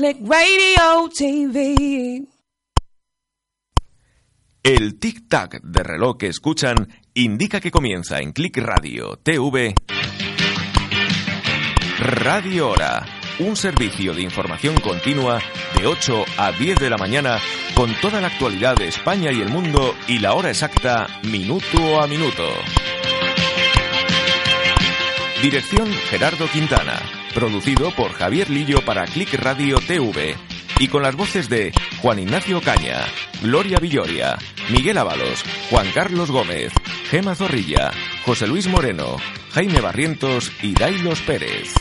Click Radio TV. El tic-tac de reloj que escuchan indica que comienza en Click Radio TV Radio Hora, un servicio de información continua de 8 a 10 de la mañana con toda la actualidad de España y el mundo y la hora exacta minuto a minuto. Dirección Gerardo Quintana, producido por Javier Lillo para Click Radio TV y con las voces de Juan Ignacio Caña, Gloria Villoria, Miguel Ábalos, Juan Carlos Gómez, Gema Zorrilla, José Luis Moreno, Jaime Barrientos y Dailos Pérez.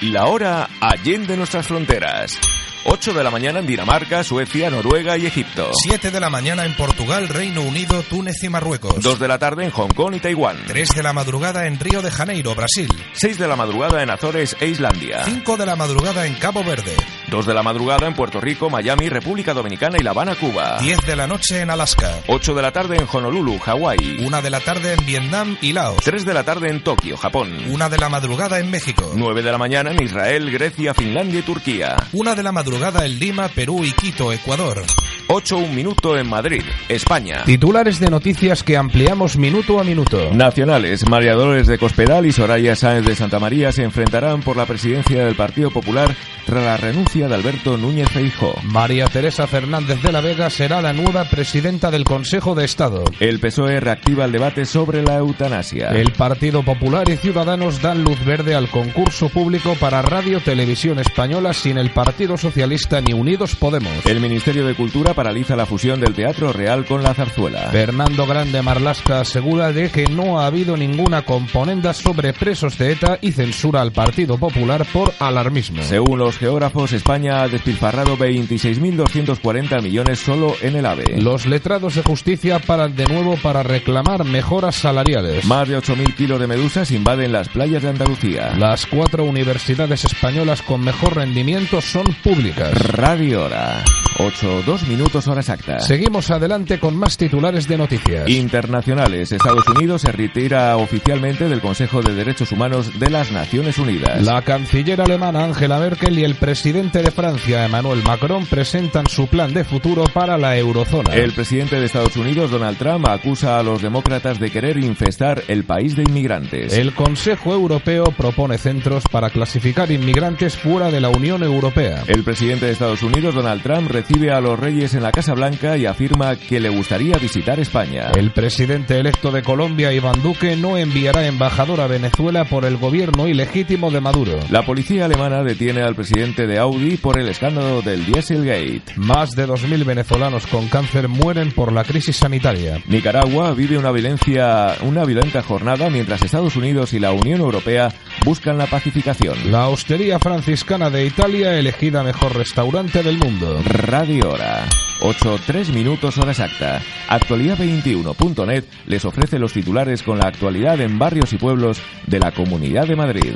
La hora allende nuestras fronteras. 8 de la mañana en Dinamarca, Suecia, Noruega y Egipto. 7 de la mañana en Portugal, Reino Unido, Túnez y Marruecos. 2 de la tarde en Hong Kong y Taiwán. 3 de la madrugada en Río de Janeiro, Brasil. 6 de la madrugada en Azores e Islandia. 5 de la madrugada en Cabo Verde. 2 de la madrugada en Puerto Rico, Miami, República Dominicana y La Habana, Cuba. 10 de la noche en Alaska. 8 de la tarde en Honolulu, Hawái. 1 de la tarde en Vietnam y Laos. 3 de la tarde en Tokio, Japón. 1 de la madrugada en México. 9 de la mañana en Israel, Grecia, Finlandia y Turquía. 1 de la madrugada en Lima, Perú y Quito, Ecuador. 8 un minuto en Madrid, España. Titulares de noticias que ampliamos minuto a minuto. Nacionales, María Dolores de Cospedal y Soraya Sáenz de Santa María se enfrentarán por la presidencia del Partido Popular tras la renuncia de Alberto Núñez Feijó. María Teresa Fernández de la Vega será la nueva presidenta del Consejo de Estado. El PSOE reactiva el debate sobre la eutanasia. El Partido Popular y Ciudadanos dan luz verde al concurso público para Radio Televisión Española sin el Partido Socialista ni Unidos Podemos. El Ministerio de Cultura paraliza la fusión del Teatro Real con la zarzuela. Fernando Grande Marlasca asegura de que no ha habido ninguna componenda sobre presos de ETA y censura al Partido Popular por alarmismo. Según los geógrafos, España ha despilfarrado 26.240 millones solo en el AVE. Los letrados de justicia paran de nuevo para reclamar mejoras salariales. Más de 8.000 kilos de medusas invaden las playas de Andalucía. Las cuatro universidades españolas con mejor rendimiento son públicas. Radio Hora. 8, 2 minutos hora exacta. Seguimos adelante con más titulares de noticias. Internacionales. Estados Unidos se retira oficialmente del Consejo de Derechos Humanos de las Naciones Unidas. La canciller alemana Angela Merkel y el presidente de Francia Emmanuel Macron presentan su plan de futuro para la eurozona. El presidente de Estados Unidos, Donald Trump, acusa a los demócratas de querer infestar el país de inmigrantes. El Consejo Europeo propone centros para clasificar inmigrantes fuera de la Unión Europea. El presidente de Estados Unidos, Donald Trump, recibe a los reyes en la Casa Blanca y afirma que le gustaría visitar España. El presidente electo de Colombia, Iván Duque, no enviará embajador a Venezuela por el gobierno ilegítimo de Maduro. La policía alemana detiene al presidente de Audi por el escándalo del Dieselgate. Más de 2.000 venezolanos con cáncer mueren por la crisis sanitaria. Nicaragua vive una violencia, una violenta jornada mientras Estados Unidos y la Unión Europea buscan la pacificación. La hostería franciscana de Italia elegida mejor restaurante del mundo. Radio Hora. 8, 3 minutos hora exacta. Actualidad21.net les ofrece los titulares con la actualidad en barrios y pueblos de la Comunidad de Madrid.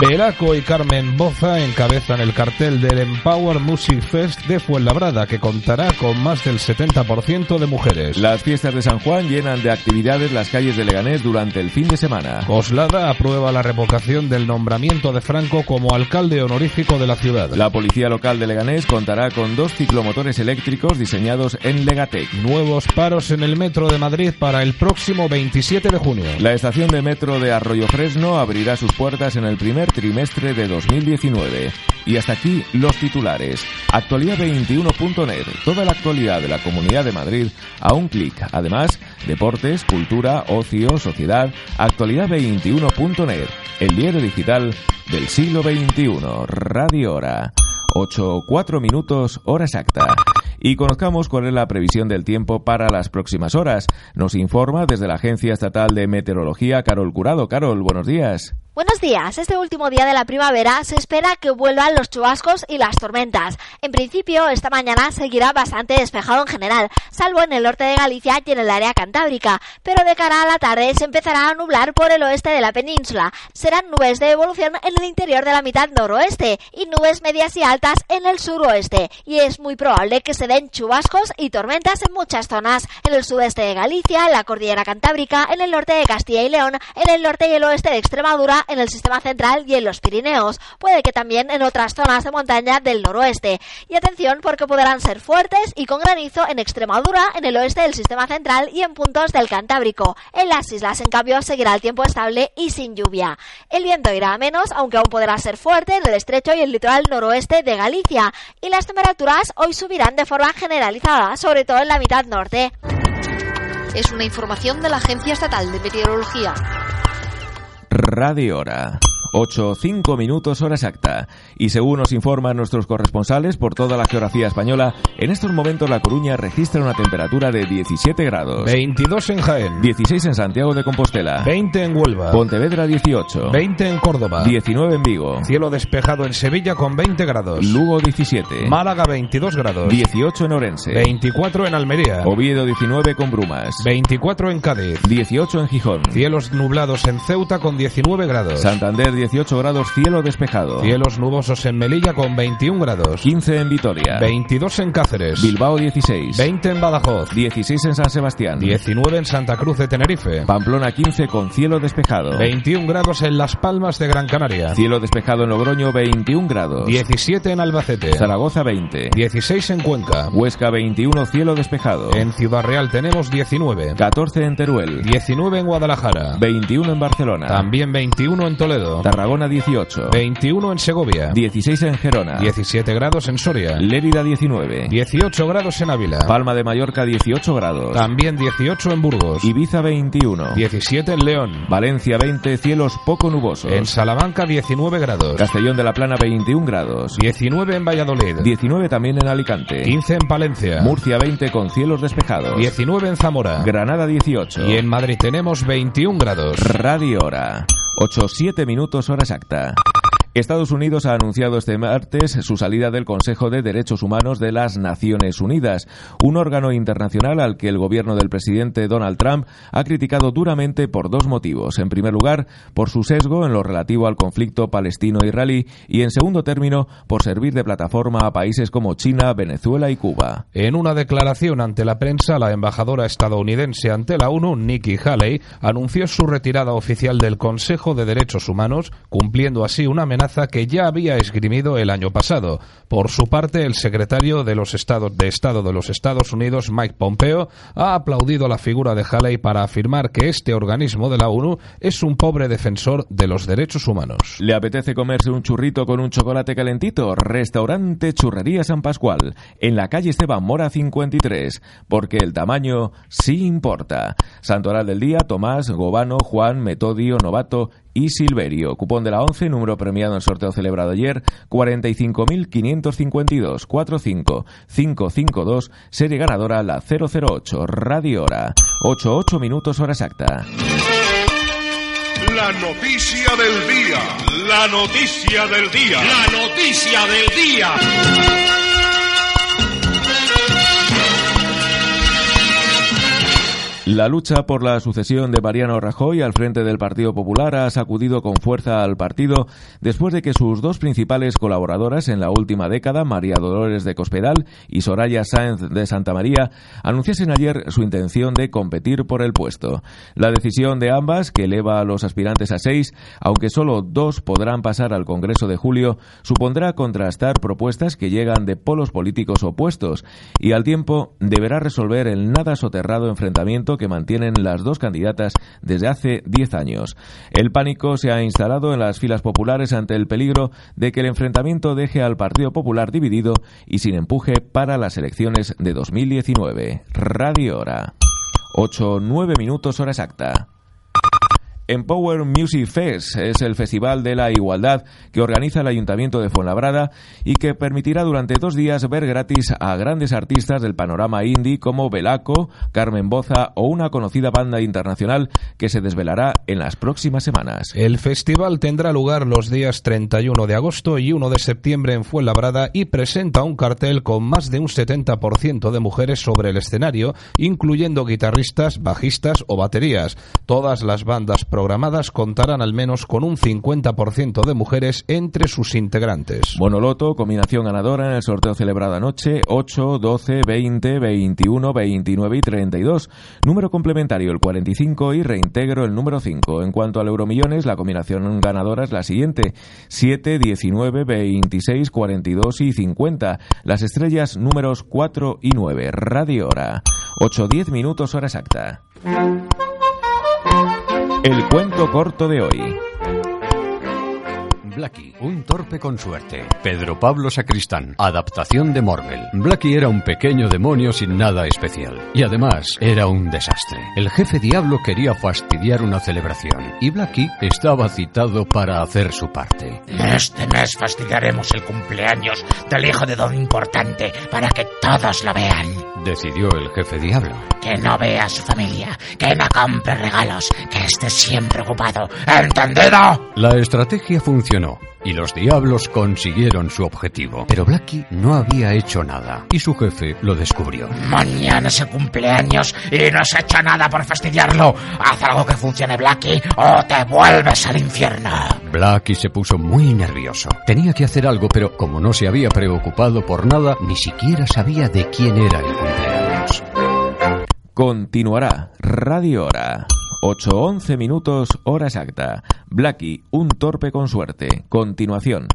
Veraco y Carmen Boza encabezan el cartel del Empower Music Fest de Fuenlabrada, que contará con más del 70% de mujeres. Las fiestas de San Juan llenan de actividades las calles de Leganés durante el fin de semana. Coslada aprueba la revocación del nombramiento de Franco como alcalde honorífico de la ciudad. La policía local de Leganés contará con dos ciclomotores eléctricos diseñados en Legatec. Nuevos paros en el metro de Madrid para el próximo 27 de junio. La estación de metro de Arroyo Fresno abrirá sus puertas en el primer trimestre de 2019. Y hasta aquí los titulares. Actualidad21.net, toda la actualidad de la Comunidad de Madrid a un clic. Además, deportes, cultura, ocio, sociedad. Actualidad21.net, el diario digital del siglo XXI. Radio Hora. 8, 4 minutos, hora exacta. Y conozcamos cuál es la previsión del tiempo para las próximas horas. Nos informa desde la Agencia Estatal de Meteorología Carol Curado. Carol, buenos días. Buenos días. Este último día de la primavera se espera que vuelvan los chubascos y las tormentas. En principio, esta mañana seguirá bastante despejado en general, salvo en el norte de Galicia y en el área cantábrica, pero de cara a la tarde se empezará a nublar por el oeste de la península. Serán nubes de evolución en el interior de la mitad noroeste y nubes medias y altas en el suroeste, y es muy probable que se prevén chubascos y tormentas en muchas zonas, en el sudeste de Galicia, en la cordillera cantábrica, en el norte de Castilla y León, en el norte y el oeste de Extremadura, en el sistema central y en los Pirineos. Puede que también en otras zonas de montaña del noroeste. Y atención porque podrán ser fuertes y con granizo en Extremadura, en el oeste del sistema central y en puntos del Cantábrico. En las islas, en cambio, seguirá el tiempo estable y sin lluvia. El viento irá a menos, aunque aún podrá ser fuerte en el estrecho y el litoral noroeste de Galicia. Y las temperaturas hoy subirán de forma generalizada, sobre todo en la mitad norte. Es una información de la Agencia Estatal de Meteorología. Radio Hora. 8 5 minutos hora exacta. Y según nos informan nuestros corresponsales por toda la geografía española, en estos momentos La Coruña registra una temperatura de 17 grados. 22 en Jaén. 16 en Santiago de Compostela. 20 en Huelva. Pontevedra 18. 20 en Córdoba. 19 en Vigo. Cielo despejado en Sevilla con 20 grados. Lugo 17. Málaga 22 grados. 18 en Orense. 24 en Almería. Oviedo 19 con brumas. 24 en Cádiz. 18 en Gijón. Cielos nublados en Ceuta con 19 grados. Santander 18 grados cielo despejado. Cielos nubosos en Melilla con 21 grados. 15 en Vitoria. 22 en Cáceres. Bilbao 16. 20 en Badajoz. 16 en San Sebastián. 19 en Santa Cruz de Tenerife. Pamplona 15 con cielo despejado. 21 grados en Las Palmas de Gran Canaria. Cielo despejado en Logroño 21 grados. 17 en Albacete. Zaragoza 20. 16 en Cuenca. Huesca 21 cielo despejado. En Ciudad Real tenemos 19. 14 en Teruel. 19 en Guadalajara. 21 en Barcelona. También 21 en Toledo. Tarragona 18. 21 en Segovia. 16 en Gerona. 17 grados en Soria. Lérida 19. 18 grados en Ávila. Palma de Mallorca 18 grados. También 18 en Burgos. Ibiza 21. 17 en León. Valencia 20, cielos poco nubosos. En Salamanca 19 grados. Castellón de la Plana 21 grados. 19 en Valladolid. 19 también en Alicante. 15 en Palencia. Murcia 20 con cielos despejados. 19 en Zamora. Granada 18. Y en Madrid tenemos 21 grados. Radio Hora. 8-7 minutos hora exacta. Estados Unidos ha anunciado este martes su salida del Consejo de Derechos Humanos de las Naciones Unidas, un órgano internacional al que el gobierno del presidente Donald Trump ha criticado duramente por dos motivos. En primer lugar, por su sesgo en lo relativo al conflicto palestino-israelí y, en segundo término, por servir de plataforma a países como China, Venezuela y Cuba. En una declaración ante la prensa, la embajadora estadounidense ante la ONU, Nikki Haley, anunció su retirada oficial del Consejo de Derechos Humanos, cumpliendo así una amenaza que ya había esgrimido el año pasado. Por su parte, el secretario de los Estados de Estado de los Estados Unidos, Mike Pompeo, ha aplaudido la figura de Haley para afirmar que este organismo de la ONU es un pobre defensor de los derechos humanos. ¿Le apetece comerse un churrito con un chocolate calentito? Restaurante Churrería San Pascual, en la calle Esteban Mora 53, porque el tamaño sí importa. Santoral del día, Tomás, Gobano, Juan, Metodio, Novato y Silverio. Cupón de la 11, número premiado en sorteo celebrado ayer, 45.552 45552, serie ganadora la 008, Radio Hora, 88 minutos hora exacta. La noticia del día. La noticia del día. La noticia del día. La lucha por la sucesión de Mariano Rajoy al frente del Partido Popular ha sacudido con fuerza al partido después de que sus dos principales colaboradoras en la última década, María Dolores de Cospedal y Soraya Sáenz de Santa María, anunciasen ayer su intención de competir por el puesto. La decisión de ambas, que eleva a los aspirantes a seis, aunque solo dos podrán pasar al Congreso de julio, supondrá contrastar propuestas que llegan de polos políticos opuestos y al tiempo deberá resolver el nada soterrado enfrentamiento que mantienen las dos candidatas desde hace diez años. El pánico se ha instalado en las filas populares ante el peligro de que el enfrentamiento deje al Partido Popular dividido y sin empuje para las elecciones de 2019. Radio Hora. 8-9 minutos hora exacta. Empower Music Fest es el festival de la igualdad que organiza el Ayuntamiento de Fuenlabrada y que permitirá durante dos días ver gratis a grandes artistas del panorama indie como Belaco, Carmen Boza o una conocida banda internacional que se desvelará en las próximas semanas. El festival tendrá lugar los días 31 de agosto y 1 de septiembre en Fuenlabrada y presenta un cartel con más de un 70% de mujeres sobre el escenario, incluyendo guitarristas, bajistas o baterías. Todas las bandas pro programadas contarán al menos con un 50% de mujeres entre sus integrantes. Bonoloto, combinación ganadora en el sorteo celebrado anoche, 8, 12, 20, 21, 29 y 32. Número complementario el 45 y reintegro el número 5. En cuanto al euromillones, la combinación ganadora es la siguiente, 7, 19, 26, 42 y 50. Las estrellas números 4 y 9. Radio Hora. 8-10 minutos hora exacta. El cuento corto de hoy. Blackie, un torpe con suerte. Pedro Pablo Sacristán, adaptación de Morvel. Blackie era un pequeño demonio sin nada especial. Y además, era un desastre. El jefe diablo quería fastidiar una celebración. Y Blackie estaba citado para hacer su parte. Este mes fastidiaremos el cumpleaños del hijo de don importante para que todos lo vean. Decidió el jefe diablo. Que no vea a su familia, que no compre regalos, que esté siempre ocupado. ¿Entendido? La estrategia funcionó y los diablos consiguieron su objetivo. Pero Blackie no había hecho nada y su jefe lo descubrió. Mañana es el cumpleaños y no has hecho nada por fastidiarlo. Haz algo que funcione, Blackie, o te vuelves al infierno. Blackie se puso muy nervioso. Tenía que hacer algo, pero como no se había preocupado por nada, ni siquiera sabía de quién era el cumpleaños. Continuará Radio Hora. 8-11 minutos, hora exacta. Blackie, un torpe con suerte. Continuación.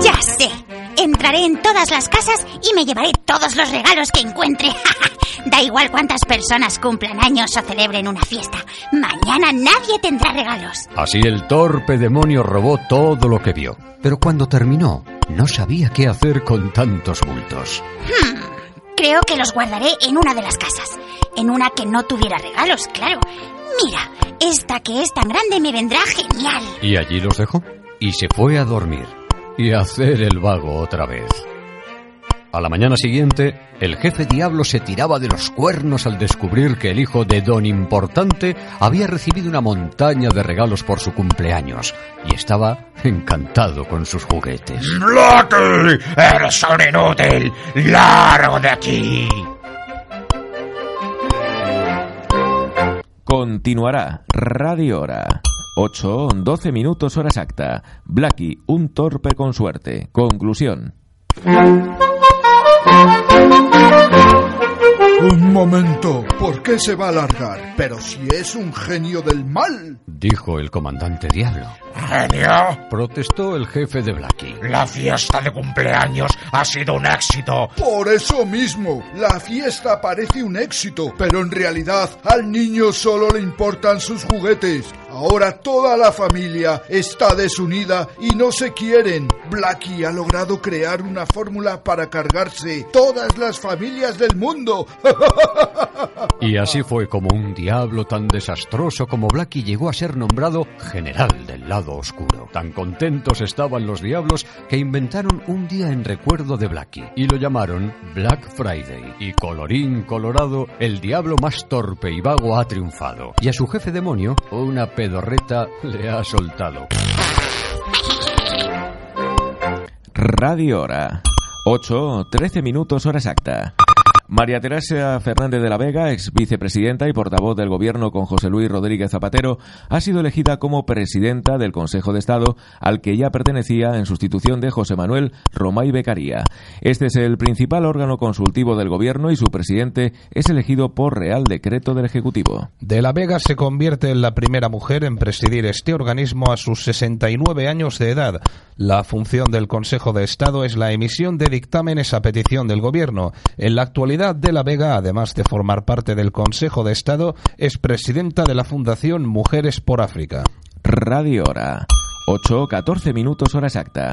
Ya sé. Entraré en todas las casas y me llevaré todos los regalos que encuentre. da igual cuántas personas cumplan años o celebren una fiesta. Mañana nadie tendrá regalos. Así el torpe demonio robó todo lo que vio. Pero cuando terminó, no sabía qué hacer con tantos bultos. Hmm, creo que los guardaré en una de las casas. En una que no tuviera regalos, claro. Mira, esta que es tan grande me vendrá genial. Y allí los dejó. Y se fue a dormir. Y a hacer el vago otra vez. A la mañana siguiente, el jefe diablo se tiraba de los cuernos al descubrir que el hijo de Don Importante había recibido una montaña de regalos por su cumpleaños y estaba encantado con sus juguetes. ¡Blackie! ¡Eres un inútil! ¡Largo de aquí! Continuará Radio Hora. 8, 12 minutos hora exacta. Blackie, un torpe con suerte. Conclusión. Un momento, ¿por qué se va a alargar? Pero si es un genio del mal. Dijo el comandante Diablo. ¿Genio? Protestó el jefe de Blackie. La fiesta de cumpleaños ha sido un éxito. Por eso mismo, la fiesta parece un éxito, pero en realidad al niño solo le importan sus juguetes. Ahora toda la familia está desunida y no se quieren. Blackie ha logrado crear una fórmula para cargarse todas las familias del mundo. Y así fue como un diablo tan desastroso como Blackie llegó a ser nombrado general del lado oscuro. Tan contentos estaban los diablos que inventaron un día en recuerdo de Blackie y lo llamaron Black Friday. Y colorín colorado, el diablo más torpe y vago ha triunfado. Y a su jefe demonio, una pedorreta le ha soltado. Radio Hora. 8, 13 minutos hora exacta. María Teresa Fernández de la Vega, ex vicepresidenta y portavoz del Gobierno con José Luis Rodríguez Zapatero, ha sido elegida como presidenta del Consejo de Estado, al que ya pertenecía en sustitución de José Manuel Romay Becaría. Este es el principal órgano consultivo del Gobierno y su presidente es elegido por Real Decreto del Ejecutivo. De la Vega se convierte en la primera mujer en presidir este organismo a sus 69 años de edad. La función del Consejo de Estado es la emisión de dictámenes a petición del Gobierno. En la actualidad, de la Vega, además de formar parte del Consejo de Estado, es presidenta de la Fundación Mujeres por África. Radio Hora. 8, 14 minutos hora exacta.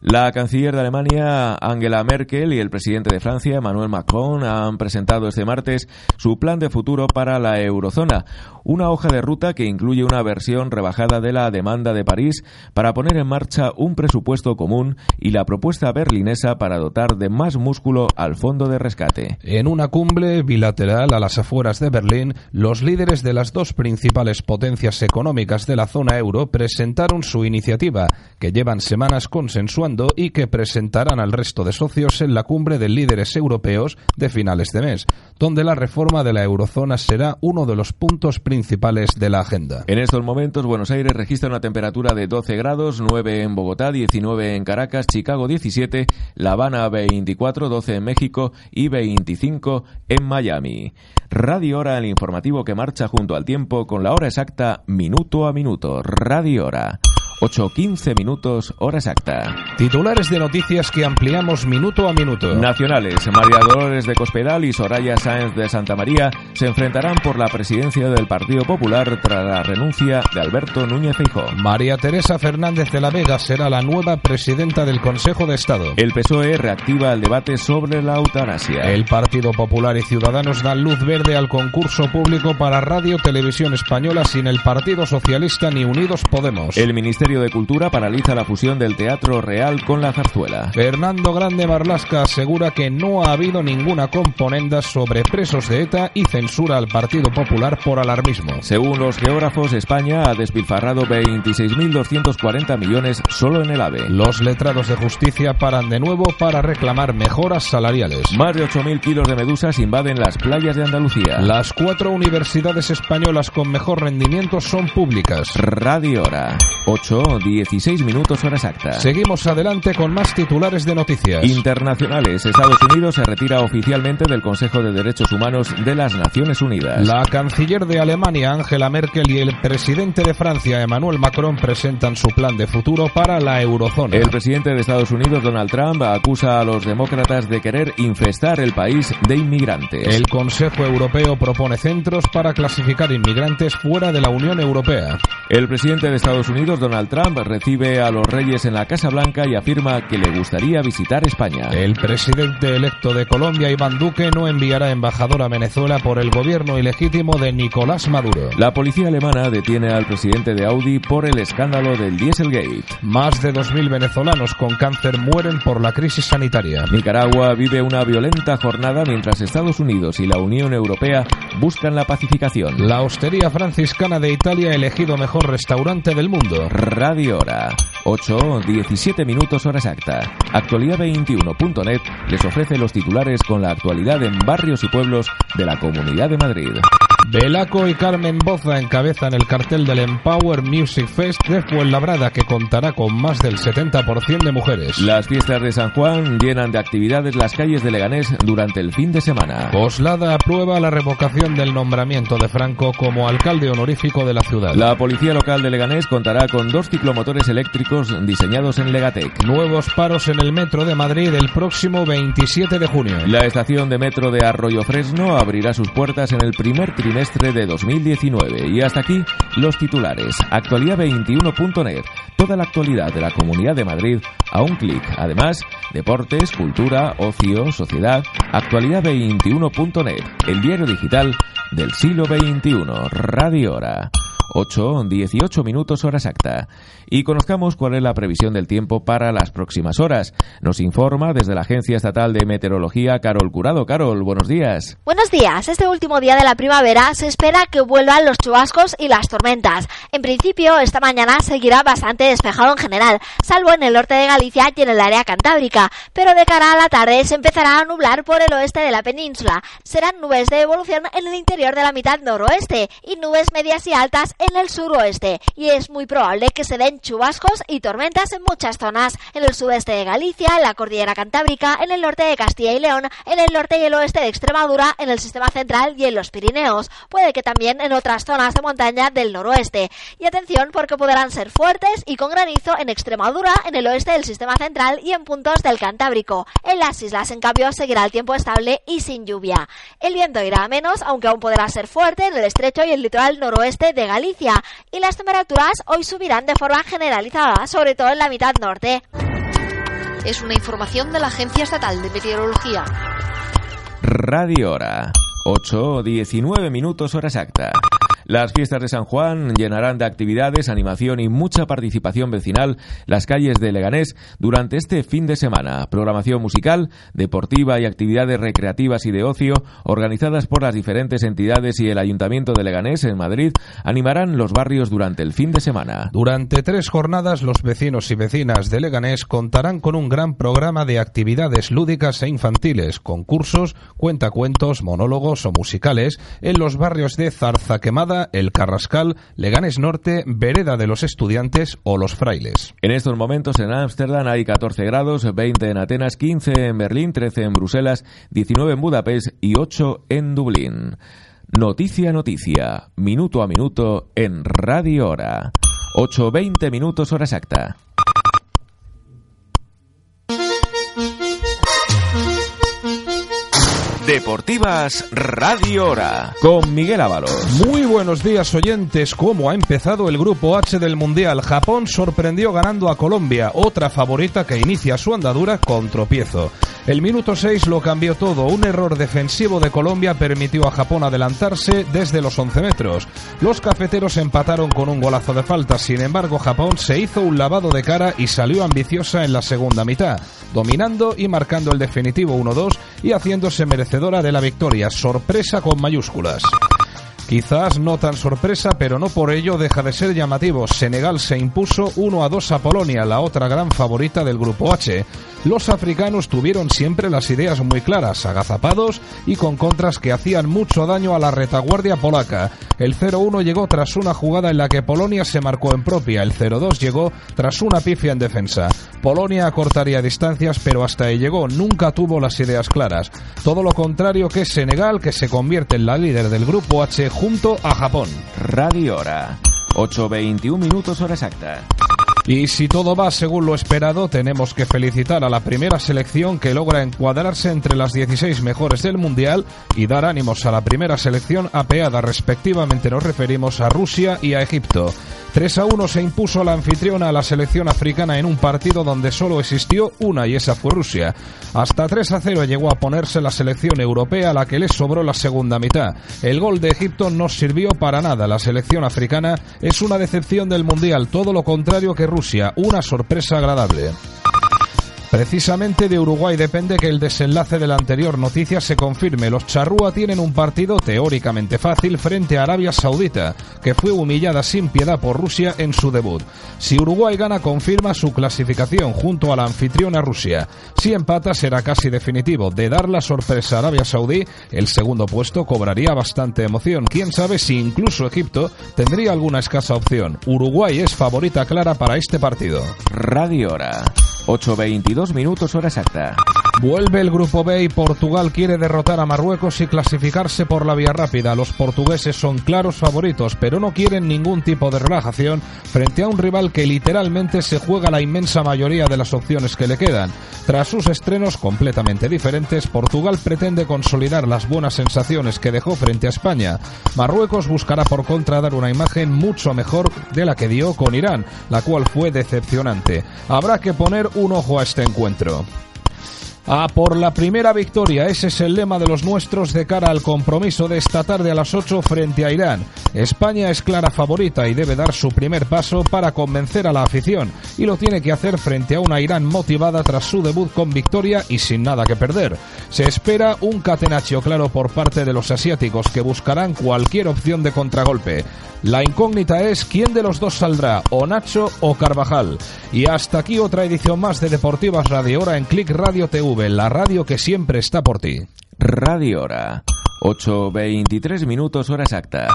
La canciller de Alemania, Angela Merkel, y el presidente de Francia, Emmanuel Macron, han presentado este martes su plan de futuro para la eurozona, una hoja de ruta que incluye una versión rebajada de la demanda de París para poner en marcha un presupuesto común y la propuesta berlinesa para dotar de más músculo al fondo de rescate. En una cumbre bilateral a las afueras de Berlín, los líderes de las dos principales potencias económicas de la zona euro presentaron su iniciativa, que llevan semanas consensuando y que presentarán al resto de socios en la cumbre de líderes europeos de finales de mes, donde la reforma de la eurozona será uno de los puntos principales de la agenda. En estos momentos, Buenos Aires registra una temperatura de 12 grados, 9 en Bogotá, 19 en Caracas, Chicago 17, La Habana 24, 12 en México y 25 en Miami. Radio Hora, el informativo que marcha junto al tiempo con la hora exacta minuto a minuto. Radio Hora. 8.15 minutos, hora exacta. Titulares de noticias que ampliamos minuto a minuto. Nacionales, María Dolores de Cospedal y Soraya Sáenz de Santa María se enfrentarán por la presidencia del Partido Popular tras la renuncia de Alberto Núñez Feijóo. María Teresa Fernández de la Vega será la nueva presidenta del Consejo de Estado. El PSOE reactiva el debate sobre la eutanasia. El Partido Popular y Ciudadanos dan luz verde al concurso público para Radio Televisión Española sin el Partido Socialista ni Unidos Podemos. El Ministerio de Cultura paraliza la fusión del Teatro Real con la zarzuela. Fernando Grande Marlasca asegura que no ha habido ninguna componenda sobre presos de ETA y censura al Partido Popular por alarmismo. Según los geógrafos, España ha despilfarrado 26.240 millones solo en el AVE. Los letrados de justicia paran de nuevo para reclamar mejoras salariales. Más de 8.000 kilos de medusas invaden las playas de Andalucía. Las cuatro universidades españolas con mejor rendimiento son públicas. Radio Hora. 8 16 minutos hora exacta. Seguimos adelante con más titulares de noticias. Internacionales. Estados Unidos se retira oficialmente del Consejo de Derechos Humanos de las Naciones Unidas. La canciller de Alemania, Angela Merkel, y el presidente de Francia, Emmanuel Macron, presentan su plan de futuro para la eurozona. El presidente de Estados Unidos, Donald Trump, acusa a los demócratas de querer infestar el país de inmigrantes. El Consejo Europeo propone centros para clasificar inmigrantes fuera de la Unión Europea. El presidente de Estados Unidos, Donald Trump, recibe a los reyes en la Casa Blanca y afirma que le gustaría visitar España. El presidente electo de Colombia, Iván Duque, no enviará embajador a Venezuela por el gobierno ilegítimo de Nicolás Maduro. La policía alemana detiene al presidente de Audi por el escándalo del Dieselgate. Más de 2.000 venezolanos con cáncer mueren por la crisis sanitaria. Nicaragua vive una violenta jornada mientras Estados Unidos y la Unión Europea buscan la pacificación. La hostería franciscana de Italia ha elegido mejor restaurante del mundo. Radio Hora. 8, 17 minutos hora exacta. Actualidad21.net les ofrece los titulares con la actualidad en barrios y pueblos de la Comunidad de Madrid. Belaco y Carmen Boza encabezan el cartel del Empower Music Fest de Fuenlabrada que contará con más del 70% de mujeres. Las fiestas de San Juan llenan de actividades las calles de Leganés durante el fin de semana. Coslada aprueba la revocación del nombramiento de Franco como alcalde honorífico de la ciudad. La policía local de Leganés contará con dos ciclomotores eléctricos diseñados en Legatec. Nuevos paros en el metro de Madrid el próximo 27 de junio. La estación de metro de Arroyo Fresno abrirá sus puertas en el primer trimestre de 2019. Y hasta aquí los titulares. Actualidad21.net. Toda la actualidad de la Comunidad de Madrid a un clic. Además, deportes, cultura, ocio, sociedad. Actualidad21.net. El diario digital del siglo XXI. Radio Hora. 8, 18 minutos hora exacta. Y conozcamos cuál es la previsión del tiempo para las próximas horas. Nos informa desde la Agencia Estatal de Meteorología Carol Curado. Carol, buenos días. Buenos días. Este último día de la primavera se espera que vuelvan los chubascos y las tormentas. En principio, esta mañana seguirá bastante despejado en general, salvo en el norte de Galicia y en el área cantábrica. Pero de cara a la tarde se empezará a nublar por el oeste de la península. Serán nubes de evolución en el interior de la mitad noroeste y nubes medias y altas en el suroeste y es muy probable que se den chubascos y tormentas en muchas zonas, en el sudeste de Galicia, en la cordillera cantábrica, en el norte de Castilla y León, en el norte y el oeste de Extremadura, en el sistema central y en los Pirineos. Puede que también en otras zonas de montaña del noroeste. Y atención porque podrán ser fuertes y con granizo en Extremadura, en el oeste del sistema central y en puntos del Cantábrico. En las islas, en cambio, seguirá el tiempo estable y sin lluvia. El viento irá a menos, aunque aún podrá ser fuerte en el estrecho y el litoral noroeste de Galicia y las temperaturas hoy subirán de forma generalizada, sobre todo en la mitad norte. Es una información de la Agencia Estatal de Meteorología. Radio Hora. 8 19 minutos hora exacta. Las fiestas de San Juan llenarán de actividades, animación y mucha participación vecinal las calles de Leganés durante este fin de semana. Programación musical, deportiva y actividades recreativas y de ocio organizadas por las diferentes entidades y el Ayuntamiento de Leganés en Madrid animarán los barrios durante el fin de semana. Durante tres jornadas los vecinos y vecinas de Leganés contarán con un gran programa de actividades lúdicas e infantiles, concursos, cuentacuentos, monólogos o musicales en los barrios de Zarza Quemada, El Carrascal, Leganes Norte, Vereda de los Estudiantes o Los Frailes. En estos momentos en Ámsterdam hay 14 grados, 20 en Atenas, 15 en Berlín, 13 en Bruselas, 19 en Budapest y 8 en Dublín. Noticia, noticia, minuto a minuto en Radio Hora. 8.20 minutos hora exacta. Deportivas Radio Hora con Miguel Ábalos. Muy buenos días oyentes. ¿Cómo ha empezado el grupo H del Mundial? Japón sorprendió ganando a Colombia, otra favorita que inicia su andadura con tropiezo. El minuto 6 lo cambió todo. Un error defensivo de Colombia permitió a Japón adelantarse desde los 11 metros. Los cafeteros empataron con un golazo de falta. Sin embargo, Japón se hizo un lavado de cara y salió ambiciosa en la segunda mitad, dominando y marcando el definitivo 1-2 y haciéndose merecedora de la victoria. Sorpresa con mayúsculas. Quizás no tan sorpresa, pero no por ello deja de ser llamativo. Senegal se impuso 1 a 2 a Polonia, la otra gran favorita del grupo H. Los africanos tuvieron siempre las ideas muy claras, agazapados y con contras que hacían mucho daño a la retaguardia polaca. El 0-1 llegó tras una jugada en la que Polonia se marcó en propia, el 0-2 llegó tras una pifia en defensa. Polonia acortaría distancias, pero hasta ahí llegó, nunca tuvo las ideas claras. Todo lo contrario que Senegal, que se convierte en la líder del grupo H junto a Japón. Radio Hora. 8.21 minutos hora exacta. Y si todo va según lo esperado, tenemos que felicitar a la primera selección que logra encuadrarse entre las 16 mejores del Mundial y dar ánimos a la primera selección apeada. Respectivamente nos referimos a Rusia y a Egipto. 3 a 1 se impuso la anfitriona a la selección africana en un partido donde solo existió una y esa fue Rusia. Hasta 3 a 0 llegó a ponerse la selección europea a la que le sobró la segunda mitad. El gol de Egipto no sirvió para nada. La selección africana es una decepción del Mundial, todo lo contrario que Rusia, una sorpresa agradable. Precisamente de Uruguay depende que el desenlace de la anterior noticia se confirme. Los charrúa tienen un partido teóricamente fácil frente a Arabia Saudita, que fue humillada sin piedad por Rusia en su debut. Si Uruguay gana, confirma su clasificación junto a la anfitriona Rusia. Si empata, será casi definitivo. De dar la sorpresa a Arabia Saudí, el segundo puesto cobraría bastante emoción. Quién sabe si incluso Egipto tendría alguna escasa opción. Uruguay es favorita clara para este partido. Radio Hora. 8.22 minutos hora exacta. Vuelve el grupo B y Portugal quiere derrotar a Marruecos y clasificarse por la vía rápida. Los portugueses son claros favoritos, pero no quieren ningún tipo de relajación frente a un rival que literalmente se juega la inmensa mayoría de las opciones que le quedan. Tras sus estrenos completamente diferentes, Portugal pretende consolidar las buenas sensaciones que dejó frente a España. Marruecos buscará por contra dar una imagen mucho mejor de la que dio con Irán, la cual fue decepcionante. Habrá que poner un ojo a este encuentro. A por la primera victoria, ese es el lema de los nuestros de cara al compromiso de esta tarde a las 8 frente a Irán. España es clara favorita y debe dar su primer paso para convencer a la afición y lo tiene que hacer frente a una Irán motivada tras su debut con victoria y sin nada que perder. Se espera un catenaccio claro por parte de los asiáticos que buscarán cualquier opción de contragolpe. La incógnita es quién de los dos saldrá, o Nacho o Carvajal. Y hasta aquí otra edición más de Deportivas Radio Hora en Click Radio TV, la radio que siempre está por ti. Radio Hora. 8.23 minutos hora exacta.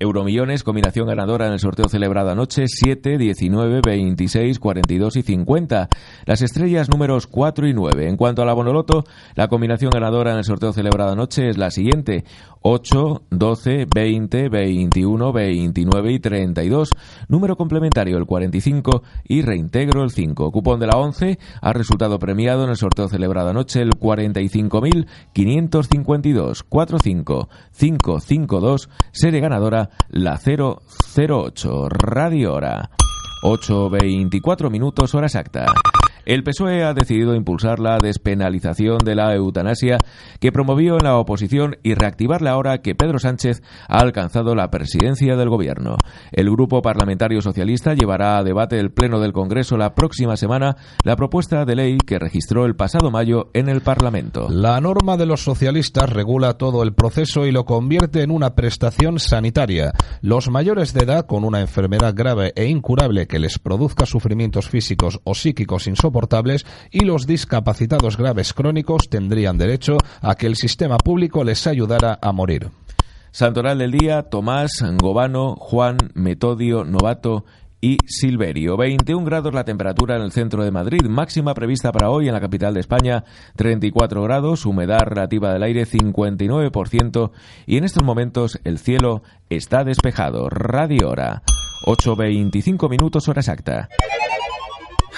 Euromillones, combinación ganadora en el sorteo celebrado anoche, 7, 19, 26, 42 y 50. Las estrellas números 4 y 9. En cuanto a la Bonoloto, la combinación ganadora en el sorteo celebrado anoche es la siguiente. 8, 12, 20, 21, 29 y 32. Número complementario el 45 y reintegro el 5. Cupón de la 11 ha resultado premiado en el sorteo celebrado anoche el 45.552 45 552. Serie ganadora la 008. Radio Hora. 8.24 minutos hora exacta. El PSOE ha decidido impulsar la despenalización de la eutanasia que promovió en la oposición y reactivarla ahora que Pedro Sánchez ha alcanzado la presidencia del gobierno. El Grupo Parlamentario Socialista llevará a debate el Pleno del Congreso la próxima semana la propuesta de ley que registró el pasado mayo en el Parlamento. La norma de los socialistas regula todo el proceso y lo convierte en una prestación sanitaria. Los mayores de edad con una enfermedad grave e incurable que les produzca sufrimientos físicos o psíquicos insoportables y los discapacitados graves crónicos tendrían derecho a que el sistema público les ayudara a morir. Santoral del día, Tomás, Gobano, Juan, Metodio, Novato y Silverio. 21 grados la temperatura en el centro de Madrid, máxima prevista para hoy en la capital de España, 34 grados, humedad relativa del aire 59% y en estos momentos el cielo está despejado. Radio Hora, 8.25 minutos hora exacta.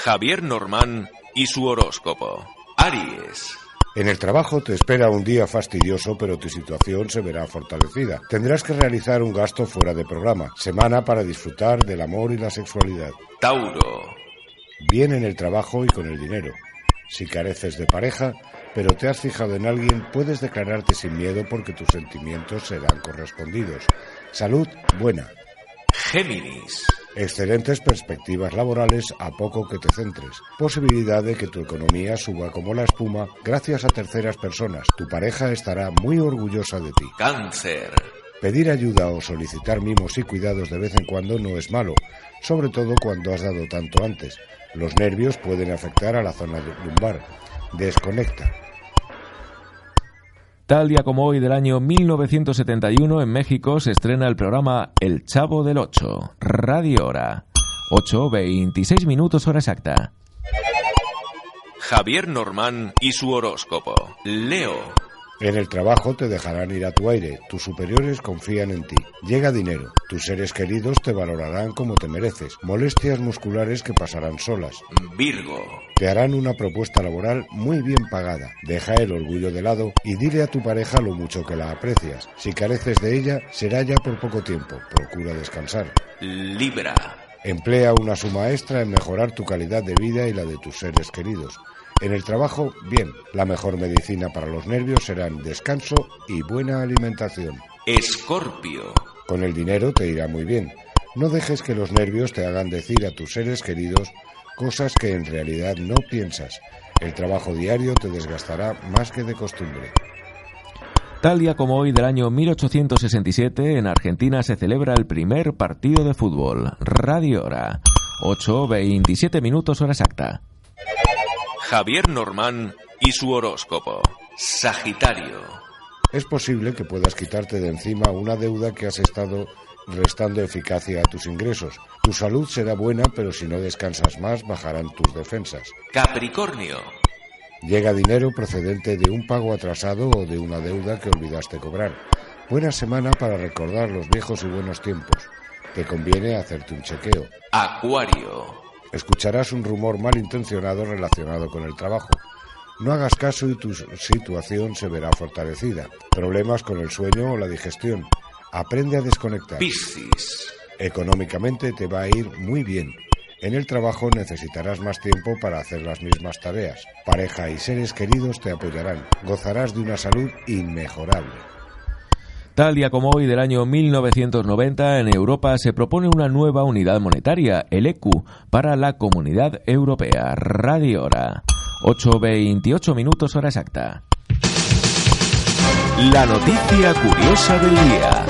Javier Normán y su horóscopo. Aries. En el trabajo te espera un día fastidioso, pero tu situación se verá fortalecida. Tendrás que realizar un gasto fuera de programa. Semana para disfrutar del amor y la sexualidad. Tauro. Bien en el trabajo y con el dinero. Si careces de pareja, pero te has fijado en alguien, puedes declararte sin miedo porque tus sentimientos serán correspondidos. Salud buena. Géminis. Excelentes perspectivas laborales a poco que te centres. Posibilidad de que tu economía suba como la espuma gracias a terceras personas. Tu pareja estará muy orgullosa de ti. Cáncer. Pedir ayuda o solicitar mimos y cuidados de vez en cuando no es malo, sobre todo cuando has dado tanto antes. Los nervios pueden afectar a la zona lumbar. Desconecta. Tal día como hoy del año 1971 en México se estrena el programa El Chavo del Ocho, Radio Hora. 8.26 minutos hora exacta. Javier Normán y su horóscopo. Leo. En el trabajo te dejarán ir a tu aire, tus superiores confían en ti. Llega dinero, tus seres queridos te valorarán como te mereces. Molestias musculares que pasarán solas. Virgo. Te harán una propuesta laboral muy bien pagada. Deja el orgullo de lado y dile a tu pareja lo mucho que la aprecias. Si careces de ella, será ya por poco tiempo. Procura descansar. Libra. Emplea una suma extra en mejorar tu calidad de vida y la de tus seres queridos. En el trabajo, bien, la mejor medicina para los nervios serán descanso y buena alimentación. Escorpio. Con el dinero te irá muy bien. No dejes que los nervios te hagan decir a tus seres queridos cosas que en realidad no piensas. El trabajo diario te desgastará más que de costumbre. Tal día como hoy del año 1867, en Argentina se celebra el primer partido de fútbol. Radio Hora. 8.27 minutos hora exacta. Javier Normán y su horóscopo. Sagitario. Es posible que puedas quitarte de encima una deuda que has estado restando eficacia a tus ingresos. Tu salud será buena, pero si no descansas más, bajarán tus defensas. Capricornio. Llega dinero procedente de un pago atrasado o de una deuda que olvidaste cobrar. Buena semana para recordar los viejos y buenos tiempos. Te conviene hacerte un chequeo. Acuario. Escucharás un rumor malintencionado relacionado con el trabajo. No hagas caso y tu situación se verá fortalecida. Problemas con el sueño o la digestión. Aprende a desconectar. Piscis. Económicamente te va a ir muy bien. En el trabajo necesitarás más tiempo para hacer las mismas tareas. Pareja y seres queridos te apoyarán. Gozarás de una salud inmejorable. Tal día como hoy del año 1990, en Europa se propone una nueva unidad monetaria, el ECU, para la Comunidad Europea. Radio Hora. 8.28 minutos hora exacta. La noticia curiosa del día.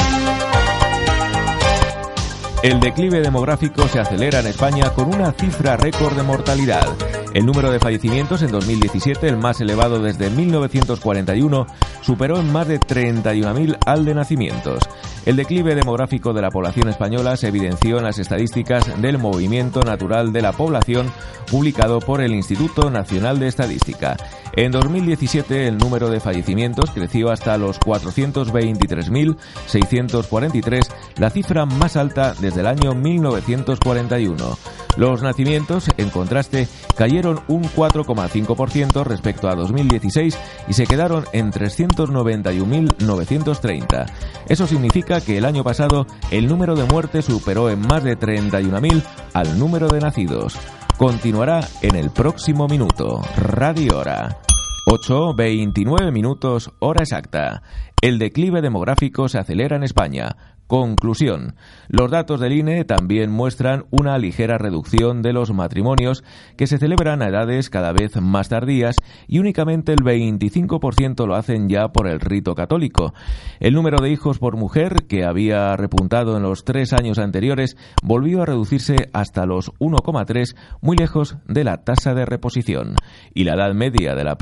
El declive demográfico se acelera en España con una cifra récord de mortalidad. El número de fallecimientos en 2017, el más elevado desde 1941, superó en más de 31.000 al de nacimientos. El declive demográfico de la población española se evidenció en las estadísticas del Movimiento Natural de la Población publicado por el Instituto Nacional de Estadística. En 2017 el número de fallecimientos creció hasta los 423.643, la cifra más alta desde el año 1941. Los nacimientos, en contraste, cayeron un 4,5% respecto a 2016 y se quedaron en 391.930. Eso significa que el año pasado el número de muertes superó en más de 31.000 al número de nacidos. continuará en el próximo minuto. Radio Hora. 8.29 minutos, hora exacta. El declive demográfico se acelera en España. Conclusión. Los datos del INE también muestran una ligera reducción de los matrimonios que se celebran a edades cada vez más tardías y únicamente el 25% lo hacen ya por el rito católico. El número de hijos por mujer, que había repuntado en los tres años anteriores, volvió a reducirse hasta los 1,3, muy lejos de la tasa de reposición. Y la edad media de la,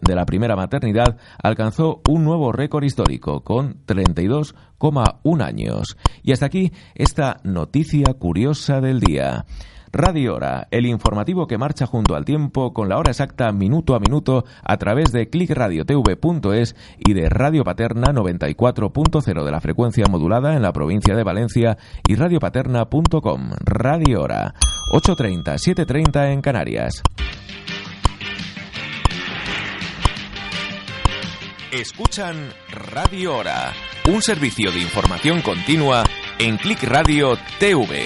de la primera maternidad alcanzó un nuevo récord histórico, con 32,1 años. Y hasta aquí esta noticia curiosa del día. Radio Hora, el informativo que marcha junto al tiempo con la hora exacta minuto a minuto a través de clickradiotv.es y de Radio Paterna 94.0 de la frecuencia modulada en la provincia de Valencia y radiopaterna.com. Radio Hora, 8.30, 7.30 en Canarias. Escuchan Radio Hora, un servicio de información continua en Click Radio TV.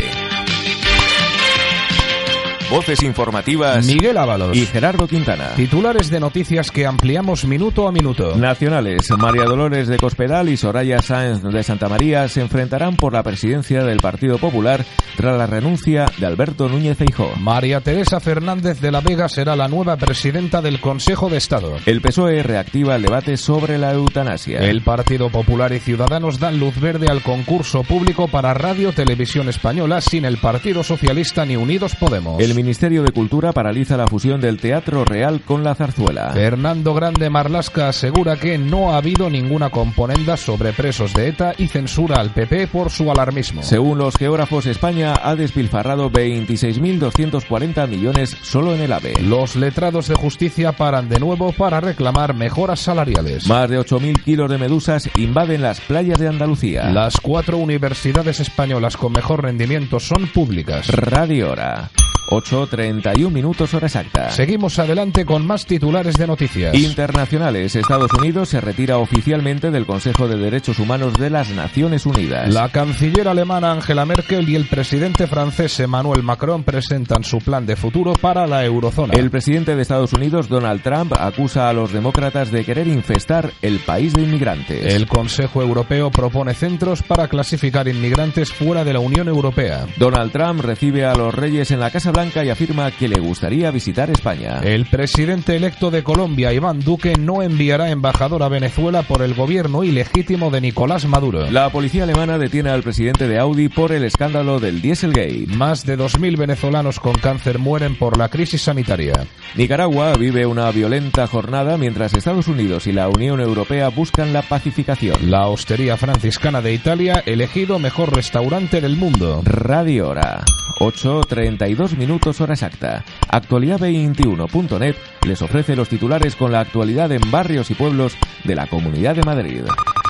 Voces informativas. Miguel Ábalos. Y Gerardo Quintana. Titulares de noticias que ampliamos minuto a minuto. Nacionales. María Dolores de Cospedal y Soraya Sáenz de Santa María se enfrentarán por la presidencia del Partido Popular tras la renuncia de Alberto Núñez Feijó. María Teresa Fernández de la Vega será la nueva presidenta del Consejo de Estado. El PSOE reactiva el debate sobre la eutanasia. El Partido Popular y Ciudadanos dan luz verde al concurso público para Radio Televisión Española sin el Partido Socialista ni Unidos Podemos. El Ministerio de Cultura paraliza la fusión del Teatro Real con la zarzuela. Fernando Grande Marlasca asegura que no ha habido ninguna componenda sobre presos de ETA y censura al PP por su alarmismo. Según los geógrafos, España ha despilfarrado 26.240 millones solo en el AVE. Los letrados de justicia paran de nuevo para reclamar mejoras salariales. Más de 8.000 kilos de medusas invaden las playas de Andalucía. Las cuatro universidades españolas con mejor rendimiento son públicas. Radio Hora. 8.31 minutos hora exacta. Seguimos adelante con más titulares de noticias. Internacionales. Estados Unidos se retira oficialmente del Consejo de Derechos Humanos de las Naciones Unidas. La canciller alemana Angela Merkel y el presidente francés Emmanuel Macron presentan su plan de futuro para la eurozona. El presidente de Estados Unidos, Donald Trump, acusa a los demócratas de querer infestar el país de inmigrantes. El Consejo Europeo propone centros para clasificar inmigrantes fuera de la Unión Europea. Donald Trump recibe a los reyes en la Casa Blanca y afirma que le gustaría visitar España. El presidente electo de Colombia, Iván Duque, no enviará embajador a Venezuela por el gobierno ilegítimo de Nicolás Maduro. La policía alemana detiene al presidente de Audi por el escándalo del Dieselgate. Más de 2.000 venezolanos con cáncer mueren por la crisis sanitaria. Nicaragua vive una violenta jornada mientras Estados Unidos y la Unión Europea buscan la pacificación. La Hostería Franciscana de Italia, elegido mejor restaurante del mundo. Radio Hora. 8.32 minutos hora exacta. Actualidad21.net les ofrece los titulares con la actualidad en barrios y pueblos de la Comunidad de Madrid.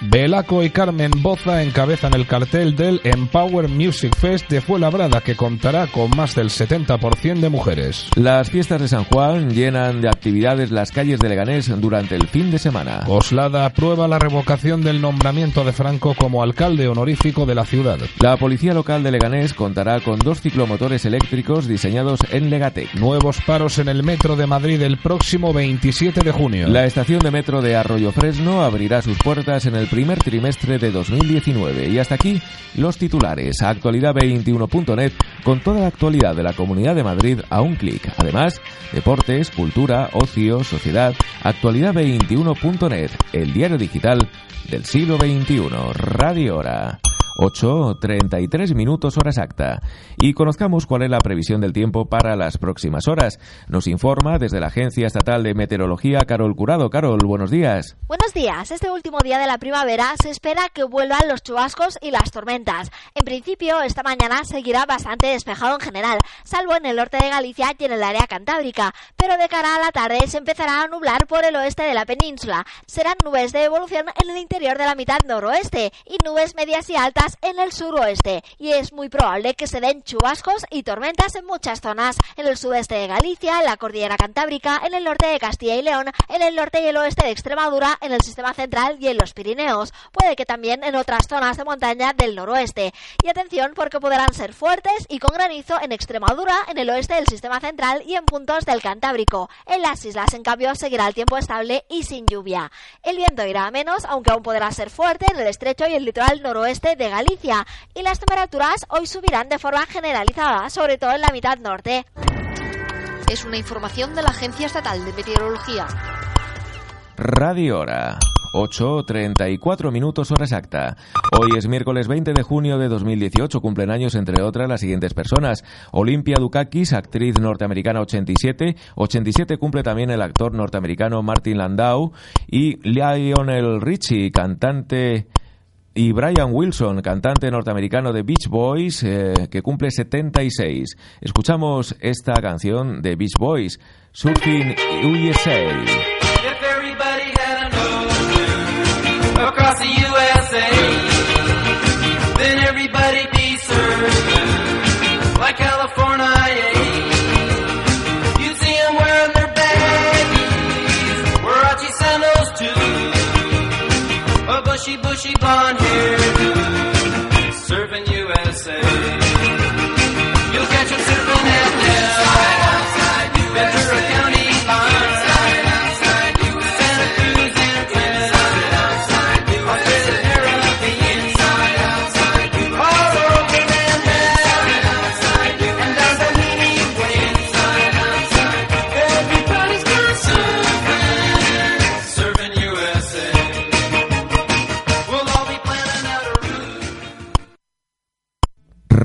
Belaco y Carmen Boza encabezan el cartel del Empower Music Fest de Fuenlabrada que contará con más del 70% de mujeres. Las fiestas de San Juan llenan de actividades las calles de Leganés durante el fin de semana. Coslada aprueba la revocación del nombramiento de Franco como alcalde honorífico de la ciudad. La policía local de Leganés contará con dos ciclomotores eléctricos diseñados en Legatec. Nuevos paros en el metro de Madrid el próximo 27 de junio. La estación de metro de Arroyo Fresno abrirá sus puertas en el primer trimestre de 2019. Y hasta aquí los titulares. Actualidad21.net con toda la actualidad de la Comunidad de Madrid a un clic. Además, deportes, cultura, ocio, sociedad. Actualidad21.net, el diario digital del siglo XXI. Radio Hora. 8.33 minutos hora exacta. Y conozcamos cuál es la previsión del tiempo para las próximas horas. Nos informa desde la Agencia Estatal de Meteorología Carol Curado. Carol, buenos días. Buenos días. Este último día de la primavera se espera que vuelvan los chubascos y las tormentas. En principio, esta mañana seguirá bastante despejado en general, salvo en el norte de Galicia y en el área cantábrica. Pero de cara a la tarde se empezará a nublar por el oeste de la península. Serán nubes de evolución en el interior de la mitad noroeste y nubes medias y altas en el suroeste y es muy probable que se den chubascos y tormentas en muchas zonas, en el sudeste de Galicia, en la cordillera cantábrica, en el norte de Castilla y León, en el norte y el oeste de Extremadura, en el sistema central y en los Pirineos. Puede que también en otras zonas de montaña del noroeste. Y atención porque podrán ser fuertes y con granizo en Extremadura, en el oeste del sistema central y en puntos del Cantábrico. En las islas, en cambio, seguirá el tiempo estable y sin lluvia. El viento irá menos, aunque aún podrá ser fuerte en el estrecho y el litoral noroeste de Galicia. Y las temperaturas hoy subirán de forma generalizada, sobre todo en la mitad norte. Es una información de la Agencia Estatal de Meteorología. Radio Hora. 8.34 minutos hora exacta. Hoy es miércoles 20 de junio de 2018. Cumplen años, entre otras, las siguientes personas. Olimpia Dukakis, actriz norteamericana 87. 87 cumple también el actor norteamericano Martin Landau. Y Lionel Richie, cantante y Brian Wilson, cantante norteamericano de Beach Boys, eh, que cumple 76. Escuchamos esta canción de Beach Boys, Surfing USA.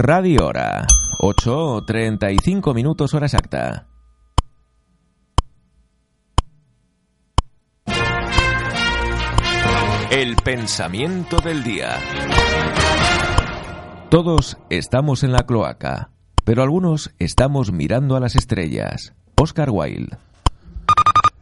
Radio Hora. 8.35 minutos hora exacta. El pensamiento del día. Todos estamos en la cloaca, pero algunos estamos mirando a las estrellas. Oscar Wilde.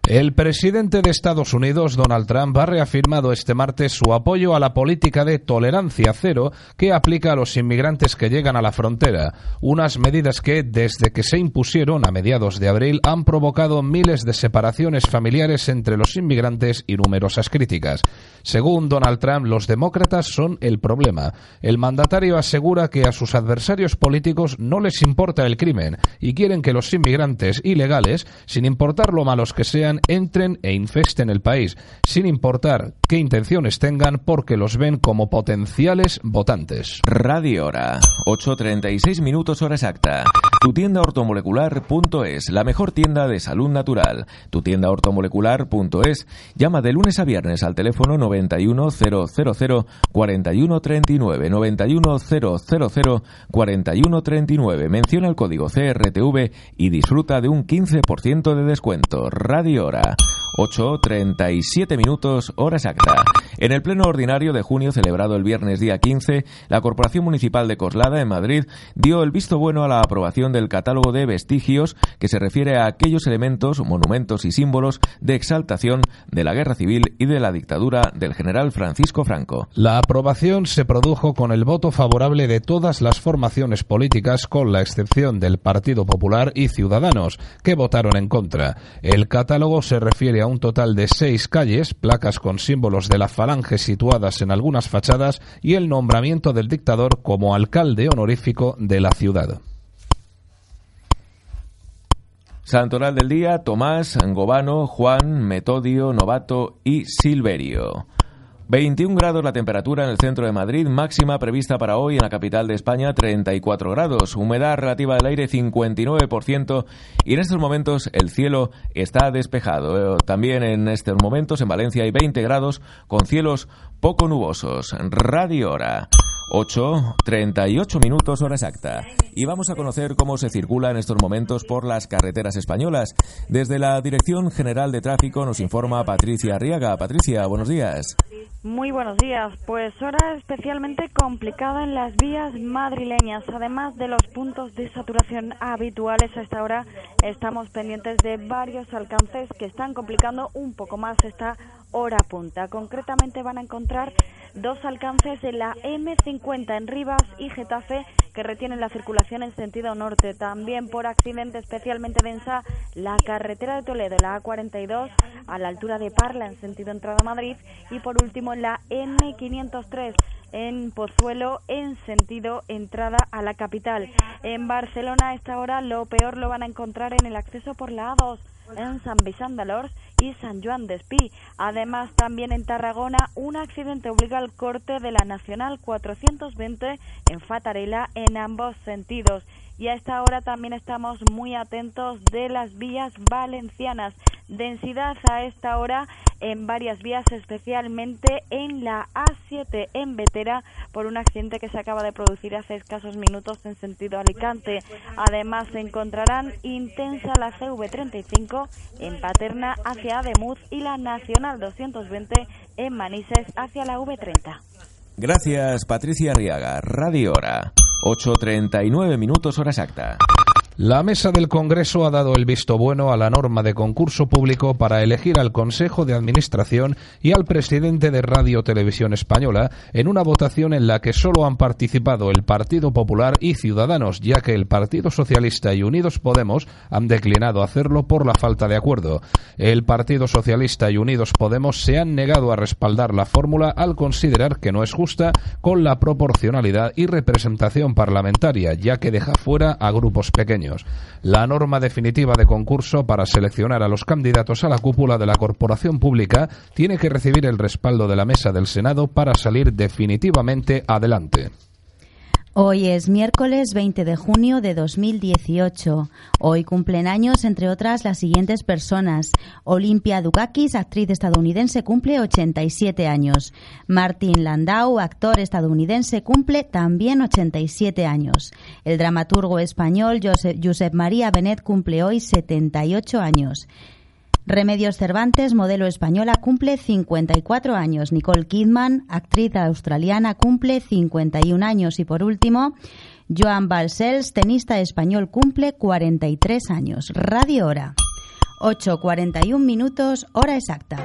El presidente de Estados Unidos, Donald Trump, ha reafirmado este martes su apoyo a la política de tolerancia cero que aplica a los inmigrantes que llegan a la frontera, unas medidas que, desde que se impusieron a mediados de abril, han provocado miles de separaciones familiares entre los inmigrantes y numerosas críticas. Según Donald Trump, los demócratas son el problema. El mandatario asegura que a sus adversarios políticos no les importa el crimen y quieren que los inmigrantes ilegales, sin importar lo malos que sean, entren e infesten el país, sin importar qué intenciones tengan, porque los ven como potenciales votantes. Radio Hora. 8.36 minutos hora exacta. Tu tienda ortomolecular.es, la mejor tienda de salud natural. Tu tienda ortomolecular.es. Llama de lunes a viernes al teléfono 91000 4139 91000 4139. Menciona el código CRTV y disfruta de un 15% de descuento. Radio Hora. 8.37 minutos, hora exacta. En el pleno ordinario de junio, celebrado el viernes día 15, la Corporación Municipal de Coslada, en Madrid, dio el visto bueno a la aprobación del catálogo de vestigios que se refiere a aquellos elementos, monumentos y símbolos de exaltación de la guerra civil y de la dictadura del general Francisco Franco. La aprobación se produjo con el voto favorable de todas las formaciones políticas, con la excepción del Partido Popular y Ciudadanos, que votaron en contra. El catálogo se refiere a un total de seis calles, placas con símbolos de la falange situadas en algunas fachadas y el nombramiento del dictador como alcalde honorífico de la ciudad. Santoral del día, Tomás, Gobano, Juan, Metodio, Novato y Silverio. 21 grados la temperatura en el centro de Madrid, máxima prevista para hoy en la capital de España 34 grados, humedad relativa del aire 59% y en estos momentos el cielo está despejado. Eh, También en estos momentos en Valencia hay 20 grados con cielos poco nubosos. Radio Hora. 8.38 minutos hora exacta. Y vamos a conocer cómo se circula en estos momentos por las carreteras españolas. Desde la Dirección General de Tráfico nos informa Patricia Arriaga. Patricia, buenos días. Muy buenos días. Pues hora especialmente complicada en las vías madrileñas. Además de los puntos de saturación habituales a esta hora, estamos pendientes de varios alcances que están complicando un poco más esta hora punta. Concretamente van a encontrar dos alcances en la M50 en Rivas y Getafe que retienen la circulación en sentido norte. También por accidente especialmente densa la carretera de Toledo, la A42 a la altura de Parla en sentido entrada a Madrid y por último la M503 en Pozuelo en sentido entrada a la capital. En Barcelona a esta hora lo peor lo van a encontrar en el acceso por la A2 en San Vicente de y San Juan de Espí. Además, también en Tarragona, un accidente obliga al corte de la Nacional 420 en Fatarela en ambos sentidos. Y a esta hora también estamos muy atentos de las vías valencianas. Densidad a esta hora en varias vías, especialmente en la A7 en Vetera, por un accidente que se acaba de producir hace escasos minutos en sentido Alicante. Además, se encontrarán intensa la CV35 en Paterna hacia Ademuz y la Nacional 220 en Manises hacia la V30. Gracias, Patricia Arriaga. Radio Hora. 8.39 minutos hora exacta. La mesa del Congreso ha dado el visto bueno a la norma de concurso público para elegir al Consejo de Administración y al presidente de Radio Televisión Española en una votación en la que solo han participado el Partido Popular y Ciudadanos, ya que el Partido Socialista y Unidos Podemos han declinado hacerlo por la falta de acuerdo. El Partido Socialista y Unidos Podemos se han negado a respaldar la fórmula al considerar que no es justa con la proporcionalidad y representación parlamentaria, ya que deja fuera a grupos pequeños. La norma definitiva de concurso para seleccionar a los candidatos a la cúpula de la corporación pública tiene que recibir el respaldo de la mesa del Senado para salir definitivamente adelante. Hoy es miércoles 20 de junio de 2018. Hoy cumplen años, entre otras, las siguientes personas. Olimpia Dukakis, actriz estadounidense, cumple 87 años. Martin Landau, actor estadounidense, cumple también 87 años. El dramaturgo español Josep, María Benet cumple hoy 78 años. Remedios Cervantes, modelo española, cumple 54 años. Nicole Kidman, actriz australiana, cumple 51 años. Y por último, Joan Balcells, tenista español, cumple 43 años. Radio Hora. 8.41 minutos, hora exacta.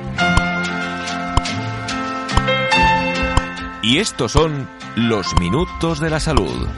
Y estos son los minutos de la salud.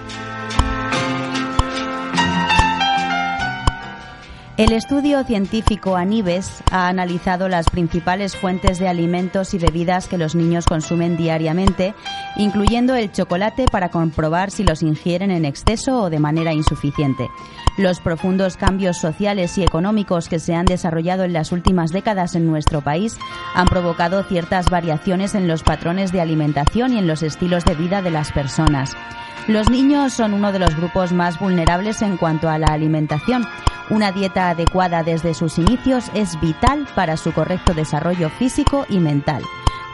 El estudio científico Anibes ha analizado las principales fuentes de alimentos y bebidas que los niños consumen diariamente, incluyendo el chocolate para comprobar si los ingieren en exceso o de manera insuficiente. Los profundos cambios sociales y económicos que se han desarrollado en las últimas décadas en nuestro país han provocado ciertas variaciones en los patrones de alimentación y en los estilos de vida de las personas. Los niños son uno de los grupos más vulnerables en cuanto a la alimentación. Una dieta adecuada desde sus inicios es vital para su correcto desarrollo físico y mental.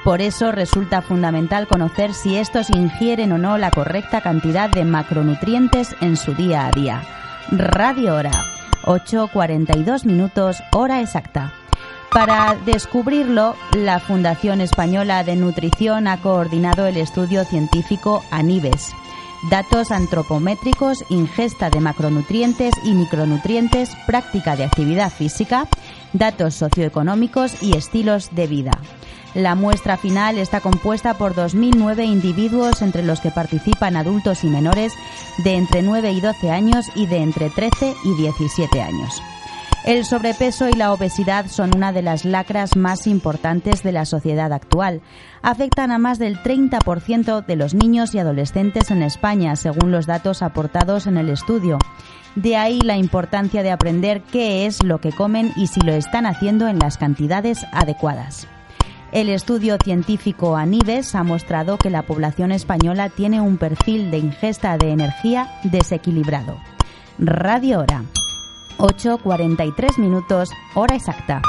Por eso resulta fundamental conocer si estos ingieren o no la correcta cantidad de macronutrientes en su día a día. Radio Hora, 8.42 minutos, hora exacta. Para descubrirlo, la Fundación Española de Nutrición ha coordinado el estudio científico Anibes datos antropométricos, ingesta de macronutrientes y micronutrientes, práctica de actividad física, datos socioeconómicos y estilos de vida. La muestra final está compuesta por 2.009 individuos entre los que participan adultos y menores de entre 9 y 12 años y de entre 13 y 17 años. El sobrepeso y la obesidad son una de las lacras más importantes de la sociedad actual. Afectan a más del 30% de los niños y adolescentes en España, según los datos aportados en el estudio. De ahí la importancia de aprender qué es lo que comen y si lo están haciendo en las cantidades adecuadas. El estudio científico Anibes ha mostrado que la población española tiene un perfil de ingesta de energía desequilibrado. Radio Hora. 8.43 minutos, hora exacta.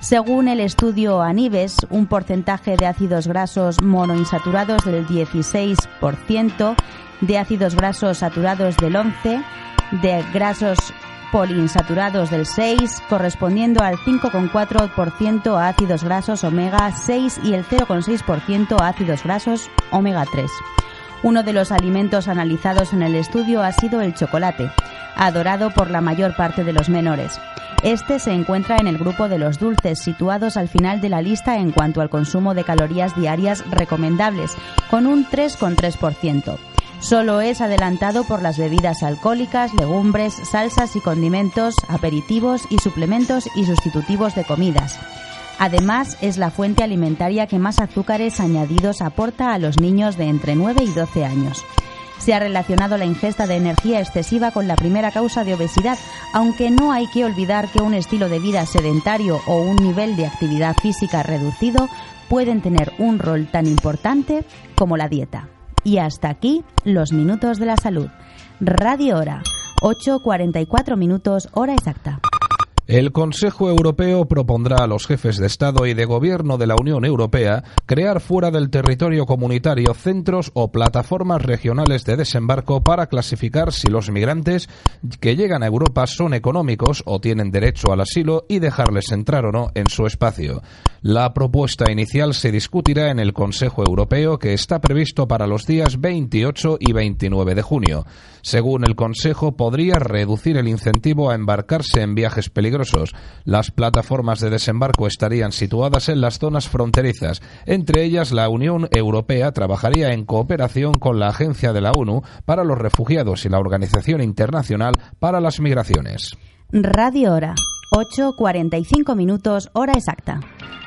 Según el estudio Anibes, un porcentaje de ácidos grasos monoinsaturados del 16%, de ácidos grasos saturados del 11%, de grasos poliinsaturados del 6, correspondiendo al 5,4% a ácidos grasos omega 6 y el 0,6% a ácidos grasos omega 3. Uno de los alimentos analizados en el estudio ha sido el chocolate, adorado por la mayor parte de los menores. Este se encuentra en el grupo de los dulces, situados al final de la lista en cuanto al consumo de calorías diarias recomendables, con un 3,3%. Solo es adelantado por las bebidas alcohólicas, legumbres, salsas y condimentos, aperitivos y suplementos y sustitutivos de comidas. Además, es la fuente alimentaria que más azúcares añadidos aporta a los niños de entre 9 y 12 años. Se ha relacionado la ingesta de energía excesiva con la primera causa de obesidad, aunque no hay que olvidar que un estilo de vida sedentario o un nivel de actividad física reducido pueden tener un rol tan importante como la dieta. Y hasta aquí los minutos de la salud. Radio Hora, 8.44 minutos, hora exacta. El Consejo Europeo propondrá a los jefes de Estado y de Gobierno de la Unión Europea crear fuera del territorio comunitario centros o plataformas regionales de desembarco para clasificar si los migrantes que llegan a Europa son económicos o tienen derecho al asilo y dejarles entrar o no en su espacio. La propuesta inicial se discutirá en el Consejo Europeo que está previsto para los días 28 y 29 de junio. Según el Consejo, podría reducir el incentivo a embarcarse en viajes peligrosos. Las plataformas de desembarco estarían situadas en las zonas fronterizas. Entre ellas, la Unión Europea trabajaría en cooperación con la Agencia de la ONU para los Refugiados y la Organización Internacional para las Migraciones. Radio Hora, 8.45 minutos, hora exacta.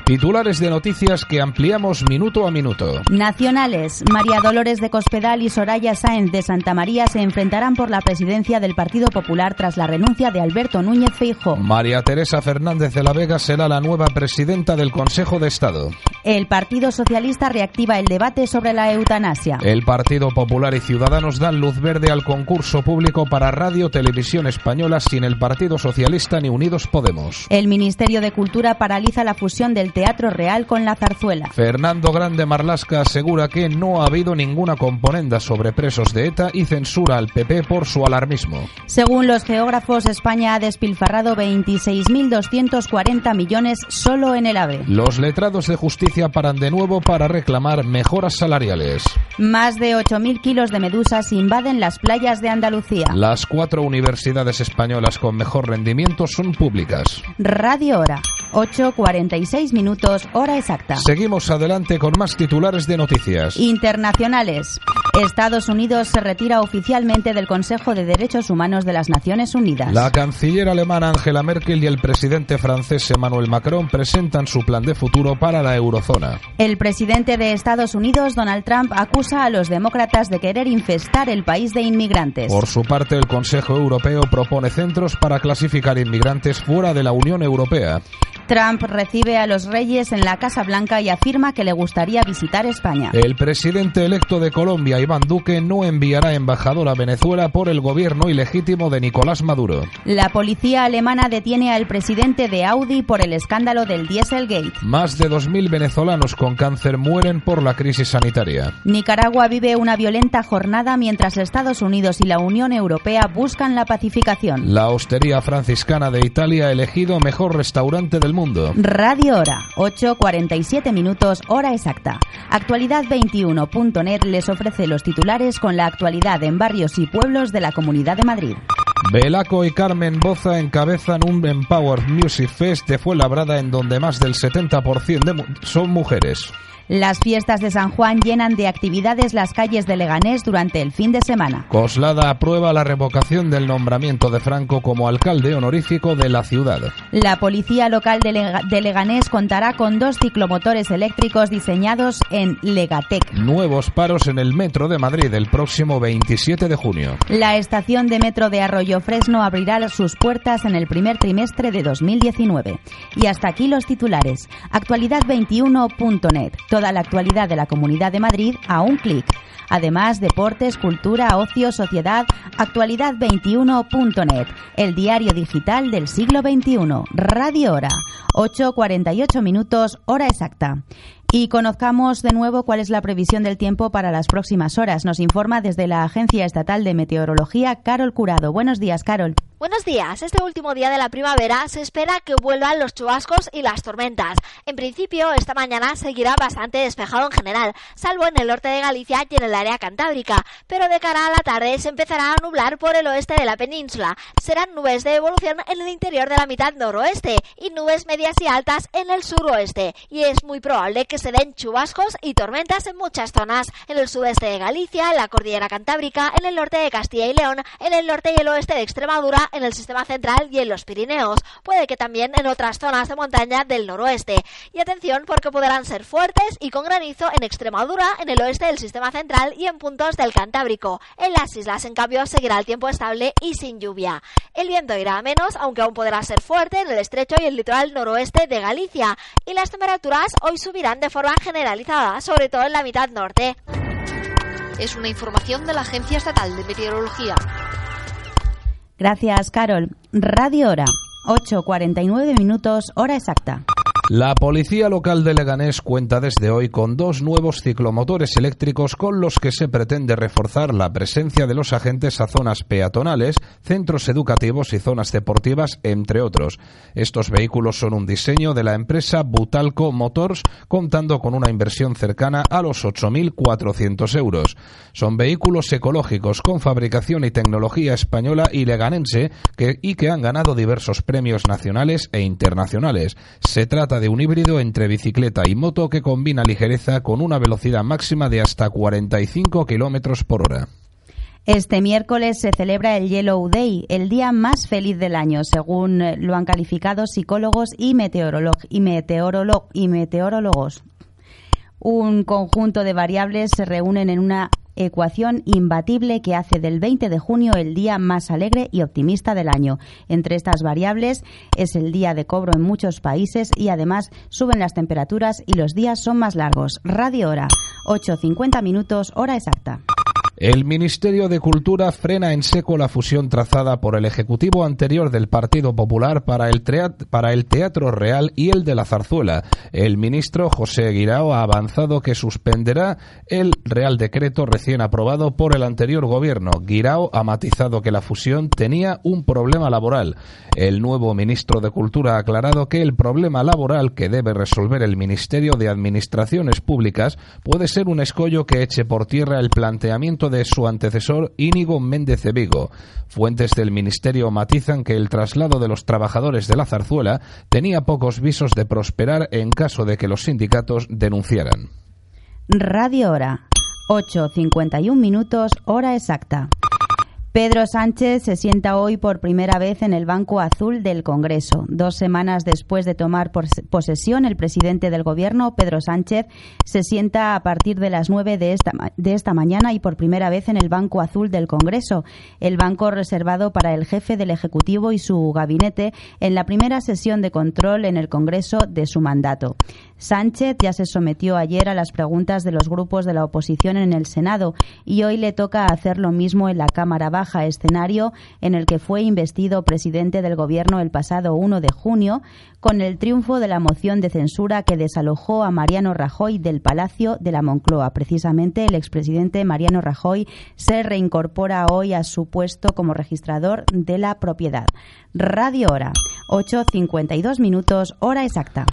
Titulares de noticias que ampliamos minuto a minuto. Nacionales. María Dolores de Cospedal y Soraya Sáenz de Santa María se enfrentarán por la presidencia del Partido Popular tras la renuncia de Alberto Núñez Feijóo. María Teresa Fernández de la Vega será la nueva presidenta del Consejo de Estado. El Partido Socialista reactiva el debate sobre la eutanasia. El Partido Popular y Ciudadanos dan luz verde al concurso público para Radio Televisión Española sin el Partido Socialista ni Unidos Podemos. El Ministerio de Cultura paraliza la fusión del Teatro Real con la zarzuela. Fernando Grande Marlasca asegura que no ha habido ninguna componenda sobre presos de ETA y censura al PP por su alarmismo. Según los geógrafos, España ha despilfarrado 26.240 millones solo en el AVE. Los letrados de justicia paran de nuevo para reclamar mejoras salariales. Más de 8.000 kilos de medusas invaden las playas de Andalucía. Las cuatro universidades españolas con mejor rendimiento son públicas. Radio Hora, 8.46 minutos, hora exacta. Seguimos adelante con más titulares de noticias. Internacionales. Estados Unidos se retira oficialmente del Consejo de Derechos Humanos de las Naciones Unidas. La canciller alemana Angela Merkel y el presidente francés Emmanuel Macron presentan su plan de futuro para la eurozona. El presidente de Estados Unidos, Donald Trump, acusa a los demócratas de querer infestar el país de inmigrantes. Por su parte, el Consejo Europeo propone centros para clasificar inmigrantes fuera de la Unión Europea. Trump recibe a los reyes en la Casa Blanca y afirma que le gustaría visitar España. El presidente electo de Colombia, Iván Duque, no enviará embajador a Venezuela por el gobierno ilegítimo de Nicolás Maduro. La policía alemana detiene al presidente de Audi por el escándalo del Dieselgate. Más de 2.000 venezolanos con cáncer mueren por la crisis sanitaria. Nicaragua vive una violenta jornada mientras Estados Unidos y la Unión Europea buscan la pacificación. La hostería franciscana de Italia ha elegido mejor restaurante del mundo. Radio Hora, 8.47 minutos, hora exacta. Actualidad21.net les ofrece los titulares con la actualidad en barrios y pueblos de la Comunidad de Madrid. Belaco y Carmen Boza encabezan un Empower Music Fest de Fuenlabrada en donde más del 70% de mu- son mujeres. Las fiestas de San Juan llenan de actividades las calles de Leganés durante el fin de semana. Coslada aprueba la revocación del nombramiento de Franco como alcalde honorífico de la ciudad. La policía local de, Lega- de Leganés contará con dos ciclomotores eléctricos diseñados en Legatec. Nuevos paros en el metro de Madrid el próximo 27 de junio. La estación de metro de Arroyo Fresno abrirá sus puertas en el primer trimestre de 2019. Y hasta aquí los titulares. Actualidad21.net. Toda la actualidad de la Comunidad de Madrid a un clic. Además, deportes, cultura, ocio, sociedad. Actualidad21.net. El diario digital del siglo XXI. Radio Hora. 8.48 minutos, hora exacta. Y conozcamos de nuevo cuál es la previsión del tiempo para las próximas horas. Nos informa desde la Agencia Estatal de Meteorología Carol Curado. Buenos días, Carol. Buenos días. Este último día de la primavera se espera que vuelvan los chubascos y las tormentas. En principio, esta mañana seguirá bastante despejado en general, salvo en el norte de Galicia y en el área cantábrica. Pero de cara a la tarde se empezará a nublar por el oeste de la península. Serán nubes de evolución en el interior de la mitad noroeste y nubes medias y altas en el suroeste. Y es muy probable que se den chubascos y tormentas en muchas zonas, en el sudeste de Galicia, en la cordillera cantábrica, en el norte de Castilla y León, en el norte y el oeste de Extremadura, en el sistema central y en los Pirineos. Puede que también en otras zonas de montaña del noroeste. Y atención porque podrán ser fuertes y con granizo en Extremadura, en el oeste del sistema central y en puntos del Cantábrico. En las islas, en cambio, seguirá el tiempo estable y sin lluvia. El viento irá a menos, aunque aún podrá ser fuerte en el estrecho y el litoral noroeste de Galicia. Y las temperaturas hoy subirán de forma generalizada, sobre todo en la mitad norte. Es una información de la Agencia Estatal de Meteorología. Gracias, Carol. Radio Hora. 8.49 minutos, hora exacta. La policía local de Leganés cuenta desde hoy con dos nuevos ciclomotores eléctricos con los que se pretende reforzar la presencia de los agentes a zonas peatonales, centros educativos y zonas deportivas, entre otros. Estos vehículos son un diseño de la empresa Butalco Motors, contando con una inversión cercana a los 8.400 euros. Son vehículos ecológicos con fabricación y tecnología española y leganense que, y que han ganado diversos premios nacionales e internacionales. Se trata de un híbrido entre bicicleta y moto que combina ligereza con una velocidad máxima de hasta 45 kilómetros por hora. Este miércoles se celebra el Yellow Day, el día más feliz del año, según lo han calificado psicólogos y, y meteorólogos. Un conjunto de variables se reúnen en una ecuación imbatible que hace del 20 de junio el día más alegre y optimista del año. Entre estas variables es el día de cobro en muchos países y además suben las temperaturas y los días son más largos. Radio Hora, 8.50 minutos, hora exacta. El Ministerio de Cultura frena en seco la fusión trazada por el Ejecutivo anterior del Partido Popular para el, Teatro Real y el de la Zarzuela. El ministro José Guirao ha avanzado que suspenderá el Real Decreto recién aprobado por el anterior gobierno. Guirao ha matizado que la fusión tenía un problema laboral. El nuevo ministro de Cultura ha aclarado que el problema laboral que debe resolver el Ministerio de Administraciones Públicas puede ser un escollo que eche por tierra el planteamiento de su antecesor Íñigo Méndez de Vigo. Fuentes del Ministerio matizan que el traslado de los trabajadores de la zarzuela tenía pocos visos de prosperar en caso de que los sindicatos denunciaran. Radio Hora, 8.51 minutos, hora exacta. Pedro Sánchez se sienta hoy por primera vez en el Banco Azul del Congreso. Dos semanas después de tomar posesión, el presidente del Gobierno, Pedro Sánchez, se sienta a partir de las nueve de esta, de esta mañana y por primera vez en el Banco Azul del Congreso, el banco reservado para el jefe del Ejecutivo y su gabinete en la primera sesión de control en el Congreso de su mandato. Sánchez ya se sometió ayer a las preguntas de los grupos de la oposición en el Senado y hoy le toca hacer lo mismo en la Cámara Baja, escenario en el que fue investido presidente del Gobierno el pasado 1 de junio, con el triunfo de la moción de censura que desalojó a Mariano Rajoy del Palacio de la Moncloa. Precisamente el expresidente Mariano Rajoy se reincorpora hoy a su puesto como registrador de la propiedad. Radio Hora, 8.52 minutos, hora exacta.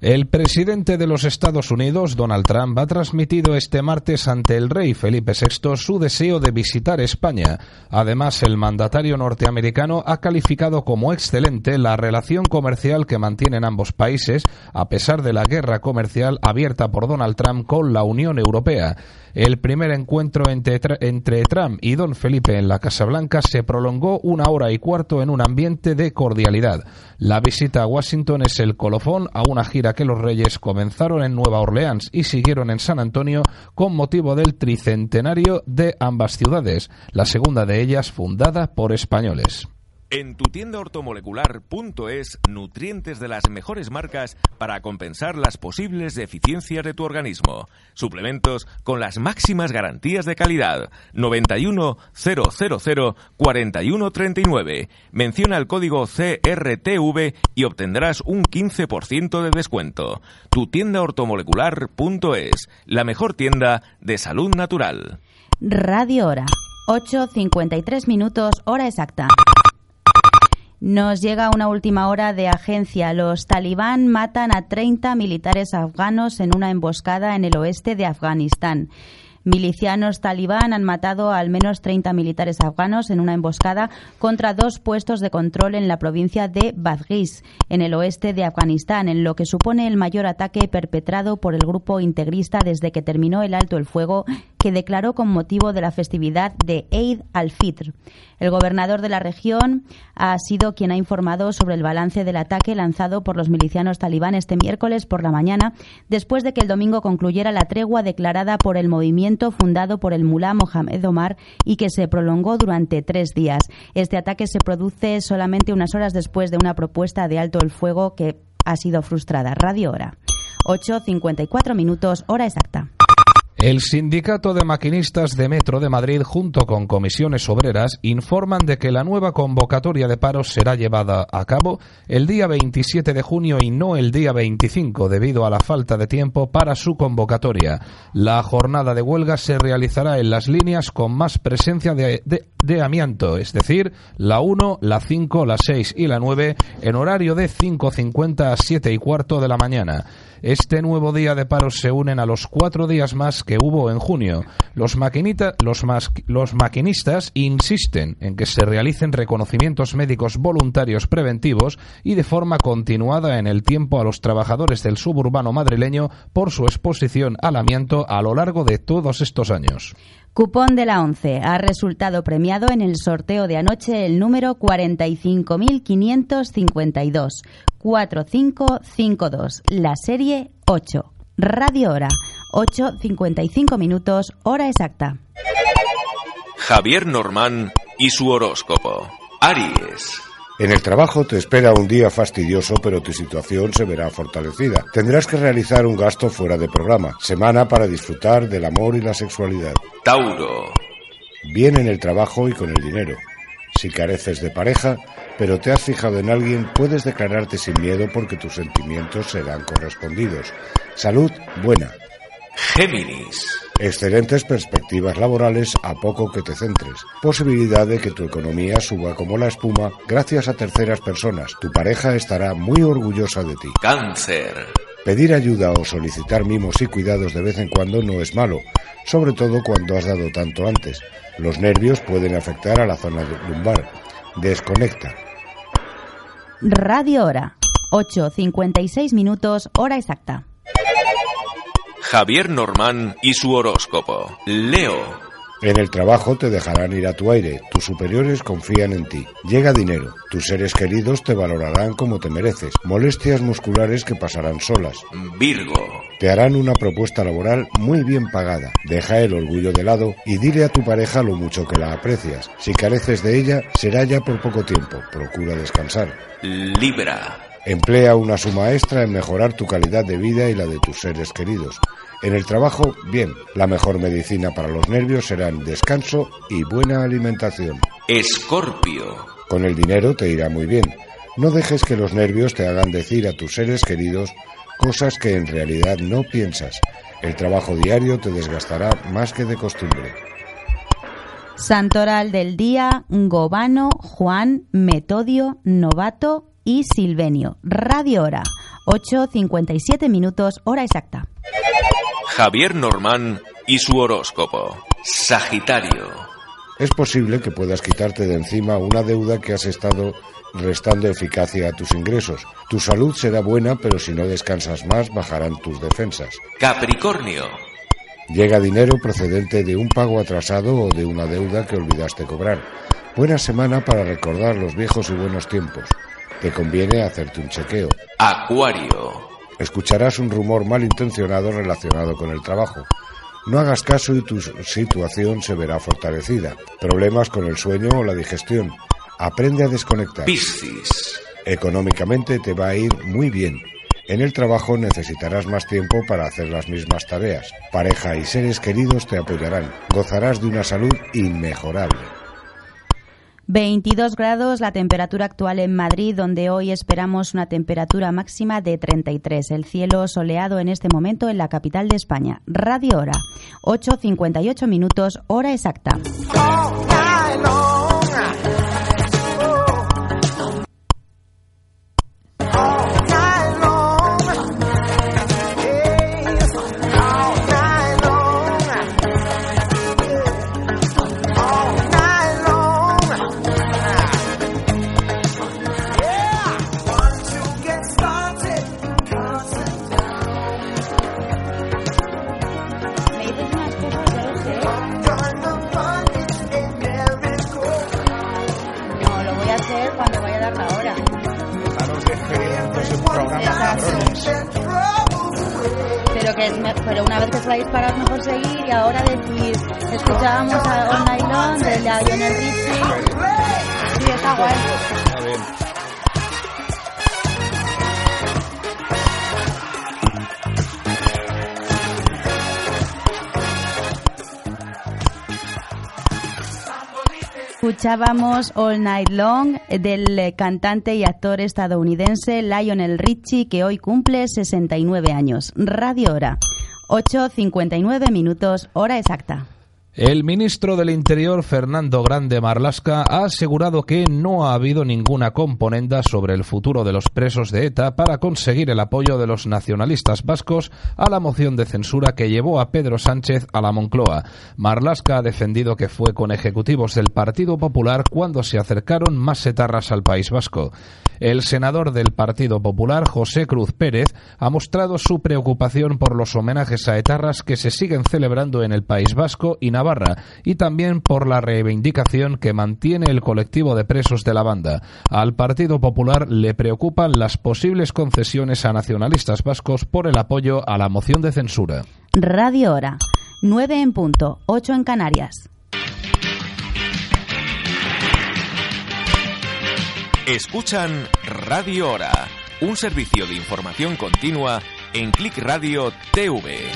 El presidente de los Estados Unidos, Donald Trump, ha transmitido este martes ante el rey Felipe VI su deseo de visitar España. Además, el mandatario norteamericano ha calificado como excelente la relación comercial que mantienen ambos países, a pesar de la guerra comercial abierta por Donald Trump con la Unión Europea. El primer encuentro entre, entre, Trump y Don Felipe en la Casa Blanca se prolongó una hora y cuarto en un ambiente de cordialidad. La visita a Washington es el colofón a una gira que los reyes comenzaron en Nueva Orleans y siguieron en San Antonio con motivo del tricentenario de ambas ciudades, la segunda de ellas fundada por españoles. En tu tienda ortomolecular.es, nutrientes de las mejores marcas para compensar las posibles deficiencias de tu organismo. Suplementos con las máximas garantías de calidad. 91 000 4139. Menciona el código CRTV y obtendrás un 15% de descuento. Tu tienda ortomolecular.es, la mejor tienda de salud natural. Radio Hora, 8.53 minutos, hora exacta. Nos llega una última hora de agencia. Los talibán matan a 30 militares afganos en una emboscada en el oeste de Afganistán. Milicianos talibán han matado a al menos 30 militares afganos en una emboscada contra dos puestos de control en la provincia de Badghis, en el oeste de Afganistán, en lo que supone el mayor ataque perpetrado por el grupo integrista desde que terminó el alto el fuego que declaró con motivo de la festividad de Eid al-Fitr. El gobernador de la región ha sido quien ha informado sobre el balance del ataque lanzado por los milicianos talibán este miércoles por la mañana, después de que el domingo concluyera la tregua declarada por el movimiento fundado por el mulá Mohamed Omar y que se prolongó durante tres días. Este ataque se produce solamente unas horas después de una propuesta de alto el fuego que ha sido frustrada. Radio Hora. 8.54 minutos, hora exacta. El Sindicato de Maquinistas de Metro de Madrid, junto con comisiones obreras, informan de que la nueva convocatoria de paros será llevada a cabo el día 27 de junio y no el día 25, debido a la falta de tiempo para su convocatoria. La jornada de huelga se realizará en las líneas con más presencia de, de- amianto, es decir, la 1, la 5, la 6 y la 9, en horario de 5.50 a 7 y cuarto de la mañana. Este nuevo día de paros se unen a los cuatro días más que hubo en junio. Los, los maquinistas insisten en que se realicen reconocimientos médicos voluntarios preventivos y de forma continuada en el tiempo a los trabajadores del suburbano madrileño por su exposición al amianto a lo largo de todos estos años. Cupón de la 11 ha resultado premiado en el sorteo de anoche el número 45.552 4552, la serie 8. Radio Hora, 8.55 minutos, hora exacta. Javier Normán y su horóscopo. Aries. En el trabajo te espera un día fastidioso, pero tu situación se verá fortalecida. Tendrás que realizar un gasto fuera de programa. Semana para disfrutar del amor y la sexualidad. Tauro. Bien en el trabajo y con el dinero. Si careces de pareja, pero te has fijado en alguien, puedes declararte sin miedo porque tus sentimientos serán correspondidos. Salud buena. Géminis. Excelentes perspectivas laborales a poco que te centres. Posibilidad de que tu economía suba como la espuma gracias a terceras personas. Tu pareja estará muy orgullosa de ti. Cáncer. Pedir ayuda o solicitar mimos y cuidados de vez en cuando no es malo, sobre todo cuando has dado tanto antes. Los nervios pueden afectar a la zona lumbar. Desconecta. Radio Hora, 8.56 minutos, hora exacta. Javier Normán y su horóscopo. Leo. En el trabajo te dejarán ir a tu aire, tus superiores confían en ti. Llega dinero, tus seres queridos te valorarán como te mereces. Molestias musculares que pasarán solas. Virgo. Te harán una propuesta laboral muy bien pagada. Deja el orgullo de lado y dile a tu pareja lo mucho que la aprecias. Si careces de ella, será ya por poco tiempo. Procura descansar. Libra. Emplea una suma extra en mejorar tu calidad de vida y la de tus seres queridos. En el trabajo, bien, la mejor medicina para los nervios serán descanso y buena alimentación. Escorpio. Con el dinero te irá muy bien. No dejes que los nervios te hagan decir a tus seres queridos cosas que en realidad no piensas. El trabajo diario te desgastará más que de costumbre. Santoral del día, Gobano, Juan, Metodio, Novato y Silvenio. Radio Hora, 8.57 minutos, hora exacta. Javier Normán y su horóscopo. Sagitario. Es posible que puedas quitarte de encima una deuda que has estado restando eficacia a tus ingresos. Tu salud será buena, pero si no descansas más, bajarán tus defensas. Capricornio. Llega dinero procedente de un pago atrasado o de una deuda que olvidaste cobrar. Buena semana para recordar los viejos y buenos tiempos. Te conviene hacerte un chequeo. Acuario. Escucharás un rumor malintencionado relacionado con el trabajo. No hagas caso y tu situación se verá fortalecida. Problemas con el sueño o la digestión. Aprende a desconectar. Piscis. Económicamente te va a ir muy bien. En el trabajo necesitarás más tiempo para hacer las mismas tareas. Pareja y seres queridos te apoyarán. Gozarás de una salud inmejorable. 22 grados la temperatura actual en Madrid, donde hoy esperamos una temperatura máxima de 33. El cielo soleado en este momento en la capital de España. Radio Hora, 8.58 minutos, hora exacta. Pero una vez que os vais para mejor seguir y ahora decís, escuchábamos a Night Long de Lionel Richie. Sí, está guay. A Escuchábamos All Night Long del cantante y actor estadounidense Lionel Richie, que hoy cumple 69 años. Radio Hora. 8.59 minutos, hora exacta. El ministro del Interior, Fernando Grande Marlasca, ha asegurado que no ha habido ninguna componenda sobre el futuro de los presos de ETA para conseguir el apoyo de los nacionalistas vascos a la moción de censura que llevó a Pedro Sánchez a la Moncloa. Marlasca ha defendido que fue con ejecutivos del Partido Popular cuando se acercaron más etarras al País Vasco. El senador del Partido Popular, José Cruz Pérez, ha mostrado su preocupación por los homenajes a etarras que se siguen celebrando en el País Vasco y Navarra, y también por la reivindicación que mantiene el colectivo de presos de la banda. Al Partido Popular le preocupan las posibles concesiones a nacionalistas vascos por el apoyo a la moción de censura. Radio Hora. 9 en punto, 8 en Canarias. Escuchan Radio Hora, un servicio de información continua en Click Radio TV.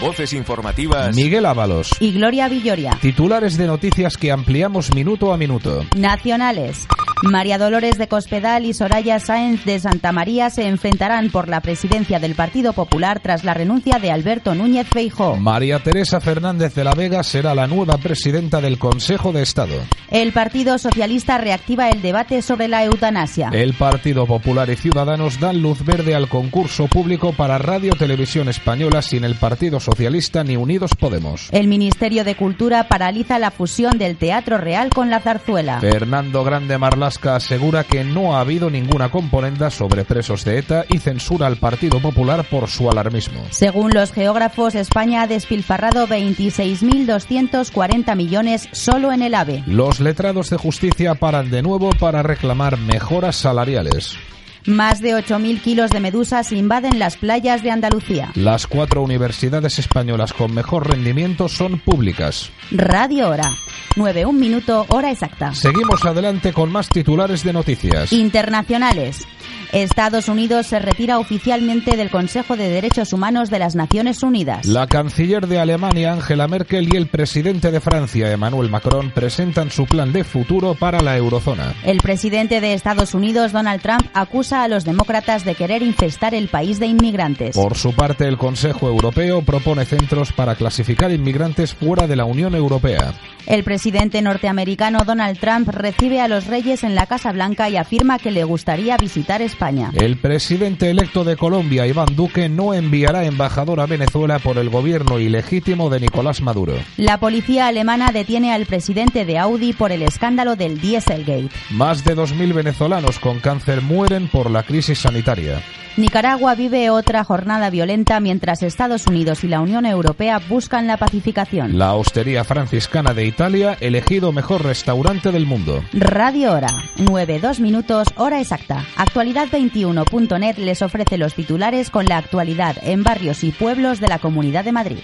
Voces informativas. Miguel Ábalos. Y Gloria Villoria. Titulares de noticias que ampliamos minuto a minuto. Nacionales. María Dolores de Cospedal y Soraya Sáenz de Santa María se enfrentarán por la presidencia del Partido Popular tras la renuncia de Alberto Núñez Feijóo. María Teresa Fernández de la Vega será la nueva presidenta del Consejo de Estado. El Partido Socialista reactiva el debate sobre la eutanasia. El Partido Popular y Ciudadanos dan luz verde al concurso público para Radio Televisión Española sin el Partido Socialista ni Unidos Podemos. El Ministerio de Cultura paraliza la fusión del Teatro Real con la zarzuela. Fernando Grande Marlasca asegura que no ha habido ninguna componenda sobre presos de ETA y censura al Partido Popular por su alarmismo. Según los geógrafos, España ha despilfarrado 26.240 millones solo en el AVE. Los letrados de justicia paran de nuevo para reclamar mejoras salariales. Más de 8.000 kilos de medusas invaden las playas de Andalucía. Las cuatro universidades españolas con mejor rendimiento son públicas. Radio Hora. 9, un minuto, hora exacta. Seguimos adelante con más titulares de noticias. Internacionales. Estados Unidos se retira oficialmente del Consejo de Derechos Humanos de las Naciones Unidas. La canciller de Alemania, Angela Merkel, y el presidente de Francia, Emmanuel Macron, presentan su plan de futuro para la eurozona. El presidente de Estados Unidos, Donald Trump, acusa a los demócratas de querer infestar el país de inmigrantes. Por su parte, el Consejo Europeo propone centros para clasificar inmigrantes fuera de la Unión Europea. El presidente norteamericano Donald Trump recibe a los reyes en la Casa Blanca y afirma que le gustaría visitar España. El presidente electo de Colombia, Iván Duque, no enviará embajador a Venezuela por el gobierno ilegítimo de Nicolás Maduro. La policía alemana detiene al presidente de Audi por el escándalo del Dieselgate. Más de 2.000 venezolanos con cáncer mueren por la crisis sanitaria. Nicaragua vive otra jornada violenta mientras Estados Unidos y la Unión Europea buscan la pacificación. La Hostería Franciscana de Italia, elegido mejor restaurante del mundo. Radio Hora, 9, 2 minutos, hora exacta. Actualidad21.net les ofrece los titulares con la actualidad en barrios y pueblos de la Comunidad de Madrid.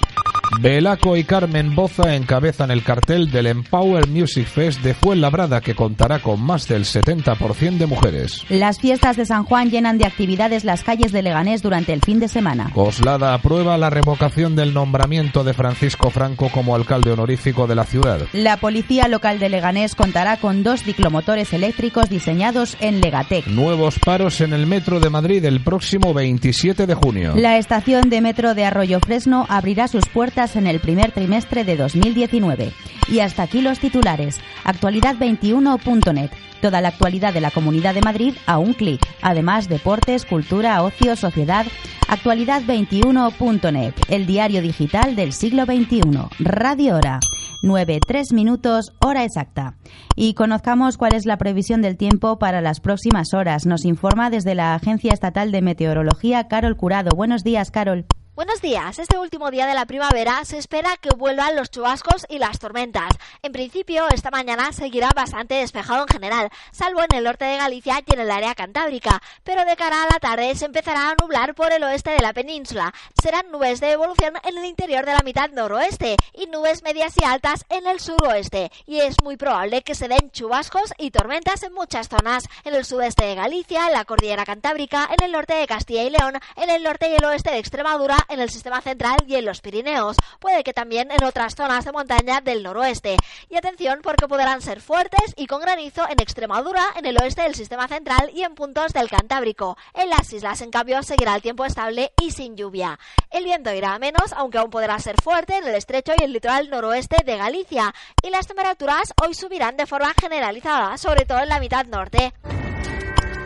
Belaco y Carmen Boza encabezan el cartel del Empower Music Fest de Fuenlabrada que contará con más del 70% de mujeres. Las fiestas de San Juan llenan de actividades las calles de Leganés durante el fin de semana. Coslada aprueba la revocación del nombramiento de Francisco Franco como alcalde honorífico de la ciudad. La policía local de Leganés contará con dos ciclomotores eléctricos diseñados en Legatec. Nuevos paros en el metro de Madrid el próximo 27 de junio. La estación de metro de Arroyo Fresno abrirá sus puertas en el primer trimestre de 2019. Y hasta aquí los titulares. Actualidad21.net. Toda la actualidad de la Comunidad de Madrid a un clic. Además, deportes, cultura, ocio, sociedad. Actualidad21.net. El diario digital del siglo XXI. Radio Hora. 9, 3 minutos, hora exacta. Y conozcamos cuál es la previsión del tiempo para las próximas horas. Nos informa desde la Agencia Estatal de Meteorología Carol Curado. Buenos días, Carol. Buenos días. Este último día de la primavera se espera que vuelvan los chubascos y las tormentas. En principio, esta mañana seguirá bastante despejado en general, salvo en el norte de Galicia y en el área cantábrica, pero de cara a la tarde se empezará a nublar por el oeste de la península. Serán nubes de evolución en el interior de la mitad noroeste y nubes medias y altas en el suroeste, y es muy probable que se den chubascos y tormentas en muchas zonas, en el sudeste de Galicia, en la cordillera cantábrica, en el norte de Castilla y León, en el norte y el oeste de Extremadura, en el sistema central y en los Pirineos. Puede que también en otras zonas de montaña del noroeste. Y atención porque podrán ser fuertes y con granizo en Extremadura, en el oeste del sistema central y en puntos del Cantábrico. En las islas, en cambio, seguirá el tiempo estable y sin lluvia. El viento irá a menos, aunque aún podrá ser fuerte en el estrecho y el litoral noroeste de Galicia. Y las temperaturas hoy subirán de forma generalizada, sobre todo en la mitad norte.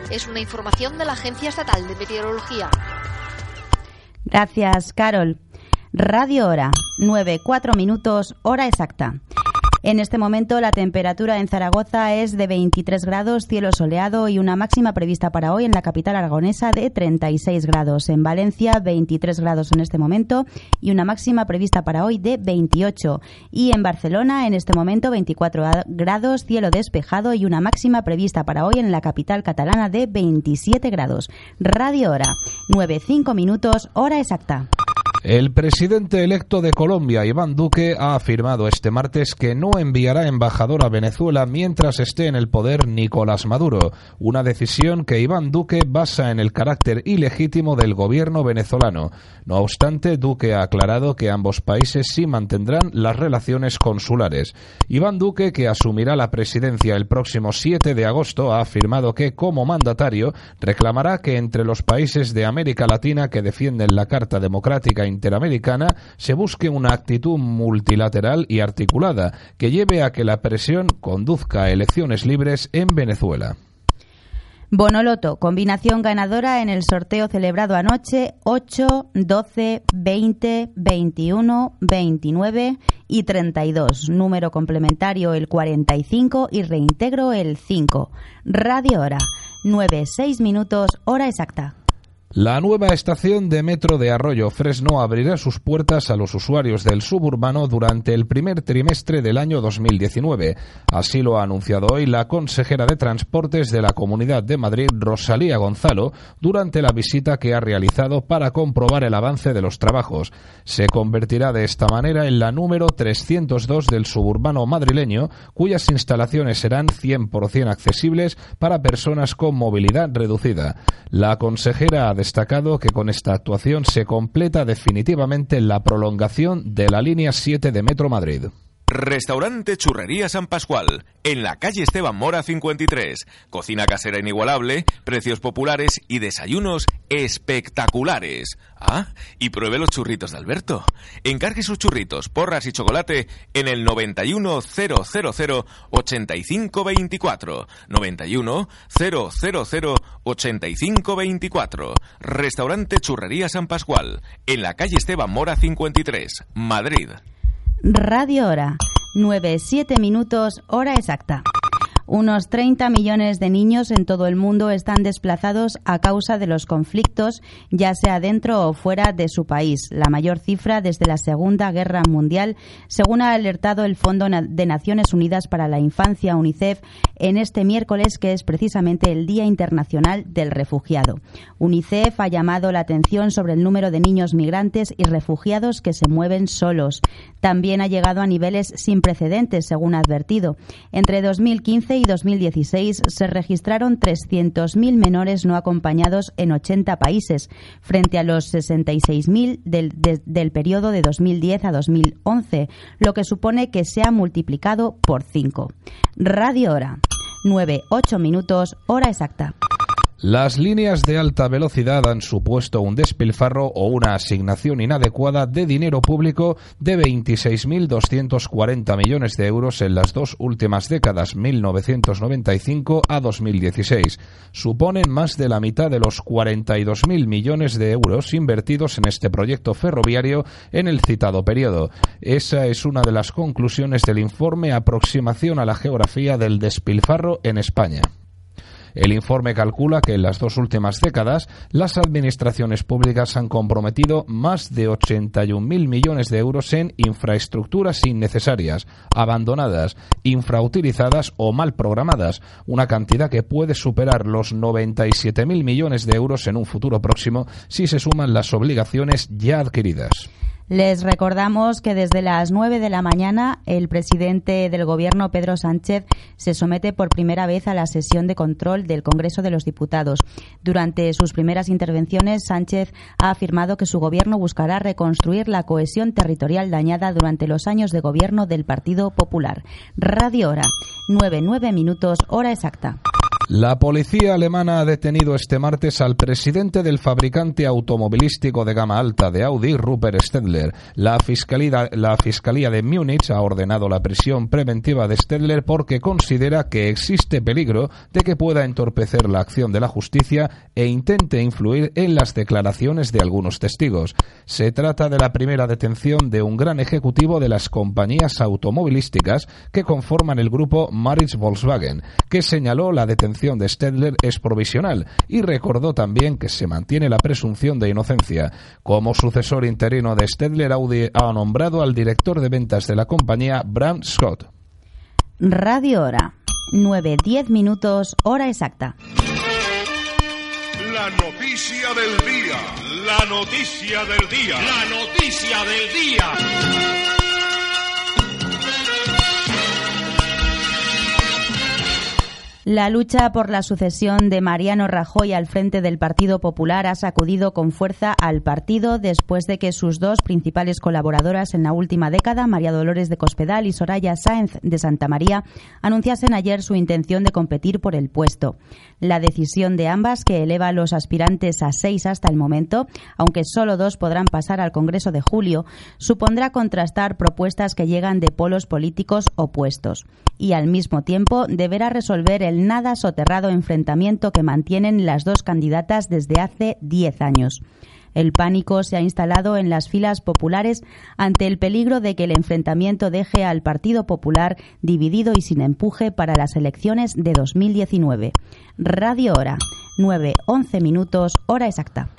Es una información de la Agencia Estatal de Meteorología. Gracias, Carol. Radio Hora, 9, 4 minutos, hora exacta. En este momento la temperatura en Zaragoza es de 23 grados, cielo soleado y una máxima prevista para hoy en la capital aragonesa de 36 grados. En Valencia 23 grados en este momento y una máxima prevista para hoy de 28. Y en Barcelona en este momento 24 grados, cielo despejado y una máxima prevista para hoy en la capital catalana de 27 grados. Radio Hora, 9-5 minutos, hora exacta. El presidente electo de Colombia, Iván Duque, ha afirmado este martes que no enviará embajador a Venezuela mientras esté en el poder Nicolás Maduro, una decisión que Iván Duque basa en el carácter ilegítimo del gobierno venezolano. No obstante, Duque ha aclarado que ambos países sí mantendrán las relaciones consulares. Iván Duque, que asumirá la presidencia el próximo 7 de agosto, ha afirmado que, como mandatario, reclamará que entre los países de América Latina que defienden la Carta Democrática Interamericana se busque una actitud multilateral y articulada que lleve a que la presión conduzca a elecciones libres en Venezuela. Bonoloto, combinación ganadora en el sorteo celebrado anoche 8, 12, 20, 21, 29 y 32. Número complementario el 45 y reintegro el 5. Radio hora 9, 6 minutos, hora exacta. La nueva estación de metro de Arroyo Fresno abrirá sus puertas a los usuarios del suburbano durante el primer trimestre del año 2019. Así lo ha anunciado hoy la consejera de Transportes de la Comunidad de Madrid, Rosalía Gonzalo, durante la visita que ha realizado para comprobar el avance de los trabajos. Se convertirá de esta manera en la número 302 del suburbano madrileño, cuyas instalaciones serán 100% accesibles para personas con movilidad reducida. La consejera destacado que con esta actuación se completa definitivamente la prolongación de la línea 7 de Metro Madrid. Restaurante Churrería San Pascual, en la calle Esteban Mora 53. Cocina casera inigualable, precios populares y desayunos espectaculares. Ah, y pruebe los churritos de Alberto. Encargue sus churritos, porras y chocolate en el 910008524. 910008524. Restaurante Churrería San Pascual, en la calle Esteban Mora 53, Madrid. Radio Hora, 9-7 minutos, hora exacta. Unos 30 millones de niños en todo el mundo están desplazados a causa de los conflictos, ya sea dentro o fuera de su país, la mayor cifra desde la Segunda Guerra Mundial, según ha alertado el Fondo de Naciones Unidas para la Infancia, UNICEF, en este miércoles, que es precisamente el Día Internacional del Refugiado. UNICEF ha llamado la atención sobre el número de niños migrantes y refugiados que se mueven solos. También ha llegado a niveles sin precedentes, según ha advertido. Entre 2015 y 2016 se registraron 300.000 menores no acompañados en 80 países, frente a los 66.000 del, de, del periodo de 2010 a 2011, lo que supone que se ha multiplicado por 5. Radio Hora. 9-8 minutos, hora exacta. Las líneas de alta velocidad han supuesto un despilfarro o una asignación inadecuada de dinero público de 26.240 millones de euros en las dos últimas décadas, 1995 a 2016. Suponen más de la mitad de los 42.000 millones de euros invertidos en este proyecto ferroviario en el citado periodo. Esa es una de las conclusiones del informe Aproximación a la geografía del despilfarro en España. El informe calcula que en las dos últimas décadas las administraciones públicas han comprometido más de 81.000 millones de euros en infraestructuras innecesarias, abandonadas, infrautilizadas o mal programadas, una cantidad que puede superar los 97.000 millones de euros en un futuro próximo si se suman las obligaciones ya adquiridas. Les recordamos que desde las 9 de la mañana el presidente del Gobierno, Pedro Sánchez, se somete por primera vez a la sesión de control del Congreso de los Diputados. Durante sus primeras intervenciones, Sánchez ha afirmado que su Gobierno buscará reconstruir la cohesión territorial dañada durante los años de gobierno del Partido Popular. Radio Hora, 9-9 minutos, hora exacta. La policía alemana ha detenido este martes al presidente del fabricante automovilístico de gama alta de Audi, Rupert Stedler. La fiscalía, la fiscalía de Múnich ha ordenado la prisión preventiva de Stedler porque considera que existe peligro de que pueda entorpecer la acción de la justicia e intente influir en las declaraciones de algunos testigos. Se trata de la primera detención de un gran ejecutivo de las compañías automovilísticas que conforman el grupo Maritz Volkswagen, que señaló la detención de Stedler es provisional y recordó también que se mantiene la presunción de inocencia. Como sucesor interino de Stedler, Audi ha nombrado al director de ventas de la compañía, Bram Scott. Radio Hora, 9-10 minutos, hora exacta. La noticia del día. La noticia del día. La noticia del día. La lucha por la sucesión de Mariano Rajoy al frente del Partido Popular ha sacudido con fuerza al partido después de que sus dos principales colaboradoras en la última década, María Dolores de Cospedal y Soraya Sáenz de Santa María, anunciasen ayer su intención de competir por el puesto. La decisión de ambas, que eleva a los aspirantes a seis hasta el momento, aunque solo dos podrán pasar al Congreso de julio, supondrá contrastar propuestas que llegan de polos políticos opuestos y al mismo tiempo deberá resolver el nada soterrado enfrentamiento que mantienen las dos candidatas desde hace diez años. El pánico se ha instalado en las filas populares ante el peligro de que el enfrentamiento deje al Partido Popular dividido y sin empuje para las elecciones de 2019. Radio Hora, 9-11 minutos, hora exacta.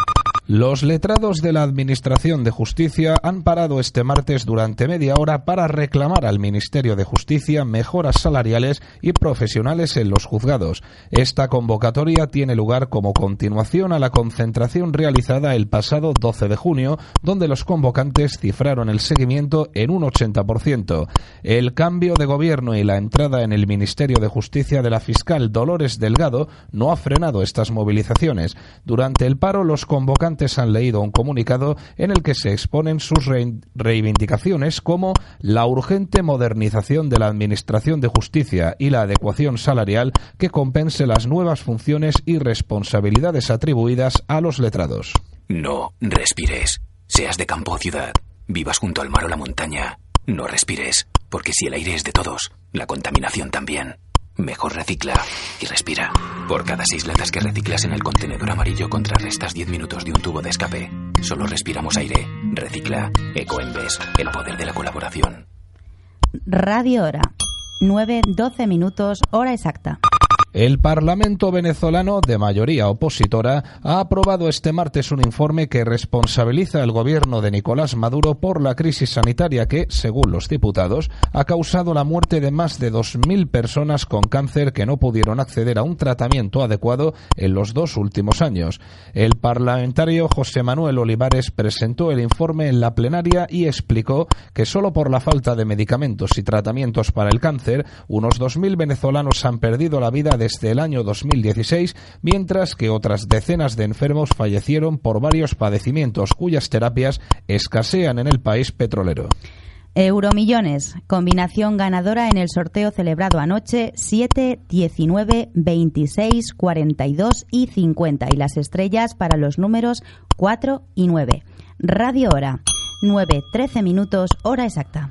Los letrados de la Administración de Justicia han parado este martes durante media hora para reclamar al Ministerio de Justicia mejoras salariales y profesionales en los juzgados. Esta convocatoria tiene lugar como continuación a la concentración realizada el pasado 12 de junio, donde los convocantes cifraron el seguimiento en un 80%. El cambio de gobierno y la entrada en el Ministerio de Justicia de la fiscal Dolores Delgado no ha frenado estas movilizaciones. Durante el paro, los convocantes han leído un comunicado en el que se exponen sus reivindicaciones como la urgente modernización de la Administración de Justicia y la adecuación salarial que compense las nuevas funciones y responsabilidades atribuidas a los letrados. No respires. Seas de campo o ciudad. Vivas junto al mar o la montaña. No respires, porque si el aire es de todos, la contaminación también. Mejor recicla y respira. Por cada seis latas que reciclas en el contenedor amarillo contrarrestas 10 minutos de un tubo de escape. Solo respiramos aire. Recicla. Ecoembes. El poder de la colaboración. Radio Hora. 9-12 minutos, hora exacta. El Parlamento venezolano, de mayoría opositora, ha aprobado este martes un informe que responsabiliza al gobierno de Nicolás Maduro por la crisis sanitaria que, según los diputados, ha causado la muerte de más de 2.000 personas con cáncer que no pudieron acceder a un tratamiento adecuado en los dos últimos años. El parlamentario José Manuel Olivares presentó el informe en la plenaria y explicó que solo por la falta de medicamentos y tratamientos para el cáncer, unos 2.000 venezolanos han perdido la vida desde el año 2016, mientras que otras decenas de enfermos fallecieron por varios padecimientos cuyas terapias escasean en el país petrolero. Euromillones, combinación ganadora en el sorteo celebrado anoche 7, 19, 26, 42 y 50 y las estrellas para los números 4 y 9. Radio Hora, 9, 13 minutos, hora exacta.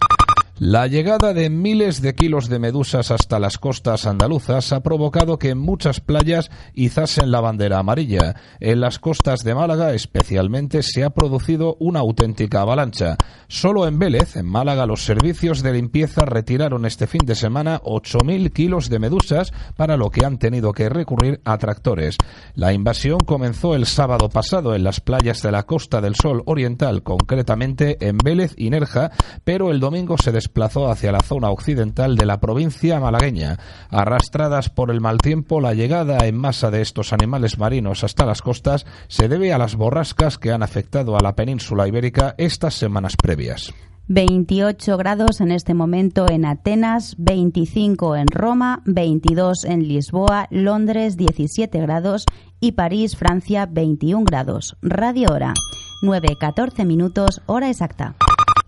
La llegada de miles de kilos de medusas hasta las costas andaluzas ha provocado que muchas playas izasen la bandera amarilla. En las costas de Málaga especialmente se ha producido una auténtica avalancha. Solo en Vélez, en Málaga, los servicios de limpieza retiraron este fin de semana 8.000 kilos de medusas para lo que han tenido que recurrir a tractores. La invasión comenzó el sábado pasado en las playas de la Costa del Sol Oriental, concretamente en Vélez y Nerja, pero el domingo se desplazó hacia la zona occidental de la provincia malagueña. Arrastradas por el mal tiempo, la llegada en masa de estos animales marinos hasta las costas se debe a las borrascas que han afectado a la península ibérica estas semanas previas. 28 grados en este momento en Atenas, 25 en Roma, 22 en Lisboa, Londres 17 grados y París, Francia 21 grados. Radio Hora, 9.14 minutos, hora exacta.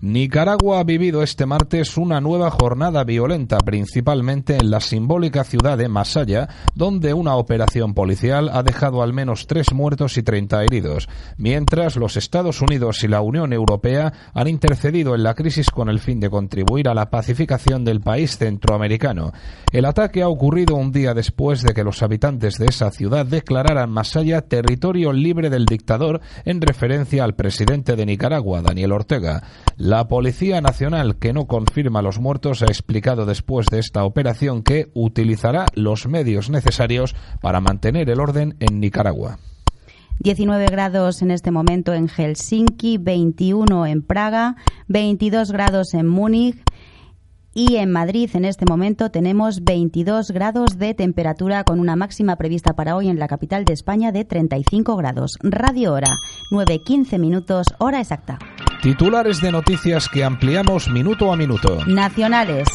Nicaragua ha vivido este martes una nueva jornada violenta, principalmente en la simbólica ciudad de Masaya, donde una operación policial ha dejado al menos tres muertos y 30 heridos, mientras los Estados Unidos y la Unión Europea han intercedido en la crisis con el fin de contribuir a la pacificación del país centroamericano. El ataque ha ocurrido un día después de que los habitantes de esa ciudad declararan Masaya territorio libre del dictador en referencia al presidente de Nicaragua, Daniel Ortega. La Policía Nacional, que no confirma los muertos, ha explicado después de esta operación que utilizará los medios necesarios para mantener el orden en Nicaragua. 19 grados en este momento en Helsinki, 21 en Praga, 22 grados en Múnich y en Madrid en este momento tenemos 22 grados de temperatura con una máxima prevista para hoy en la capital de España de 35 grados. Radio Hora, 9.15 minutos, hora exacta. Titulares de noticias que ampliamos minuto a minuto. Nacionales.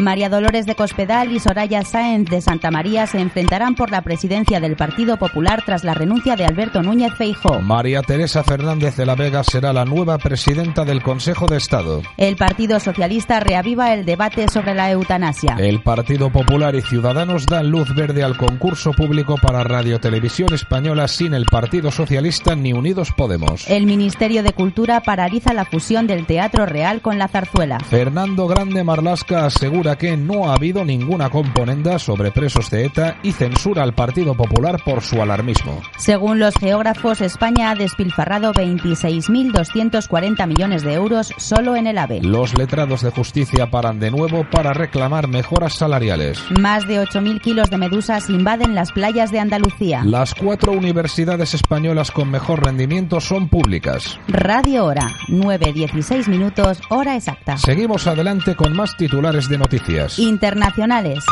María Dolores de Cospedal y Soraya Sáenz de Santa María se enfrentarán por la presidencia del Partido Popular tras la renuncia de Alberto Núñez Feijóo. María Teresa Fernández de la Vega será la nueva presidenta del Consejo de Estado. El Partido Socialista reaviva el debate sobre la eutanasia. El Partido Popular y Ciudadanos dan luz verde al concurso público para Radio Televisión Española sin el Partido Socialista ni Unidos Podemos. El Ministerio de Cultura paraliza la fusión del Teatro Real con la zarzuela. Fernando Grande Marlasca asegura que no ha habido ninguna componenda sobre presos de ETA y censura al Partido Popular por su alarmismo. Según los geógrafos, España ha despilfarrado 26.240 millones de euros solo en el AVE. Los letrados de justicia paran de nuevo para reclamar mejoras salariales. Más de 8.000 kilos de medusas invaden las playas de Andalucía. Las cuatro universidades españolas con mejor rendimiento son públicas. Radio Hora, 9.16 minutos, hora exacta. Seguimos adelante con más titulares de noticias. Internacionales.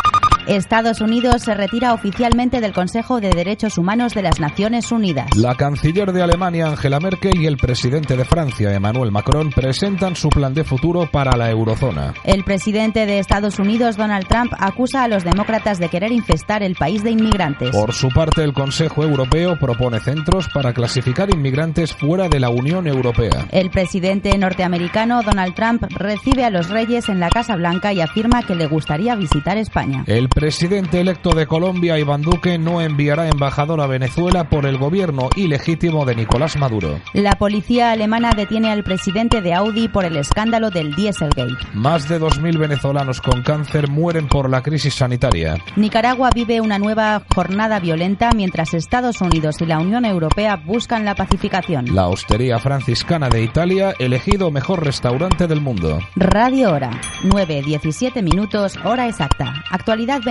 Estados Unidos se retira oficialmente del Consejo de Derechos Humanos de las Naciones Unidas. La canciller de Alemania, Angela Merkel, y el presidente de Francia, Emmanuel Macron, presentan su plan de futuro para la eurozona. El presidente de Estados Unidos, Donald Trump, acusa a los demócratas de querer infestar el país de inmigrantes. Por su parte, el Consejo Europeo propone centros para clasificar inmigrantes fuera de la Unión Europea. El presidente norteamericano, Donald Trump, recibe a los reyes en la Casa Blanca y afirma que le gustaría visitar España. El presidente electo de Colombia, Iván Duque, no enviará embajador a Venezuela por el gobierno ilegítimo de Nicolás Maduro. La policía alemana detiene al presidente de Audi por el escándalo del Dieselgate. Más de 2.000 venezolanos con cáncer mueren por la crisis sanitaria. Nicaragua vive una nueva jornada violenta mientras Estados Unidos y la Unión Europea buscan la pacificación. La Hostería Franciscana de Italia, elegido mejor restaurante del mundo. Radio Hora, 9.17 minutos, hora exacta.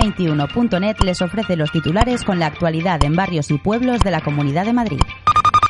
Actualidad21.net les ofrece los titulares con la actualidad en barrios y pueblos de la Comunidad de Madrid.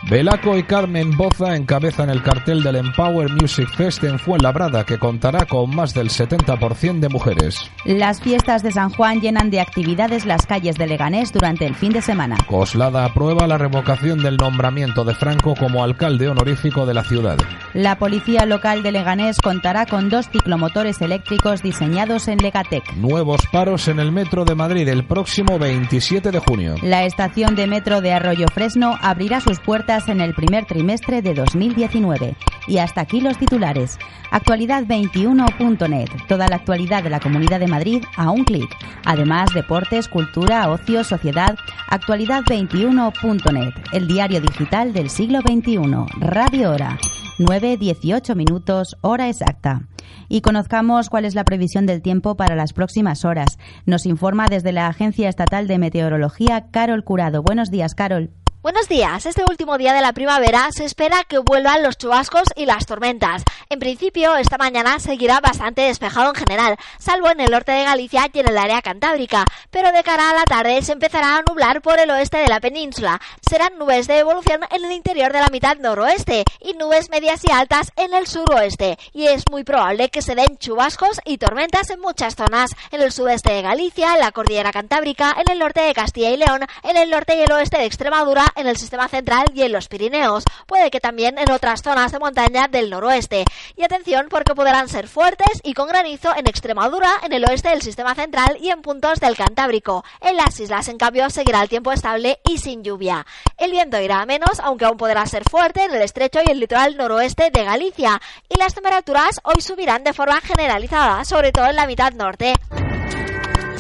Belaco y Carmen Boza encabezan el cartel del Empower Music Fest en Fuenlabrada, que contará con más del 70% de mujeres. Las fiestas de San Juan llenan de actividades las calles de Leganés durante el fin de semana. Coslada aprueba la revocación del nombramiento de Franco como alcalde honorífico de la ciudad. La policía local de Leganés contará con dos ciclomotores eléctricos diseñados en Legatec. Nuevos paros en el metro de Madrid el próximo 27 de junio. La estación de metro de Arroyo Fresno abrirá sus puertas en el primer trimestre de 2019. Y hasta aquí los titulares. Actualidad21.net. Toda la actualidad de la Comunidad de Madrid a un clic. Además, deportes, cultura, ocio, sociedad. Actualidad21.net. El diario digital del siglo XXI. Radio Hora. 9.18 minutos, hora exacta. Y conozcamos cuál es la previsión del tiempo para las próximas horas. Nos informa desde la Agencia Estatal de Meteorología Carol Curado. Buenos días, Carol. Buenos días. Este último día de la primavera se espera que vuelvan los chubascos y las tormentas. En principio, esta mañana seguirá bastante despejado en general, salvo en el norte de Galicia y en el área cantábrica, pero de cara a la tarde se empezará a nublar por el oeste de la península. Serán nubes de evolución en el interior de la mitad noroeste y nubes medias y altas en el suroeste, y es muy probable que se den chubascos y tormentas en muchas zonas, en el sudeste de Galicia, en la cordillera cantábrica, en el norte de Castilla y León, en el norte y el oeste de Extremadura, en el sistema central y en los Pirineos. Puede que también en otras zonas de montaña del noroeste. Y atención porque podrán ser fuertes y con granizo en Extremadura, en el oeste del sistema central y en puntos del Cantábrico. En las islas, en cambio, seguirá el tiempo estable y sin lluvia. El viento irá a menos, aunque aún podrá ser fuerte en el estrecho y el litoral noroeste de Galicia. Y las temperaturas hoy subirán de forma generalizada, sobre todo en la mitad norte.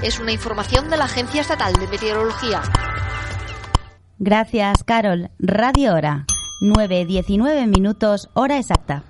Es una información de la Agencia Estatal de Meteorología. Gracias, Carol. Radio Hora. 9.19 minutos, hora exacta.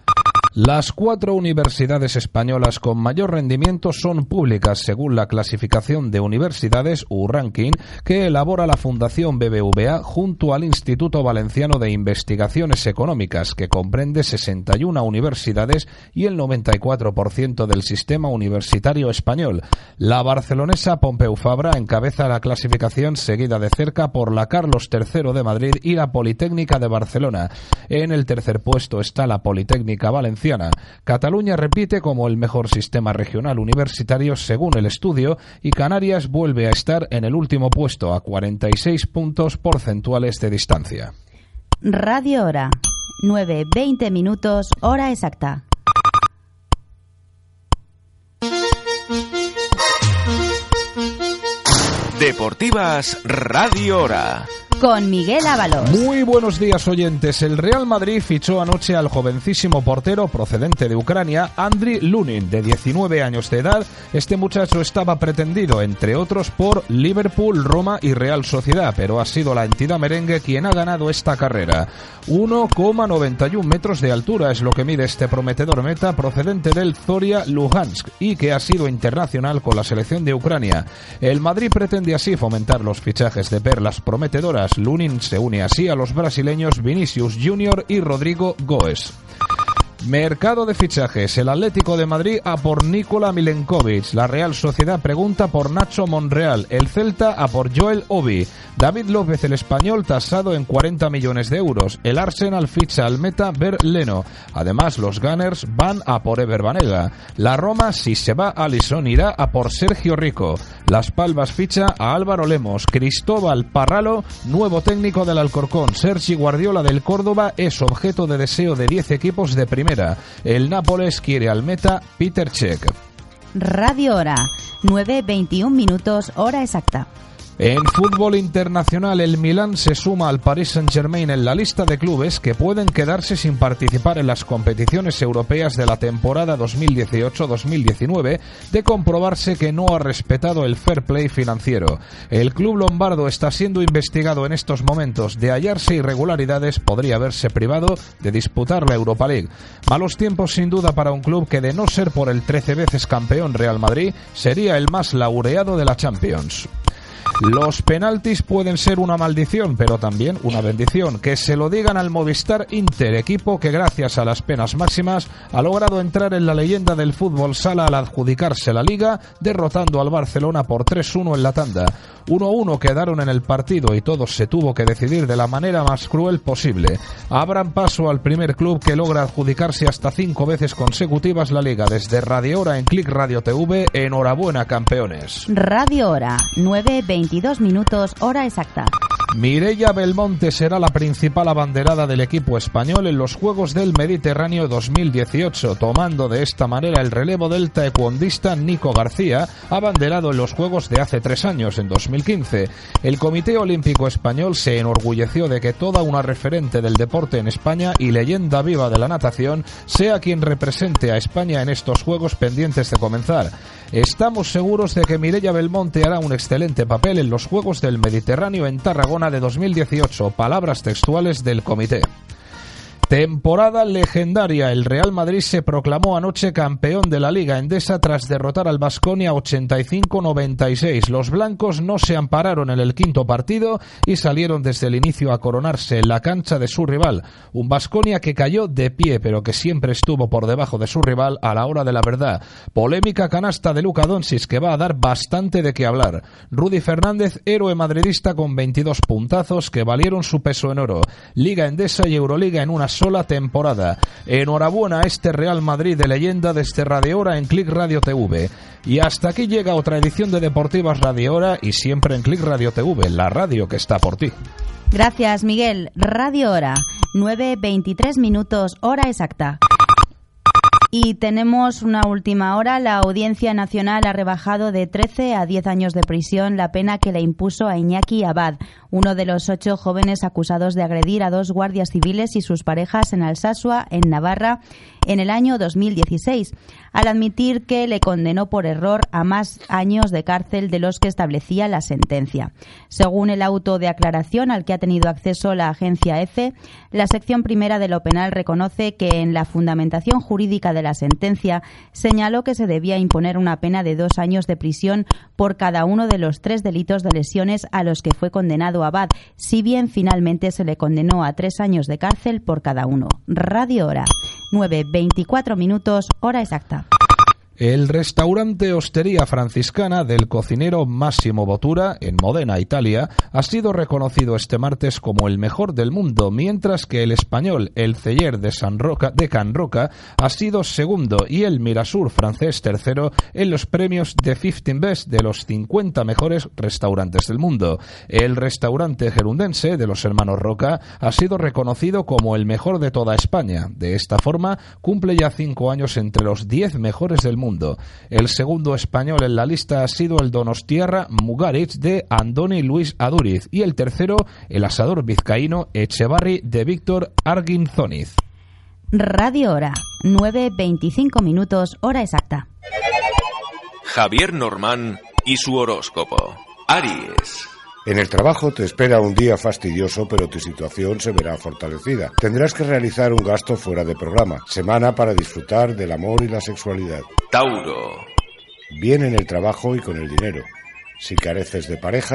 Las cuatro universidades españolas con mayor rendimiento son públicas según la clasificación de universidades U-Ranking que elabora la Fundación BBVA junto al Instituto Valenciano de Investigaciones Económicas que comprende 61 universidades y el 94% del sistema universitario español. La barcelonesa Pompeu Fabra encabeza la clasificación seguida de cerca por la Carlos III de Madrid y la Politécnica de Barcelona. En el tercer puesto está la Politécnica Valenciana Cataluña repite como el mejor sistema regional universitario según el estudio y Canarias vuelve a estar en el último puesto a 46 puntos porcentuales de distancia. Radio Hora. 9.20 minutos, hora exacta. Deportivas Radio Hora con Miguel Ábalos. Muy buenos días oyentes. El Real Madrid fichó anoche al jovencísimo portero procedente de Ucrania, Andriy Lunin, de 19 años de edad. Este muchacho estaba pretendido, entre otros, por Liverpool, Roma y Real Sociedad, pero ha sido la entidad merengue quien ha ganado esta carrera. 1,91 metros de altura es lo que mide este prometedor meta procedente del Zoria Luhansk y que ha sido internacional con la selección de Ucrania. El Madrid pretende así fomentar los fichajes de perlas prometedoras Lunin se une así a los brasileños Vinicius Junior y Rodrigo Goes. Mercado de fichajes. El Atlético de Madrid a por Nikola Milenkovic. La Real Sociedad pregunta por Nacho Monreal. El Celta a por Joel Obi. David López, el español, tasado en 40 millones de euros. El Arsenal ficha al meta Berleno. Además, los Gunners van a por Ever Banega. La Roma, si se va a Lison, irá a por Sergio Rico. Las Palmas ficha a Álvaro Lemos. Cristóbal Parralo, nuevo técnico del Alcorcón. Sergi Guardiola del Córdoba es objeto de deseo de 10 equipos de primera el Nápoles quiere al meta Peter Cech. Radio Hora, 9.21 minutos, hora exacta. En fútbol internacional, el Milan se suma al Paris Saint-Germain en la lista de clubes que pueden quedarse sin participar en las competiciones europeas de la temporada 2018-2019 de comprobarse que no ha respetado el fair play financiero. El club lombardo está siendo investigado en estos momentos. De hallarse irregularidades, podría haberse privado de disputar la Europa League. Malos tiempos sin duda para un club que de no ser por el 13 veces campeón Real Madrid, sería el más laureado de la Champions. Los penaltis pueden ser una maldición, pero también una bendición. Que se lo digan al Movistar Inter, equipo que gracias a las penas máximas ha logrado entrar en la leyenda del fútbol sala al adjudicarse la liga, derrotando al Barcelona por 3-1 en la tanda. 1-1 quedaron en el partido y todo se tuvo que decidir de la manera más cruel posible. Abran paso al primer club que logra adjudicarse hasta cinco veces consecutivas la liga. Desde Radio Hora en Click Radio TV, enhorabuena campeones. Radio Hora, 9.22 minutos, hora exacta. Mireia Belmonte será la principal abanderada del equipo español en los Juegos del Mediterráneo 2018, tomando de esta manera el relevo del taekwondista Nico García, abanderado en los Juegos de hace tres años, en 2015. El Comité Olímpico Español se enorgulleció de que toda una referente del deporte en España y leyenda viva de la natación sea quien represente a España en estos Juegos pendientes de comenzar. Estamos seguros de que Mireia Belmonte hará un excelente papel en los Juegos del Mediterráneo en Tarragona de 2018. Palabras textuales del comité. Temporada legendaria. El Real Madrid se proclamó anoche campeón de la Liga Endesa tras derrotar al Basconia 85-96. Los blancos no se ampararon en el quinto partido y salieron desde el inicio a coronarse en la cancha de su rival. Un Basconia que cayó de pie, pero que siempre estuvo por debajo de su rival a la hora de la verdad. Polémica canasta de Luca Doncic que va a dar bastante de qué hablar. Rudy Fernández, héroe madridista con 22 puntazos que valieron su peso en oro. Liga Endesa y Euroliga en una sola temporada. Enhorabuena a este Real Madrid de leyenda desde Radio Hora en Click Radio TV. Y hasta aquí llega otra edición de Deportivas Radio Hora y siempre en Click Radio TV, la radio que está por ti. Gracias, Miguel. Radio Hora, 9.23 minutos, hora exacta. Y tenemos una última hora. La Audiencia Nacional ha rebajado de 13 a 10 años de prisión la pena que le impuso a Iñaki Abad, uno de los ocho jóvenes acusados de agredir a dos guardias civiles y sus parejas en Alsasua, en Navarra, en el año 2016, al admitir que le condenó por error a más años de cárcel de los que establecía la sentencia. Según el auto de aclaración al que ha tenido acceso la agencia EFE, la sección primera de lo penal reconoce que en la fundamentación jurídica de la sentencia señaló que se debía imponer una pena de dos años de prisión por cada uno de los tres delitos de lesiones a los que fue condenado Abad, si bien finalmente se le condenó a tres años de cárcel por cada uno. Radio Hora. 9.24 minutos, hora exacta. El restaurante Hostería Franciscana del cocinero Massimo Bottura, en Modena, Italia, ha sido reconocido este martes como el mejor del mundo, mientras que el español El Celler de, San Roca, de Can Roca ha sido segundo y el Mirasur francés tercero en los premios de 15 Best de los 50 mejores restaurantes del mundo. El restaurante gerundense de los hermanos Roca ha sido reconocido como el mejor de toda España. De esta forma, cumple ya cinco años entre los 10 mejores del mundo. El segundo español en la lista ha sido el Donostiarra Mugaritz de Andoni Luis Aduriz y el tercero el asador vizcaíno Echevarri de Víctor Arginzoniz. Radio Hora, 9.25 minutos, hora exacta. Javier Normán y su horóscopo. Aries. En el trabajo te espera un día fastidioso, pero tu situación se verá fortalecida. Tendrás que realizar un gasto fuera de programa. Semana para disfrutar del amor y la sexualidad. Tauro. Bien en el trabajo y con el dinero. Si careces de pareja,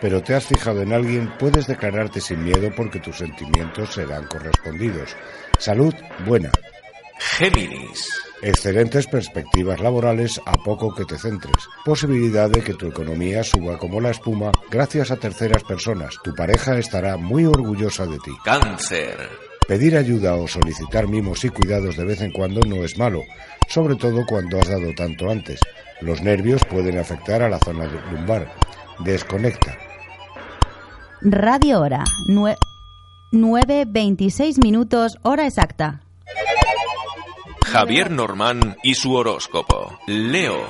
pero te has fijado en alguien, puedes declararte sin miedo porque tus sentimientos serán correspondidos. Salud buena. Géminis. Excelentes perspectivas laborales a poco que te centres. Posibilidad de que tu economía suba como la espuma gracias a terceras personas. Tu pareja estará muy orgullosa de ti. Cáncer. Pedir ayuda o solicitar mimos y cuidados de vez en cuando no es malo, sobre todo cuando has dado tanto antes. Los nervios pueden afectar a la zona lumbar. Desconecta. Radio Hora, 9.26 minutos, hora exacta. Javier Normán y su horóscopo. Leo.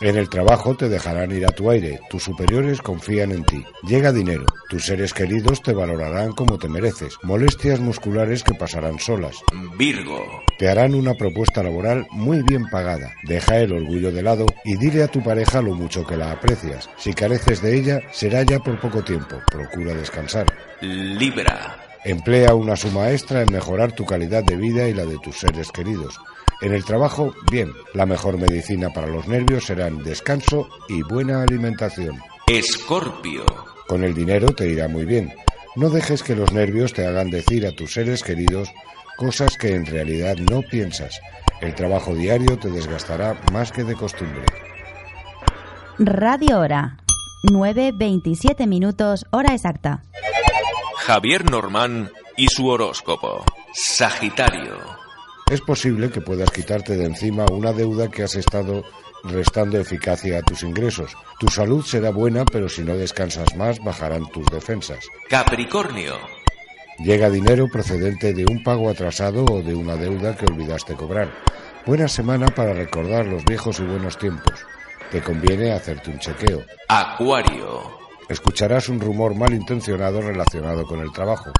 En el trabajo te dejarán ir a tu aire, tus superiores confían en ti. Llega dinero, tus seres queridos te valorarán como te mereces. Molestias musculares que pasarán solas. Virgo. Te harán una propuesta laboral muy bien pagada. Deja el orgullo de lado y dile a tu pareja lo mucho que la aprecias. Si careces de ella, será ya por poco tiempo. Procura descansar. Libra. Emplea una suma extra en mejorar tu calidad de vida y la de tus seres queridos. En el trabajo, bien, la mejor medicina para los nervios serán descanso y buena alimentación. Escorpio. Con el dinero te irá muy bien. No dejes que los nervios te hagan decir a tus seres queridos cosas que en realidad no piensas. El trabajo diario te desgastará más que de costumbre. Radio Hora, 9.27 minutos, hora exacta. Javier Normán y su horóscopo. Sagitario. Es posible que puedas quitarte de encima una deuda que has estado restando eficacia a tus ingresos. Tu salud será buena, pero si no descansas más, bajarán tus defensas. Capricornio. Llega dinero procedente de un pago atrasado o de una deuda que olvidaste cobrar. Buena semana para recordar los viejos y buenos tiempos. Te conviene hacerte un chequeo. Acuario. Escucharás un rumor malintencionado relacionado con el trabajo.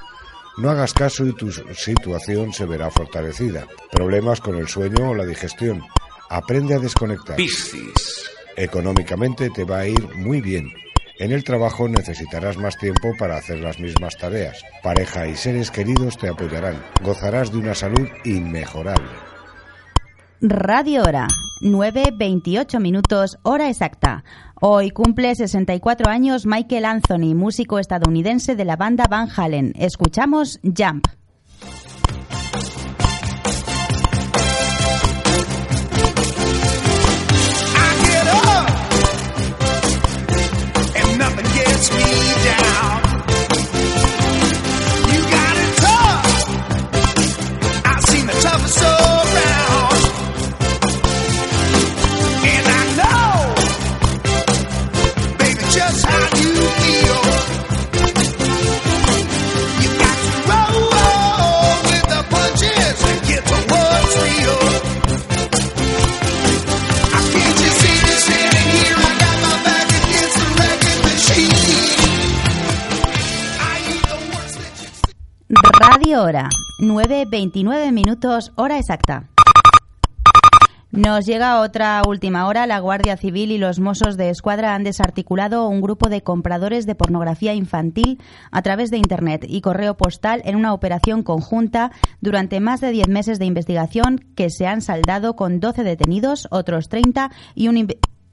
No hagas caso y tu situación se verá fortalecida. Problemas con el sueño o la digestión. Aprende a desconectar. Piscis. Económicamente te va a ir muy bien. En el trabajo necesitarás más tiempo para hacer las mismas tareas. Pareja y seres queridos te apoyarán. Gozarás de una salud inmejorable. Radio Hora, 9.28 minutos, hora exacta. Hoy cumple 64 años Michael Anthony, músico estadounidense de la banda Van Halen. Escuchamos Jump. Radio Hora, 9.29 minutos, hora exacta. Nos llega otra última hora. La Guardia Civil y los Mossos de Escuadra han desarticulado un grupo de compradores de pornografía infantil a través de Internet y correo postal en una operación conjunta durante más de 10 meses de investigación que se han saldado con 12 detenidos, otros 30 y un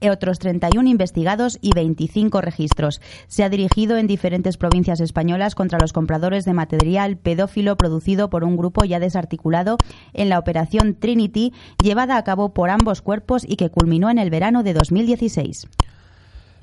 otros 31 investigados y 25 registros. Se ha dirigido en diferentes provincias españolas contra los compradores de material pedófilo producido por un grupo ya desarticulado en la operación Trinity, llevada a cabo por ambos cuerpos y que culminó en el verano de 2016.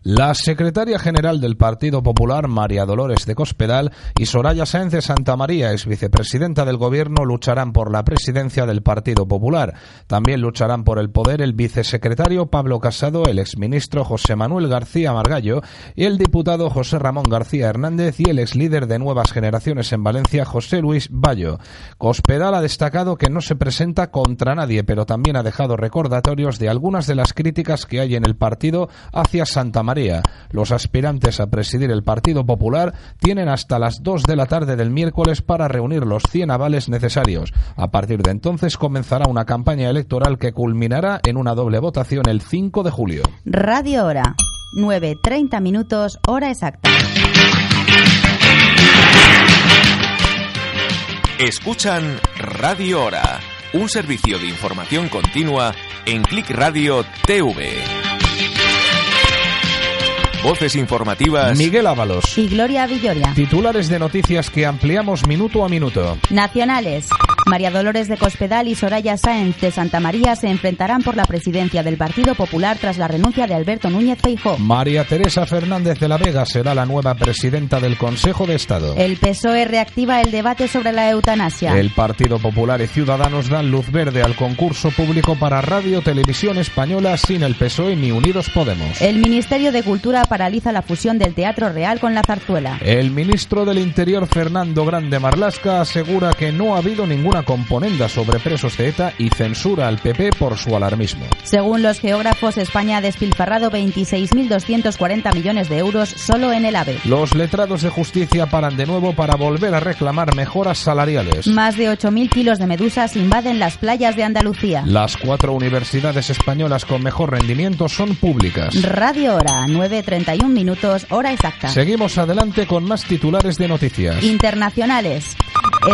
La secretaria general del Partido Popular, María Dolores de Cospedal, y Soraya Sáenz de Santa María, ex vicepresidenta del Gobierno, lucharán por la presidencia del Partido Popular. También lucharán por el poder el vicesecretario Pablo Casado, el exministro José Manuel García Margallo y el diputado José Ramón García Hernández y el ex líder de Nuevas Generaciones en Valencia, José Luis Bayo. Cospedal ha destacado que no se presenta contra nadie, pero también ha dejado recordatorios de algunas de las críticas que hay en el partido hacia Santa María. Los aspirantes a presidir el Partido Popular tienen hasta las 2 de la tarde del miércoles para reunir los 100 avales necesarios. A partir de entonces comenzará una campaña electoral que culminará en una doble votación el 5 de julio. Radio Hora, 9.30 minutos, hora exacta. Escuchan Radio Hora, un servicio de información continua en Click Radio TV. Voces informativas. Miguel Ábalos. Y Gloria Villoria. Titulares de noticias que ampliamos minuto a minuto. Nacionales. María Dolores de Cospedal y Soraya Sáenz de Santa María se enfrentarán por la presidencia del Partido Popular tras la renuncia de Alberto Núñez Feijóo. María Teresa Fernández de la Vega será la nueva presidenta del Consejo de Estado. El PSOE reactiva el debate sobre la eutanasia. El Partido Popular y Ciudadanos dan luz verde al concurso público para Radio Televisión Española sin el PSOE ni Unidos Podemos. El Ministerio de Cultura paraliza la fusión del Teatro Real con la zarzuela. El ministro del Interior, Fernando Grande Marlasca, asegura que no ha habido ninguna componenda sobre presos de ETA y censura al PP por su alarmismo. Según los geógrafos, España ha despilfarrado 26.240 millones de euros solo en el AVE. Los letrados de justicia paran de nuevo para volver a reclamar mejoras salariales. Más de 8.000 kilos de medusas invaden las playas de Andalucía. Las cuatro universidades españolas con mejor rendimiento son públicas. Radio Hora, 9.31 minutos, hora exacta. Seguimos adelante con más titulares de noticias. Internacionales.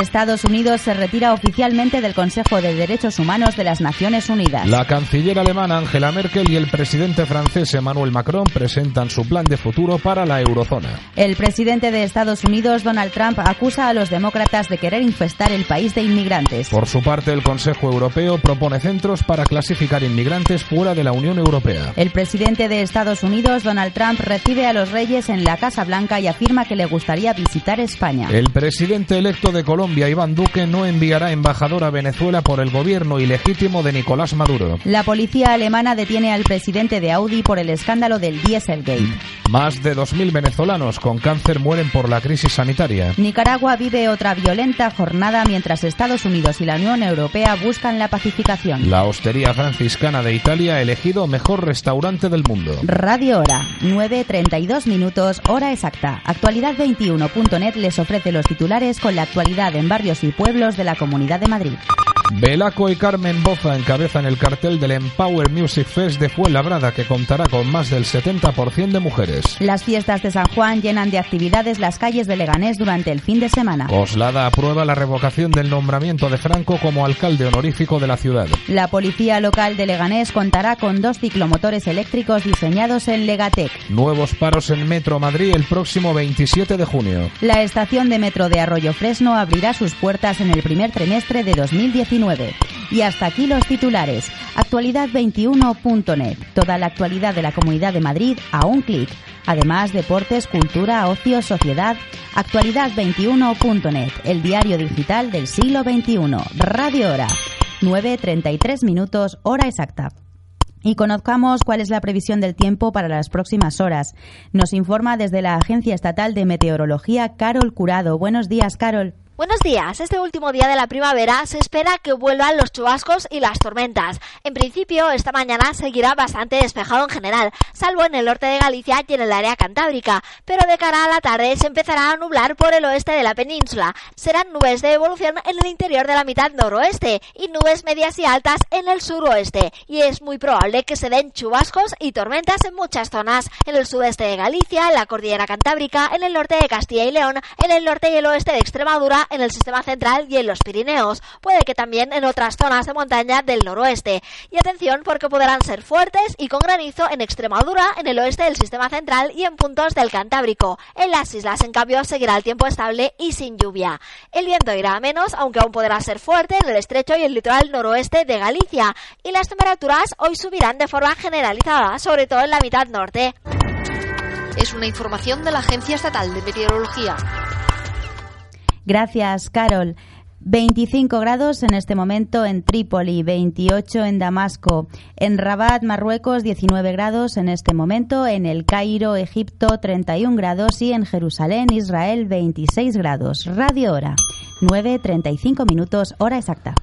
Estados Unidos se retira oficialmente del Consejo de Derechos Humanos de las Naciones Unidas. La canciller alemana Angela Merkel y el presidente francés Emmanuel Macron presentan su plan de futuro para la eurozona. El presidente de Estados Unidos, Donald Trump, acusa a los demócratas de querer infestar el país de inmigrantes. Por su parte, el Consejo Europeo propone centros para clasificar inmigrantes fuera de la Unión Europea. El presidente de Estados Unidos, Donald Trump, recibe a los reyes en la Casa Blanca y afirma que le gustaría visitar España. El presidente electo de Colombia Iván Duque, no enviará embajador a Venezuela por el gobierno ilegítimo de Nicolás Maduro. La policía alemana detiene al presidente de Audi por el escándalo del Dieselgate. Más de 2.000 venezolanos con cáncer mueren por la crisis sanitaria. Nicaragua vive otra violenta jornada mientras Estados Unidos y la Unión Europea buscan la pacificación. La Hostería Franciscana de Italia ha elegido mejor restaurante del mundo. Radio Hora, 9.32 minutos, hora exacta. Actualidad21.net les ofrece los titulares con la actualidad en barrios y pueblos de la Comunidad de Madrid. Belaco y Carmen Boza encabezan el cartel del Empower Music Fest de Fuenlabrada que contará con más del 70% de mujeres. Las fiestas de San Juan llenan de actividades las calles de Leganés durante el fin de semana. Coslada aprueba la revocación del nombramiento de Franco como alcalde honorífico de la ciudad. La policía local de Leganés contará con dos ciclomotores eléctricos diseñados en Legatec. Nuevos paros en Metro Madrid el próximo 27 de junio. La estación de metro de Arroyo Fresno abrirá sus puertas en el primer trimestre de 2019. Y hasta aquí los titulares. Actualidad21.net. Toda la actualidad de la Comunidad de Madrid a un clic. Además, deportes, cultura, ocio, sociedad. Actualidad21.net. El diario digital del siglo XXI. Radio Hora. 9.33 minutos, hora exacta. Y conozcamos cuál es la previsión del tiempo para las próximas horas. Nos informa desde la Agencia Estatal de Meteorología Carol Curado. Buenos días, Carol. Buenos días. Este último día de la primavera se espera que vuelvan los chubascos y las tormentas. En principio, esta mañana seguirá bastante despejado en general, salvo en el norte de Galicia y en el área cantábrica, pero de cara a la tarde se empezará a nublar por el oeste de la península. Serán nubes de evolución en el interior de la mitad noroeste y nubes medias y altas en el suroeste, y es muy probable que se den chubascos y tormentas en muchas zonas, en el sudeste de Galicia, en la cordillera cantábrica, en el norte de Castilla y León, en el norte y el oeste de Extremadura, en el sistema central y en los Pirineos. Puede que también en otras zonas de montaña del noroeste. Y atención porque podrán ser fuertes y con granizo en Extremadura, en el oeste del sistema central y en puntos del Cantábrico. En las islas, en cambio, seguirá el tiempo estable y sin lluvia. El viento irá a menos, aunque aún podrá ser fuerte en el estrecho y el litoral noroeste de Galicia. Y las temperaturas hoy subirán de forma generalizada, sobre todo en la mitad norte. Es una información de la Agencia Estatal de Meteorología. Gracias, Carol. 25 grados en este momento en Trípoli, 28 en Damasco, en Rabat, Marruecos, 19 grados en este momento, en El Cairo, Egipto, 31 grados y en Jerusalén, Israel, 26 grados. Radio hora, 9.35 minutos, hora exacta.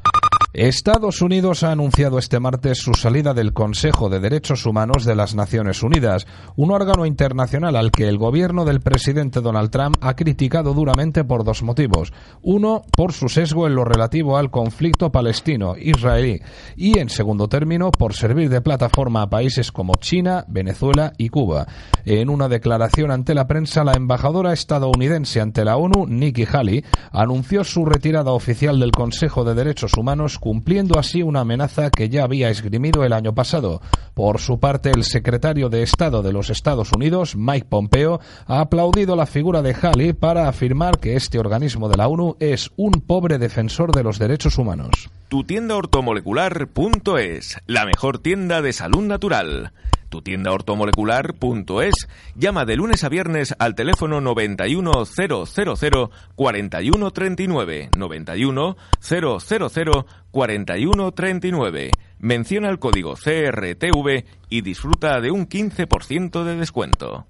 Estados Unidos ha anunciado este martes su salida del Consejo de Derechos Humanos de las Naciones Unidas, un órgano internacional al que el gobierno del presidente Donald Trump ha criticado duramente por dos motivos. Uno, por su sesgo en lo relativo al conflicto palestino-israelí y, en segundo término, por servir de plataforma a países como China, Venezuela y Cuba. En una declaración ante la prensa, la embajadora estadounidense ante la ONU, Nikki Haley, anunció su retirada oficial del Consejo de Derechos Humanos cumpliendo así una amenaza que ya había esgrimido el año pasado. Por su parte, el secretario de Estado de los Estados Unidos, Mike Pompeo, ha aplaudido la figura de Halley para afirmar que este organismo de la ONU es un pobre defensor de los derechos humanos. Tu tienda ortomolecular.es, la mejor tienda de salud natural. Tu tienda ortomolecular.es. Llama de lunes a viernes al teléfono 91000 4139 91 000 4139. Menciona el código CRTV y disfruta de un 15% de descuento.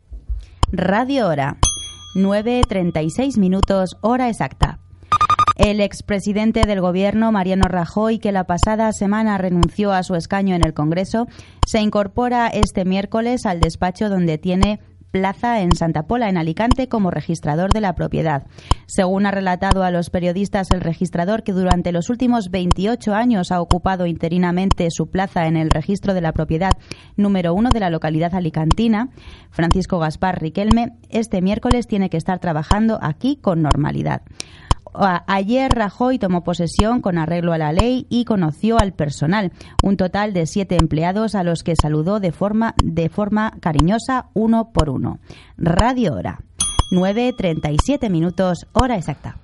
Radio Hora, 9.36 minutos, hora exacta. El expresidente del gobierno, Mariano Rajoy, que la pasada semana renunció a su escaño en el Congreso, se incorpora este miércoles al despacho donde tiene plaza en Santa Pola, en Alicante, como registrador de la propiedad. Según ha relatado a los periodistas el registrador que durante los últimos 28 años ha ocupado interinamente su plaza en el registro de la propiedad número uno de la localidad alicantina, Francisco Gaspar Riquelme, este miércoles tiene que estar trabajando aquí con normalidad. Ayer Rajoy tomó posesión con arreglo a la ley y conoció al personal, un total de siete empleados a los que saludó de forma, de forma cariñosa uno por uno. Radio Hora. 9.37 minutos, hora exacta.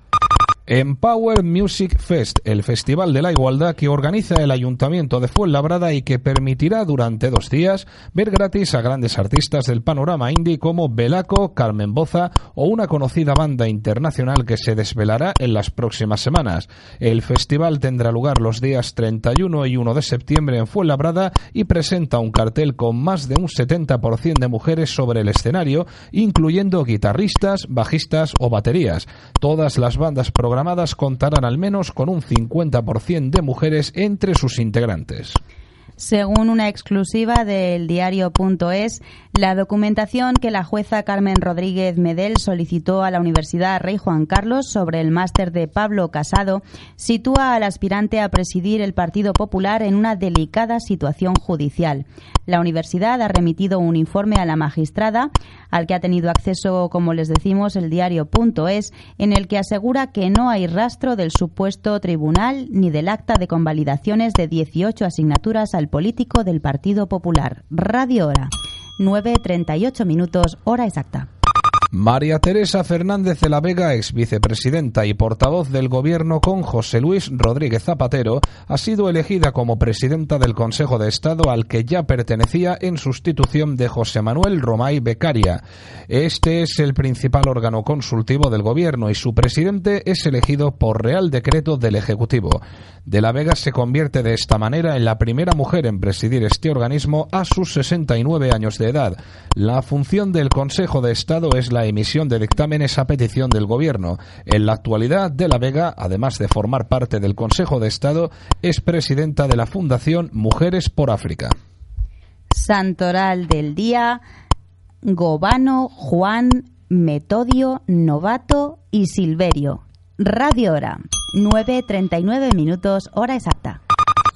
Empower Music Fest, el Festival de la Igualdad que organiza el Ayuntamiento de Fuenlabrada y que permitirá durante dos días ver gratis a grandes artistas del panorama indie como Belaco, Carmen Boza o una conocida banda internacional que se desvelará en las próximas semanas. El festival tendrá lugar los días 31 y 1 de septiembre en Fuenlabrada y presenta un cartel con más de un 70% de mujeres sobre el escenario, incluyendo guitarristas, bajistas o baterías. Todas las bandas programadas contarán al menos con un 50% de mujeres entre sus integrantes. Según una exclusiva del diario.es, la documentación que la jueza Carmen Rodríguez Medel solicitó a la Universidad Rey Juan Carlos sobre el máster de Pablo Casado sitúa al aspirante a presidir el Partido Popular en una delicada situación judicial. La universidad ha remitido un informe a la magistrada, al que ha tenido acceso, como les decimos, el diario.es, en el que asegura que no hay rastro del supuesto tribunal ni del acta de convalidaciones de 18 asignaturas al político del Partido Popular. Radio Hora. 9.38 minutos, hora exacta. María Teresa Fernández de la Vega, ex vicepresidenta y portavoz del Gobierno con José Luis Rodríguez Zapatero, ha sido elegida como presidenta del Consejo de Estado al que ya pertenecía en sustitución de José Manuel Romay Becaria. Este es el principal órgano consultivo del Gobierno y su presidente es elegido por Real Decreto del Ejecutivo. De la Vega se convierte de esta manera en la primera mujer en presidir este organismo a sus 69 años de edad. La función del Consejo de Estado es la emisión de dictámenes a petición del Gobierno. En la actualidad, De la Vega, además de formar parte del Consejo de Estado, es presidenta de la Fundación Mujeres por África. Santoral del día, Gobano, Juan, Metodio, Novato y Silverio. Radio Hora, 9.39 minutos, hora exacta.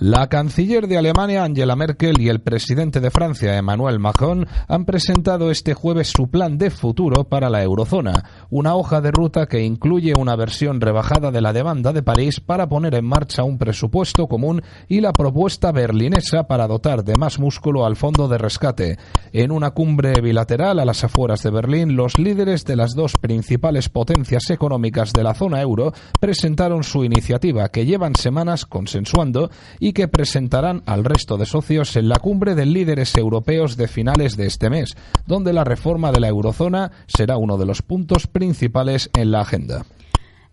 La canciller de Alemania, Angela Merkel, y el presidente de Francia, Emmanuel Macron, han presentado este jueves su plan de futuro para la eurozona, una hoja de ruta que incluye una versión rebajada de la demanda de París para poner en marcha un presupuesto común y la propuesta berlinesa para dotar de más músculo al fondo de rescate. En una cumbre bilateral a las afueras de Berlín, los líderes de las dos principales potencias económicas de la zona euro presentaron su iniciativa que llevan semanas consensuando que presentarán al resto de socios en la cumbre de líderes europeos de finales de este mes, donde la reforma de la eurozona será uno de los puntos principales en la agenda.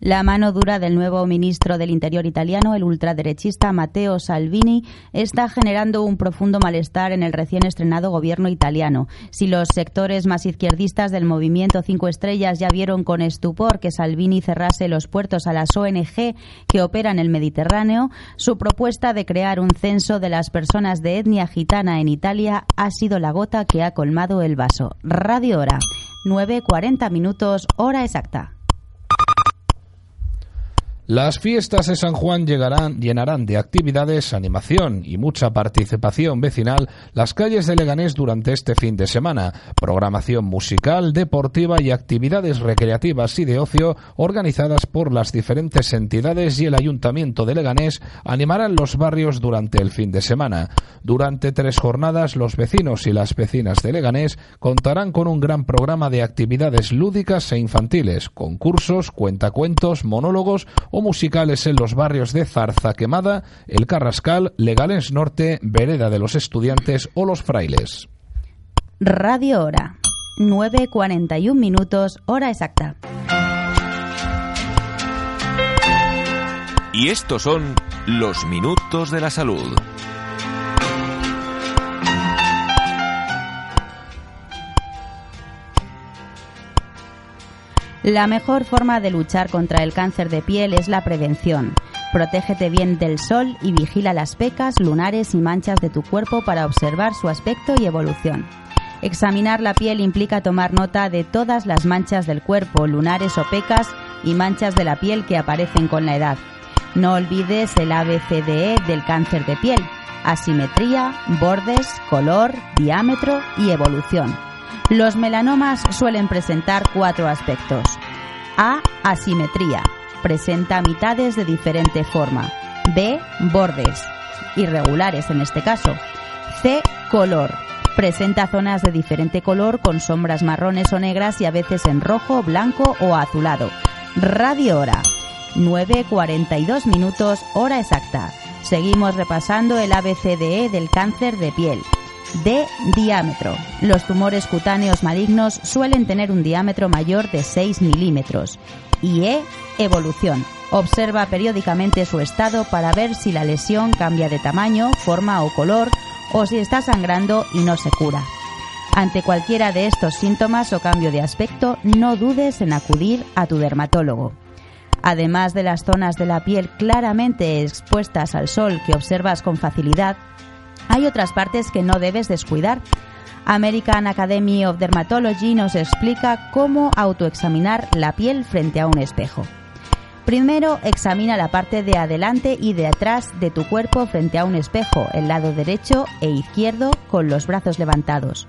La mano dura del nuevo ministro del Interior italiano, el ultraderechista Matteo Salvini, está generando un profundo malestar en el recién estrenado gobierno italiano. Si los sectores más izquierdistas del movimiento Cinco Estrellas ya vieron con estupor que Salvini cerrase los puertos a las ONG que operan el Mediterráneo, su propuesta de crear un censo de las personas de etnia gitana en Italia ha sido la gota que ha colmado el vaso. Radio Hora. 9.40 minutos, hora exacta. Las fiestas de San Juan llenarán de actividades, animación y mucha participación vecinal las calles de Leganés durante este fin de semana. Programación musical, deportiva y actividades recreativas y de ocio organizadas por las diferentes entidades y el Ayuntamiento de Leganés animarán los barrios durante el fin de semana. Durante tres jornadas, los vecinos y las vecinas de Leganés contarán con un gran programa de actividades lúdicas e infantiles, concursos, cuentacuentos, monólogos o musicales en los barrios de Zarza Quemada, El Carrascal, Legales Norte, Vereda de los Estudiantes o Los Frailes. Radio Hora. 9.41 minutos, hora exacta. Y estos son los minutos de la salud. La mejor forma de luchar contra el cáncer de piel es la prevención. Protégete bien del sol y vigila las pecas, lunares y manchas de tu cuerpo para observar su aspecto y evolución. Examinar la piel implica tomar nota de todas las manchas del cuerpo, lunares o pecas y manchas de la piel que aparecen con la edad. No olvides el ABCDE del cáncer de piel. Asimetría, bordes, color, diámetro y evolución. Los melanomas suelen presentar cuatro aspectos. A. Asimetría. Presenta mitades de diferente forma. B. Bordes. Irregulares en este caso. C. Color. Presenta zonas de diferente color con sombras marrones o negras y a veces en rojo, blanco o azulado. Radio Hora. 9.42 minutos, hora exacta. Seguimos repasando el ABCDE del cáncer de piel. D. Diámetro. Los tumores cutáneos malignos suelen tener un diámetro mayor de 6 milímetros. Y E. Evolución. Observa periódicamente su estado para ver si la lesión cambia de tamaño, forma o color o si está sangrando y no se cura. Ante cualquiera de estos síntomas o cambio de aspecto, no dudes en acudir a tu dermatólogo. Además de las zonas de la piel claramente expuestas al sol que observas con facilidad, hay otras partes que no debes descuidar. American Academy of Dermatology nos explica cómo autoexaminar la piel frente a un espejo. Primero, examina la parte de adelante y de atrás de tu cuerpo frente a un espejo, el lado derecho e izquierdo con los brazos levantados.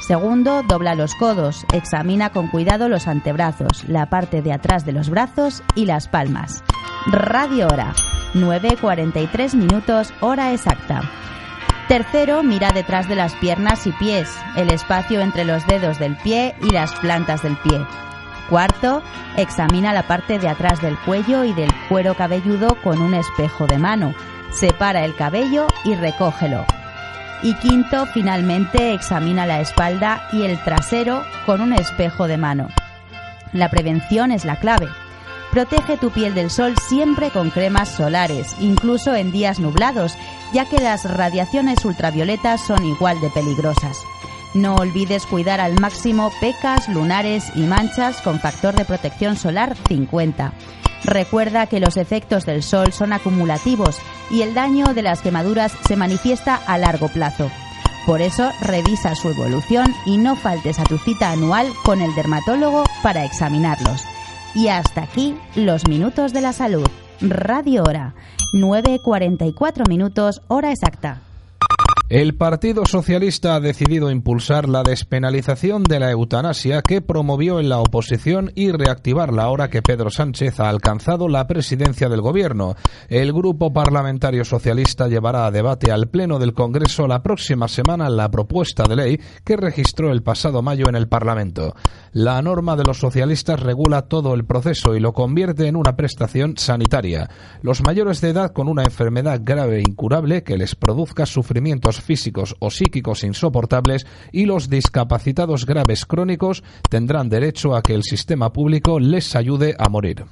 Segundo, dobla los codos. Examina con cuidado los antebrazos, la parte de atrás de los brazos y las palmas. Radio hora. 9.43 minutos, hora exacta. Tercero, mira detrás de las piernas y pies, el espacio entre los dedos del pie y las plantas del pie. Cuarto, examina la parte de atrás del cuello y del cuero cabelludo con un espejo de mano. Separa el cabello y recógelo. Y quinto, finalmente, examina la espalda y el trasero con un espejo de mano. La prevención es la clave. Protege tu piel del sol siempre con cremas solares, incluso en días nublados, ya que las radiaciones ultravioletas son igual de peligrosas. No olvides cuidar al máximo pecas, lunares y manchas con factor de protección solar 50. Recuerda que los efectos del sol son acumulativos y el daño de las quemaduras se manifiesta a largo plazo. Por eso revisa su evolución y no faltes a tu cita anual con el dermatólogo para examinarlos. Y hasta aquí los minutos de la salud. Radio Hora. 9.44 minutos, hora exacta. El Partido Socialista ha decidido impulsar la despenalización de la eutanasia que promovió en la oposición y reactivarla ahora que Pedro Sánchez ha alcanzado la presidencia del Gobierno. El Grupo Parlamentario Socialista llevará a debate al Pleno del Congreso la próxima semana la propuesta de ley que registró el pasado mayo en el Parlamento. La norma de los socialistas regula todo el proceso y lo convierte en una prestación sanitaria. Los mayores de edad con una enfermedad grave e incurable que les produzca sufrimientos físicos o psíquicos insoportables y los discapacitados graves crónicos tendrán derecho a que el sistema público les ayude a morir.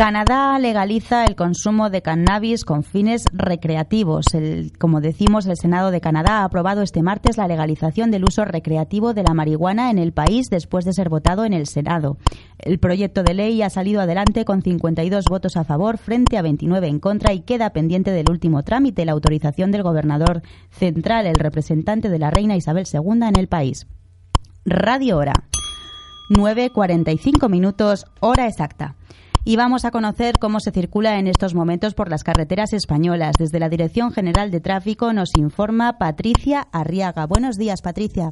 Canadá legaliza el consumo de cannabis con fines recreativos. El- como decimos, el Senado de Canadá ha aprobado este martes la legalización del uso recreativo de la marihuana en el país después de ser votado en el Senado. El proyecto de ley ha salido adelante con 52 votos a favor frente a 29 en contra y queda pendiente del último trámite, la autorización del gobernador central, el representante de la reina Isabel II en el país. Radio Hora. 9.45 minutos, hora exacta. Y vamos a conocer cómo se circula en estos momentos por las carreteras españolas. Desde la Dirección General de Tráfico nos informa Patricia Arriaga. Buenos días, Patricia.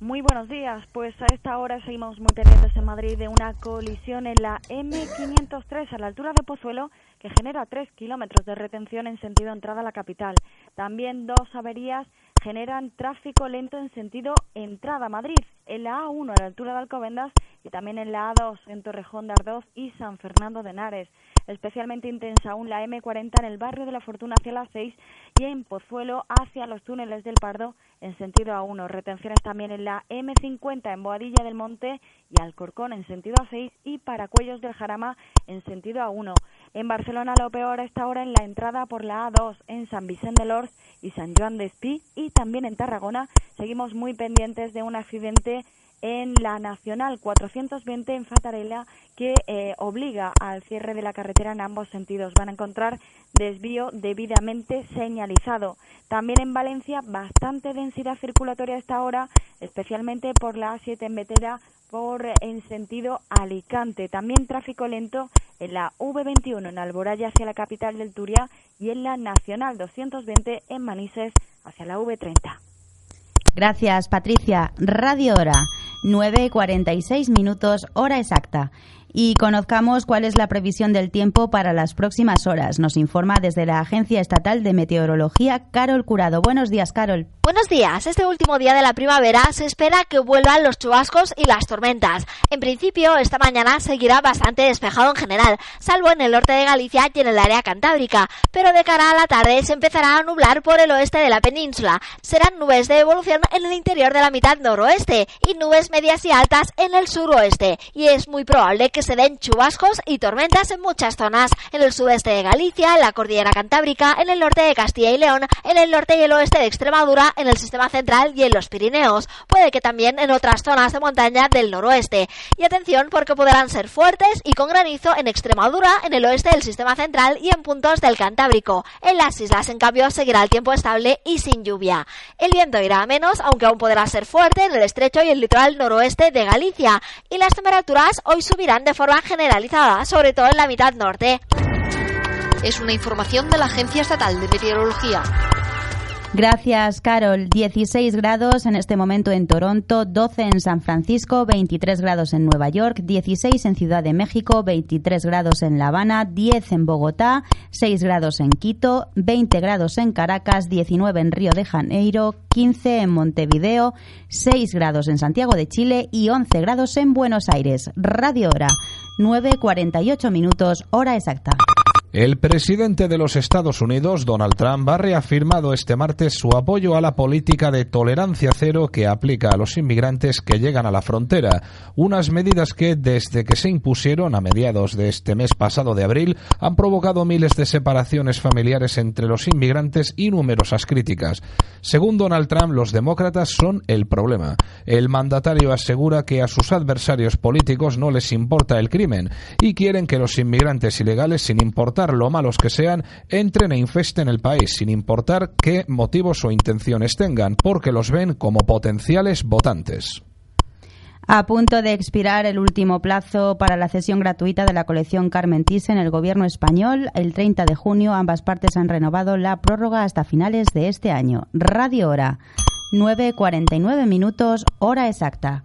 Muy buenos días. Pues a esta hora seguimos muy pendientes en Madrid de una colisión en la M503 a la altura de Pozuelo que genera tres kilómetros de retención en sentido entrada a la capital. También dos averías generan tráfico lento en sentido entrada a Madrid, en la A1 a la altura de Alcobendas y también en la A2 en Torrejón de Ardoz y San Fernando de Henares. Especialmente intensa aún la M40 en el barrio de la Fortuna hacia las 6 y en Pozuelo hacia los túneles del Pardo en sentido A1. Retenciones también en la M50 en Boadilla del Monte y Alcorcón en sentido A6 y Paracuellos del Jarama en sentido A1. En Barcelona lo peor a esta hora en la entrada por la A2 en San Vicente de Lors y San Joan de Espí y también en Tarragona seguimos muy pendientes de un accidente en la Nacional 420 en Fatarella que eh, obliga al cierre de la carretera en ambos sentidos. Van a encontrar desvío debidamente señalizado. También en Valencia bastante densidad circulatoria a esta hora, especialmente por la A7 en Betera por en sentido Alicante. También tráfico lento en la V21 en Alboraya hacia la capital del Turia y en la Nacional 220 en Manises hacia la V30. Gracias, Patricia. Radio Hora. 9.46 minutos, hora exacta. Y conozcamos cuál es la previsión del tiempo para las próximas horas. Nos informa desde la Agencia Estatal de Meteorología, Carol Curado. Buenos días, Carol. Buenos días. Este último día de la primavera se espera que vuelvan los chubascos y las tormentas. En principio, esta mañana seguirá bastante despejado en general, salvo en el norte de Galicia y en el área cantábrica. Pero de cara a la tarde se empezará a nublar por el oeste de la península. Serán nubes de evolución en el interior de la mitad noroeste y nubes medias y altas en el suroeste. Y es muy probable que se den chubascos y tormentas en muchas zonas, en el sudeste de Galicia, en la cordillera cantábrica, en el norte de Castilla y León, en el norte y el oeste de Extremadura, en el sistema central y en los Pirineos. Puede que también en otras zonas de montaña del noroeste. Y atención porque podrán ser fuertes y con granizo en Extremadura, en el oeste del sistema central y en puntos del Cantábrico. En las islas, en cambio, seguirá el tiempo estable y sin lluvia. El viento irá a menos, aunque aún podrá ser fuerte en el estrecho y el litoral noroeste de Galicia. Y las temperaturas hoy subirán de forma generalizada, sobre todo en la mitad norte. Es una información de la Agencia Estatal de Meteorología. Gracias, Carol. 16 grados en este momento en Toronto, 12 en San Francisco, 23 grados en Nueva York, 16 en Ciudad de México, 23 grados en La Habana, 10 en Bogotá, 6 grados en Quito, 20 grados en Caracas, 19 en Río de Janeiro, 15 en Montevideo, 6 grados en Santiago de Chile y 11 grados en Buenos Aires. Radio Hora, 9.48 minutos, hora exacta. El presidente de los Estados Unidos, Donald Trump, ha reafirmado este martes su apoyo a la política de tolerancia cero que aplica a los inmigrantes que llegan a la frontera, unas medidas que, desde que se impusieron a mediados de este mes pasado de abril, han provocado miles de separaciones familiares entre los inmigrantes y numerosas críticas. Según Donald Trump, los demócratas son el problema. El mandatario asegura que a sus adversarios políticos no les importa el crimen y quieren que los inmigrantes ilegales, sin importar lo malos que sean, entren e infesten el país, sin importar qué motivos o intenciones tengan, porque los ven como potenciales votantes. A punto de expirar el último plazo para la cesión gratuita de la colección Carmen Thyssen, el gobierno español, el 30 de junio, ambas partes han renovado la prórroga hasta finales de este año. Radio Hora, 9.49 minutos, hora exacta.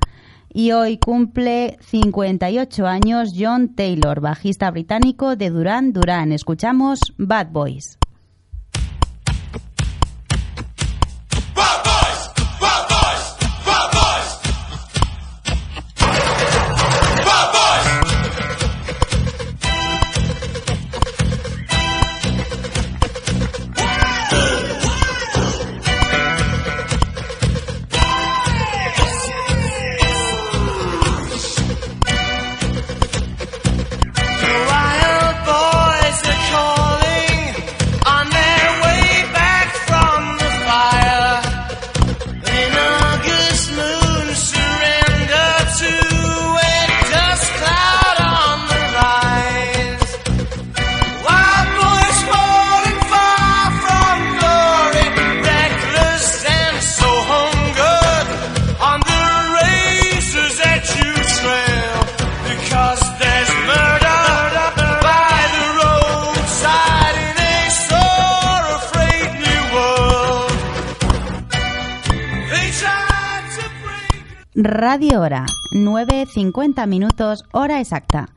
Y hoy cumple 58 años John Taylor, bajista británico de Duran Duran. Escuchamos Bad Boys. Radio Hora, 9.50 minutos, hora exacta.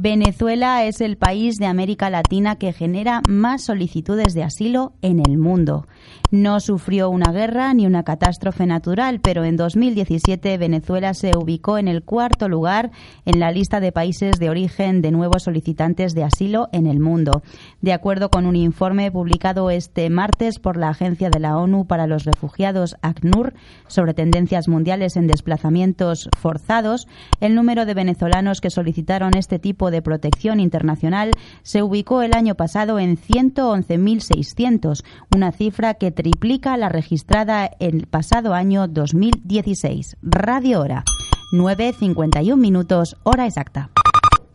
Venezuela es el país de América Latina que genera más solicitudes de asilo en el mundo. No sufrió una guerra ni una catástrofe natural, pero en 2017 Venezuela se ubicó en el cuarto lugar en la lista de países de origen de nuevos solicitantes de asilo en el mundo. De acuerdo con un informe publicado este martes por la Agencia de la ONU para los Refugiados, ACNUR, sobre tendencias mundiales en desplazamientos forzados, el número de venezolanos que solicitaron este tipo de protección internacional se ubicó el año pasado en 111.600, una cifra que triplica la registrada el pasado año 2016. Radio Hora, 9.51 minutos, hora exacta.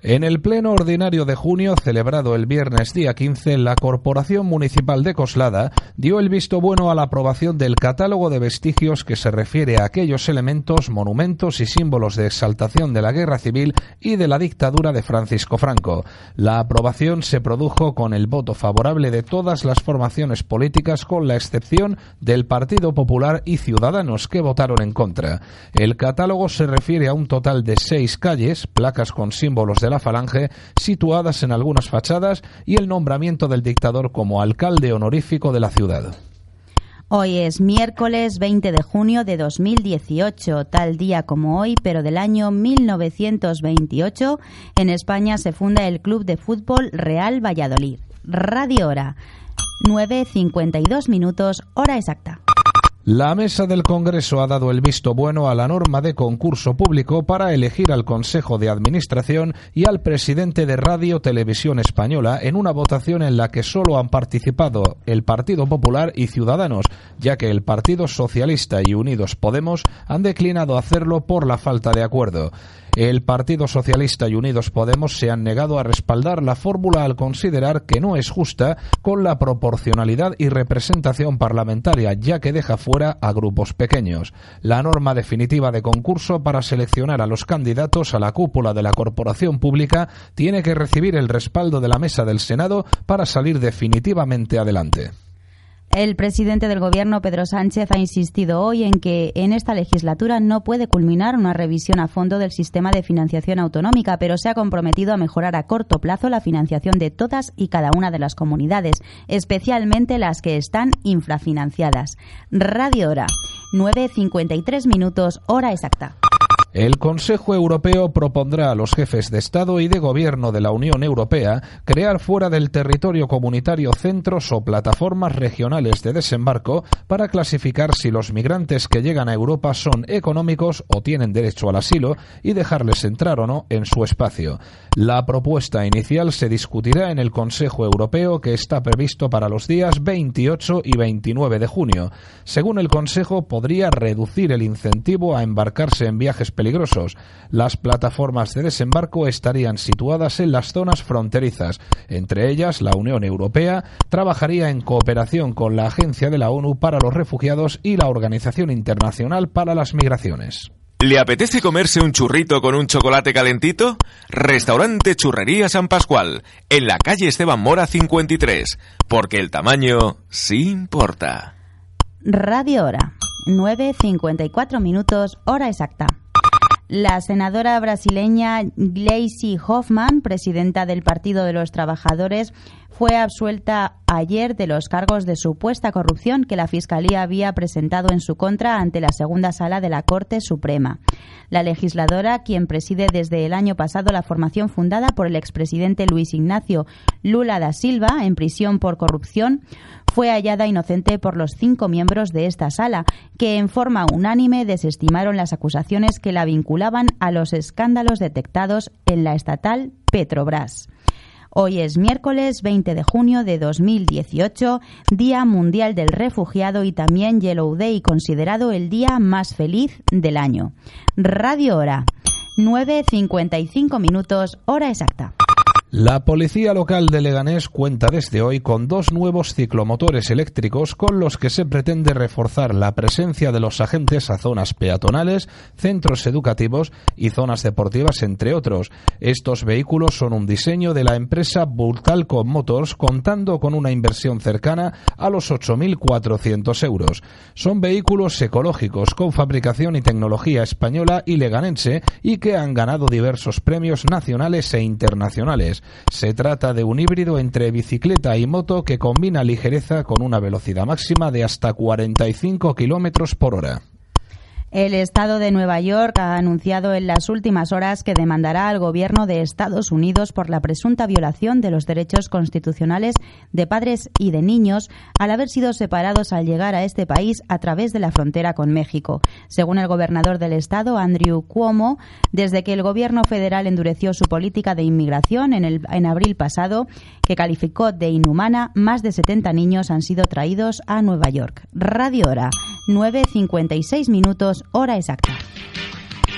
En el pleno ordinario de junio, celebrado el viernes día 15, la Corporación Municipal de Coslada dio el visto bueno a la aprobación del catálogo de vestigios que se refiere a aquellos elementos, monumentos y símbolos de exaltación de la guerra civil y de la dictadura de Francisco Franco. La aprobación se produjo con el voto favorable de todas las formaciones políticas, con la excepción del Partido Popular y Ciudadanos, que votaron en contra. El catálogo se refiere a un total de seis calles, placas con símbolos de la Falange situadas en algunas fachadas y el nombramiento del dictador como alcalde honorífico de la ciudad. Hoy es miércoles 20 de junio de 2018, tal día como hoy, pero del año 1928, en España se funda el Club de Fútbol Real Valladolid. Radio Hora, 9.52 minutos, hora exacta. La mesa del Congreso ha dado el visto bueno a la norma de concurso público para elegir al Consejo de Administración y al presidente de Radio Televisión Española en una votación en la que solo han participado el Partido Popular y Ciudadanos, ya que el Partido Socialista y Unidos Podemos han declinado hacerlo por la falta de acuerdo. El Partido Socialista y Unidos Podemos se han negado a respaldar la fórmula al considerar que no es justa con la proporcionalidad y representación parlamentaria, ya que deja fuera a grupos pequeños. La norma definitiva de concurso para seleccionar a los candidatos a la cúpula de la corporación pública tiene que recibir el respaldo de la mesa del Senado para salir definitivamente adelante. El presidente del Gobierno, Pedro Sánchez, ha insistido hoy en que en esta legislatura no puede culminar una revisión a fondo del sistema de financiación autonómica, pero se ha comprometido a mejorar a corto plazo la financiación de todas y cada una de las comunidades, especialmente las que están infrafinanciadas. Radio Hora, 9.53 minutos, hora exacta. El Consejo Europeo propondrá a los jefes de Estado y de Gobierno de la Unión Europea crear fuera del territorio comunitario centros o plataformas regionales de desembarco para clasificar si los migrantes que llegan a Europa son económicos o tienen derecho al asilo y dejarles entrar o no en su espacio. La propuesta inicial se discutirá en el Consejo Europeo que está previsto para los días 28 y 29 de junio. Según el Consejo, podría reducir el incentivo a embarcarse en viajes peligrosos. Las plataformas de desembarco estarían situadas en las zonas fronterizas. Entre ellas, la Unión Europea trabajaría en cooperación con la Agencia de la ONU para los Refugiados y la Organización Internacional para las Migraciones. ¿Le apetece comerse un churrito con un chocolate calentito? Restaurante Churrería San Pascual, en la calle Esteban Mora 53, porque el tamaño sí importa. Radio Hora, 9.54 minutos, hora exacta. La senadora brasileña Gleisi Hoffmann, presidenta del Partido de los Trabajadores, fue absuelta ayer de los cargos de supuesta corrupción que la Fiscalía había presentado en su contra ante la segunda sala de la Corte Suprema. La legisladora, quien preside desde el año pasado la formación fundada por el expresidente Luis Ignacio Lula da Silva en prisión por corrupción, fue hallada inocente por los cinco miembros de esta sala, que en forma unánime desestimaron las acusaciones que la vinculaban a los escándalos detectados en la estatal Petrobras. Hoy es miércoles 20 de junio de 2018, Día Mundial del Refugiado y también Yellow Day, considerado el día más feliz del año. Radio Hora, 9.55 minutos, hora exacta. La policía local de Leganés cuenta desde hoy con dos nuevos ciclomotores eléctricos con los que se pretende reforzar la presencia de los agentes a zonas peatonales, centros educativos y zonas deportivas, entre otros. Estos vehículos son un diseño de la empresa Bultalco Motors contando con una inversión cercana a los 8.400 euros. Son vehículos ecológicos con fabricación y tecnología española y leganense y que han ganado diversos premios nacionales e internacionales. Se trata de un híbrido entre bicicleta y moto que combina ligereza con una velocidad máxima de hasta 45 kilómetros por hora. El Estado de Nueva York ha anunciado en las últimas horas que demandará al gobierno de Estados Unidos por la presunta violación de los derechos constitucionales de padres y de niños al haber sido separados al llegar a este país a través de la frontera con México. Según el gobernador del Estado, Andrew Cuomo, desde que el gobierno federal endureció su política de inmigración en, el, en abril pasado, que calificó de inhumana, más de 70 niños han sido traídos a Nueva York. Radio Hora, 9.56 minutos, hora exacta.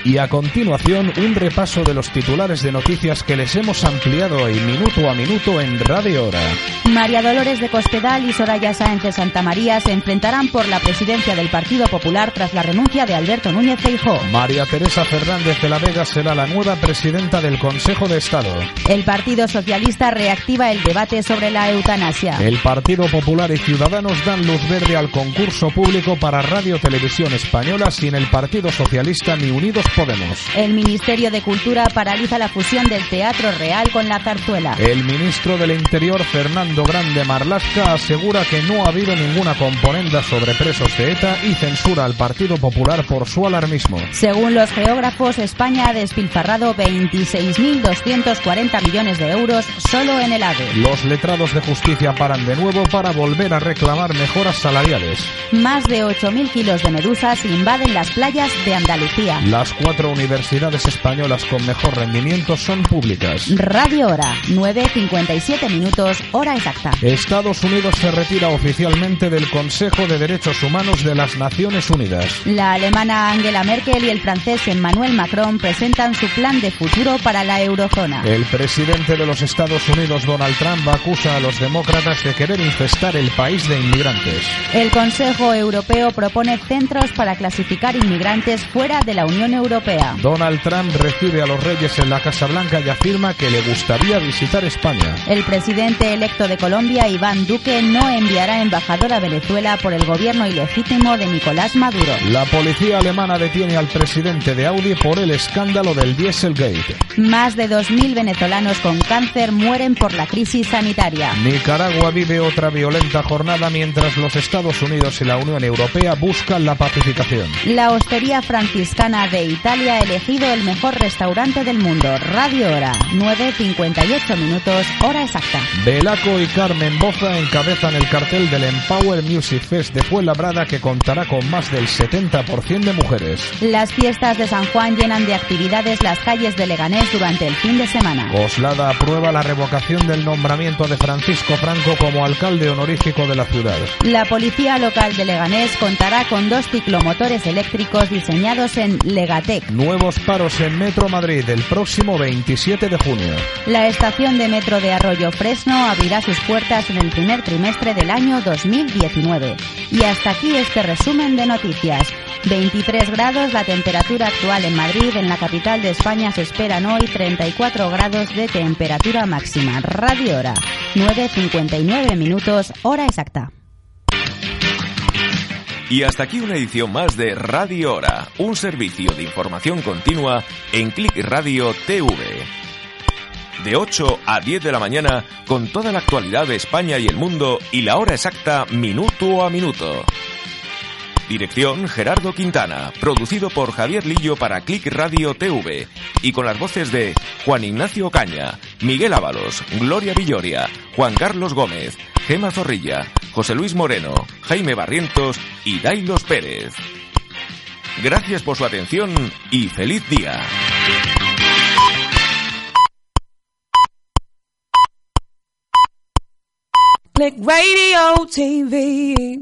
Y a continuación, un repaso de los titulares de noticias que les hemos ampliado hoy minuto a minuto en Radio Hora. María Dolores de Cospedal y Soraya Sáenz de Santa María se enfrentarán por la presidencia del Partido Popular tras la renuncia de Alberto Núñez Feijóo. María Teresa Fernández de la Vega será la nueva presidenta del Consejo de Estado. El Partido Socialista reactiva el debate sobre la eutanasia. El Partido Popular y Ciudadanos dan luz verde al concurso público para Radio Televisión Española sin el Partido Socialista ni Unidos Podemos. El Ministerio de Cultura paraliza la fusión del Teatro Real con la zarzuela. El ministro del Interior, Fernando Grande Marlasca, asegura que no ha habido ninguna componenda sobre presos de ETA y censura al Partido Popular por su alarmismo. Según los geógrafos, España ha despilfarrado 26.240 millones de euros solo en el AVE. Los letrados de justicia paran de nuevo para volver a reclamar mejoras salariales. Más de 8.000 kilos de medusas invaden las playas de Andalucía. Las cuatro universidades españolas con mejor rendimiento son públicas. Radio Hora, 9.57 minutos, hora exacta. Estados Unidos se retira oficialmente del Consejo de Derechos Humanos de las Naciones Unidas. La alemana Angela Merkel y el francés Emmanuel Macron presentan su plan de futuro para la eurozona. El presidente de los Estados Unidos, Donald Trump, acusa a los demócratas de querer infestar el país de inmigrantes. El Consejo Europeo propone centros para clasificar inmigrantes fuera de la Unión Europea. Donald Trump recibe a los reyes en la Casa Blanca y afirma que le gustaría visitar España. El presidente electo de Colombia, Iván Duque, no enviará embajador a Venezuela por el gobierno ilegítimo de Nicolás Maduro. La policía alemana detiene al presidente de Audi por el escándalo del Dieselgate. Más de 2.000 venezolanos con cáncer mueren por la crisis sanitaria. Nicaragua vive otra violenta jornada mientras los Estados Unidos y la Unión Europea buscan la pacificación. La hostería franciscana de Italia ha elegido el mejor restaurante del mundo. Radio Hora, 9.58 minutos, hora exacta. Belaco y Carmen Boza encabezan el cartel del Empower Music Fest de Fuenlabrada que contará con más del 70% de mujeres. Las fiestas de San Juan llenan de actividades las calles de Leganés durante el fin de semana. Coslada aprueba la revocación del nombramiento de Francisco Franco como alcalde honorífico de la ciudad. La policía local de Leganés contará con dos ciclomotores eléctricos diseñados en Nuevos paros en Metro Madrid el próximo 27 de junio. La estación de metro de Arroyo Fresno abrirá sus puertas en el primer trimestre del año 2019. Y hasta aquí este resumen de noticias. 23 grados la temperatura actual en Madrid, en la capital de España se esperan hoy 34 grados de temperatura máxima. Radio Hora, 9.59 minutos, hora exacta. Y hasta aquí una edición más de Radio Hora, un servicio de información continua en Click Radio TV. De 8 a 10 de la mañana, con toda la actualidad de España y el mundo y la hora exacta minuto a minuto. Dirección Gerardo Quintana, producido por Javier Lillo para Click Radio TV y con las voces de Juan Ignacio Caña, Miguel Ábalos, Gloria Villoria, Juan Carlos Gómez, Gema Zorrilla, José Luis Moreno, Jaime Barrientos y Dailos Pérez. Gracias por su atención y feliz día. Click Radio TV.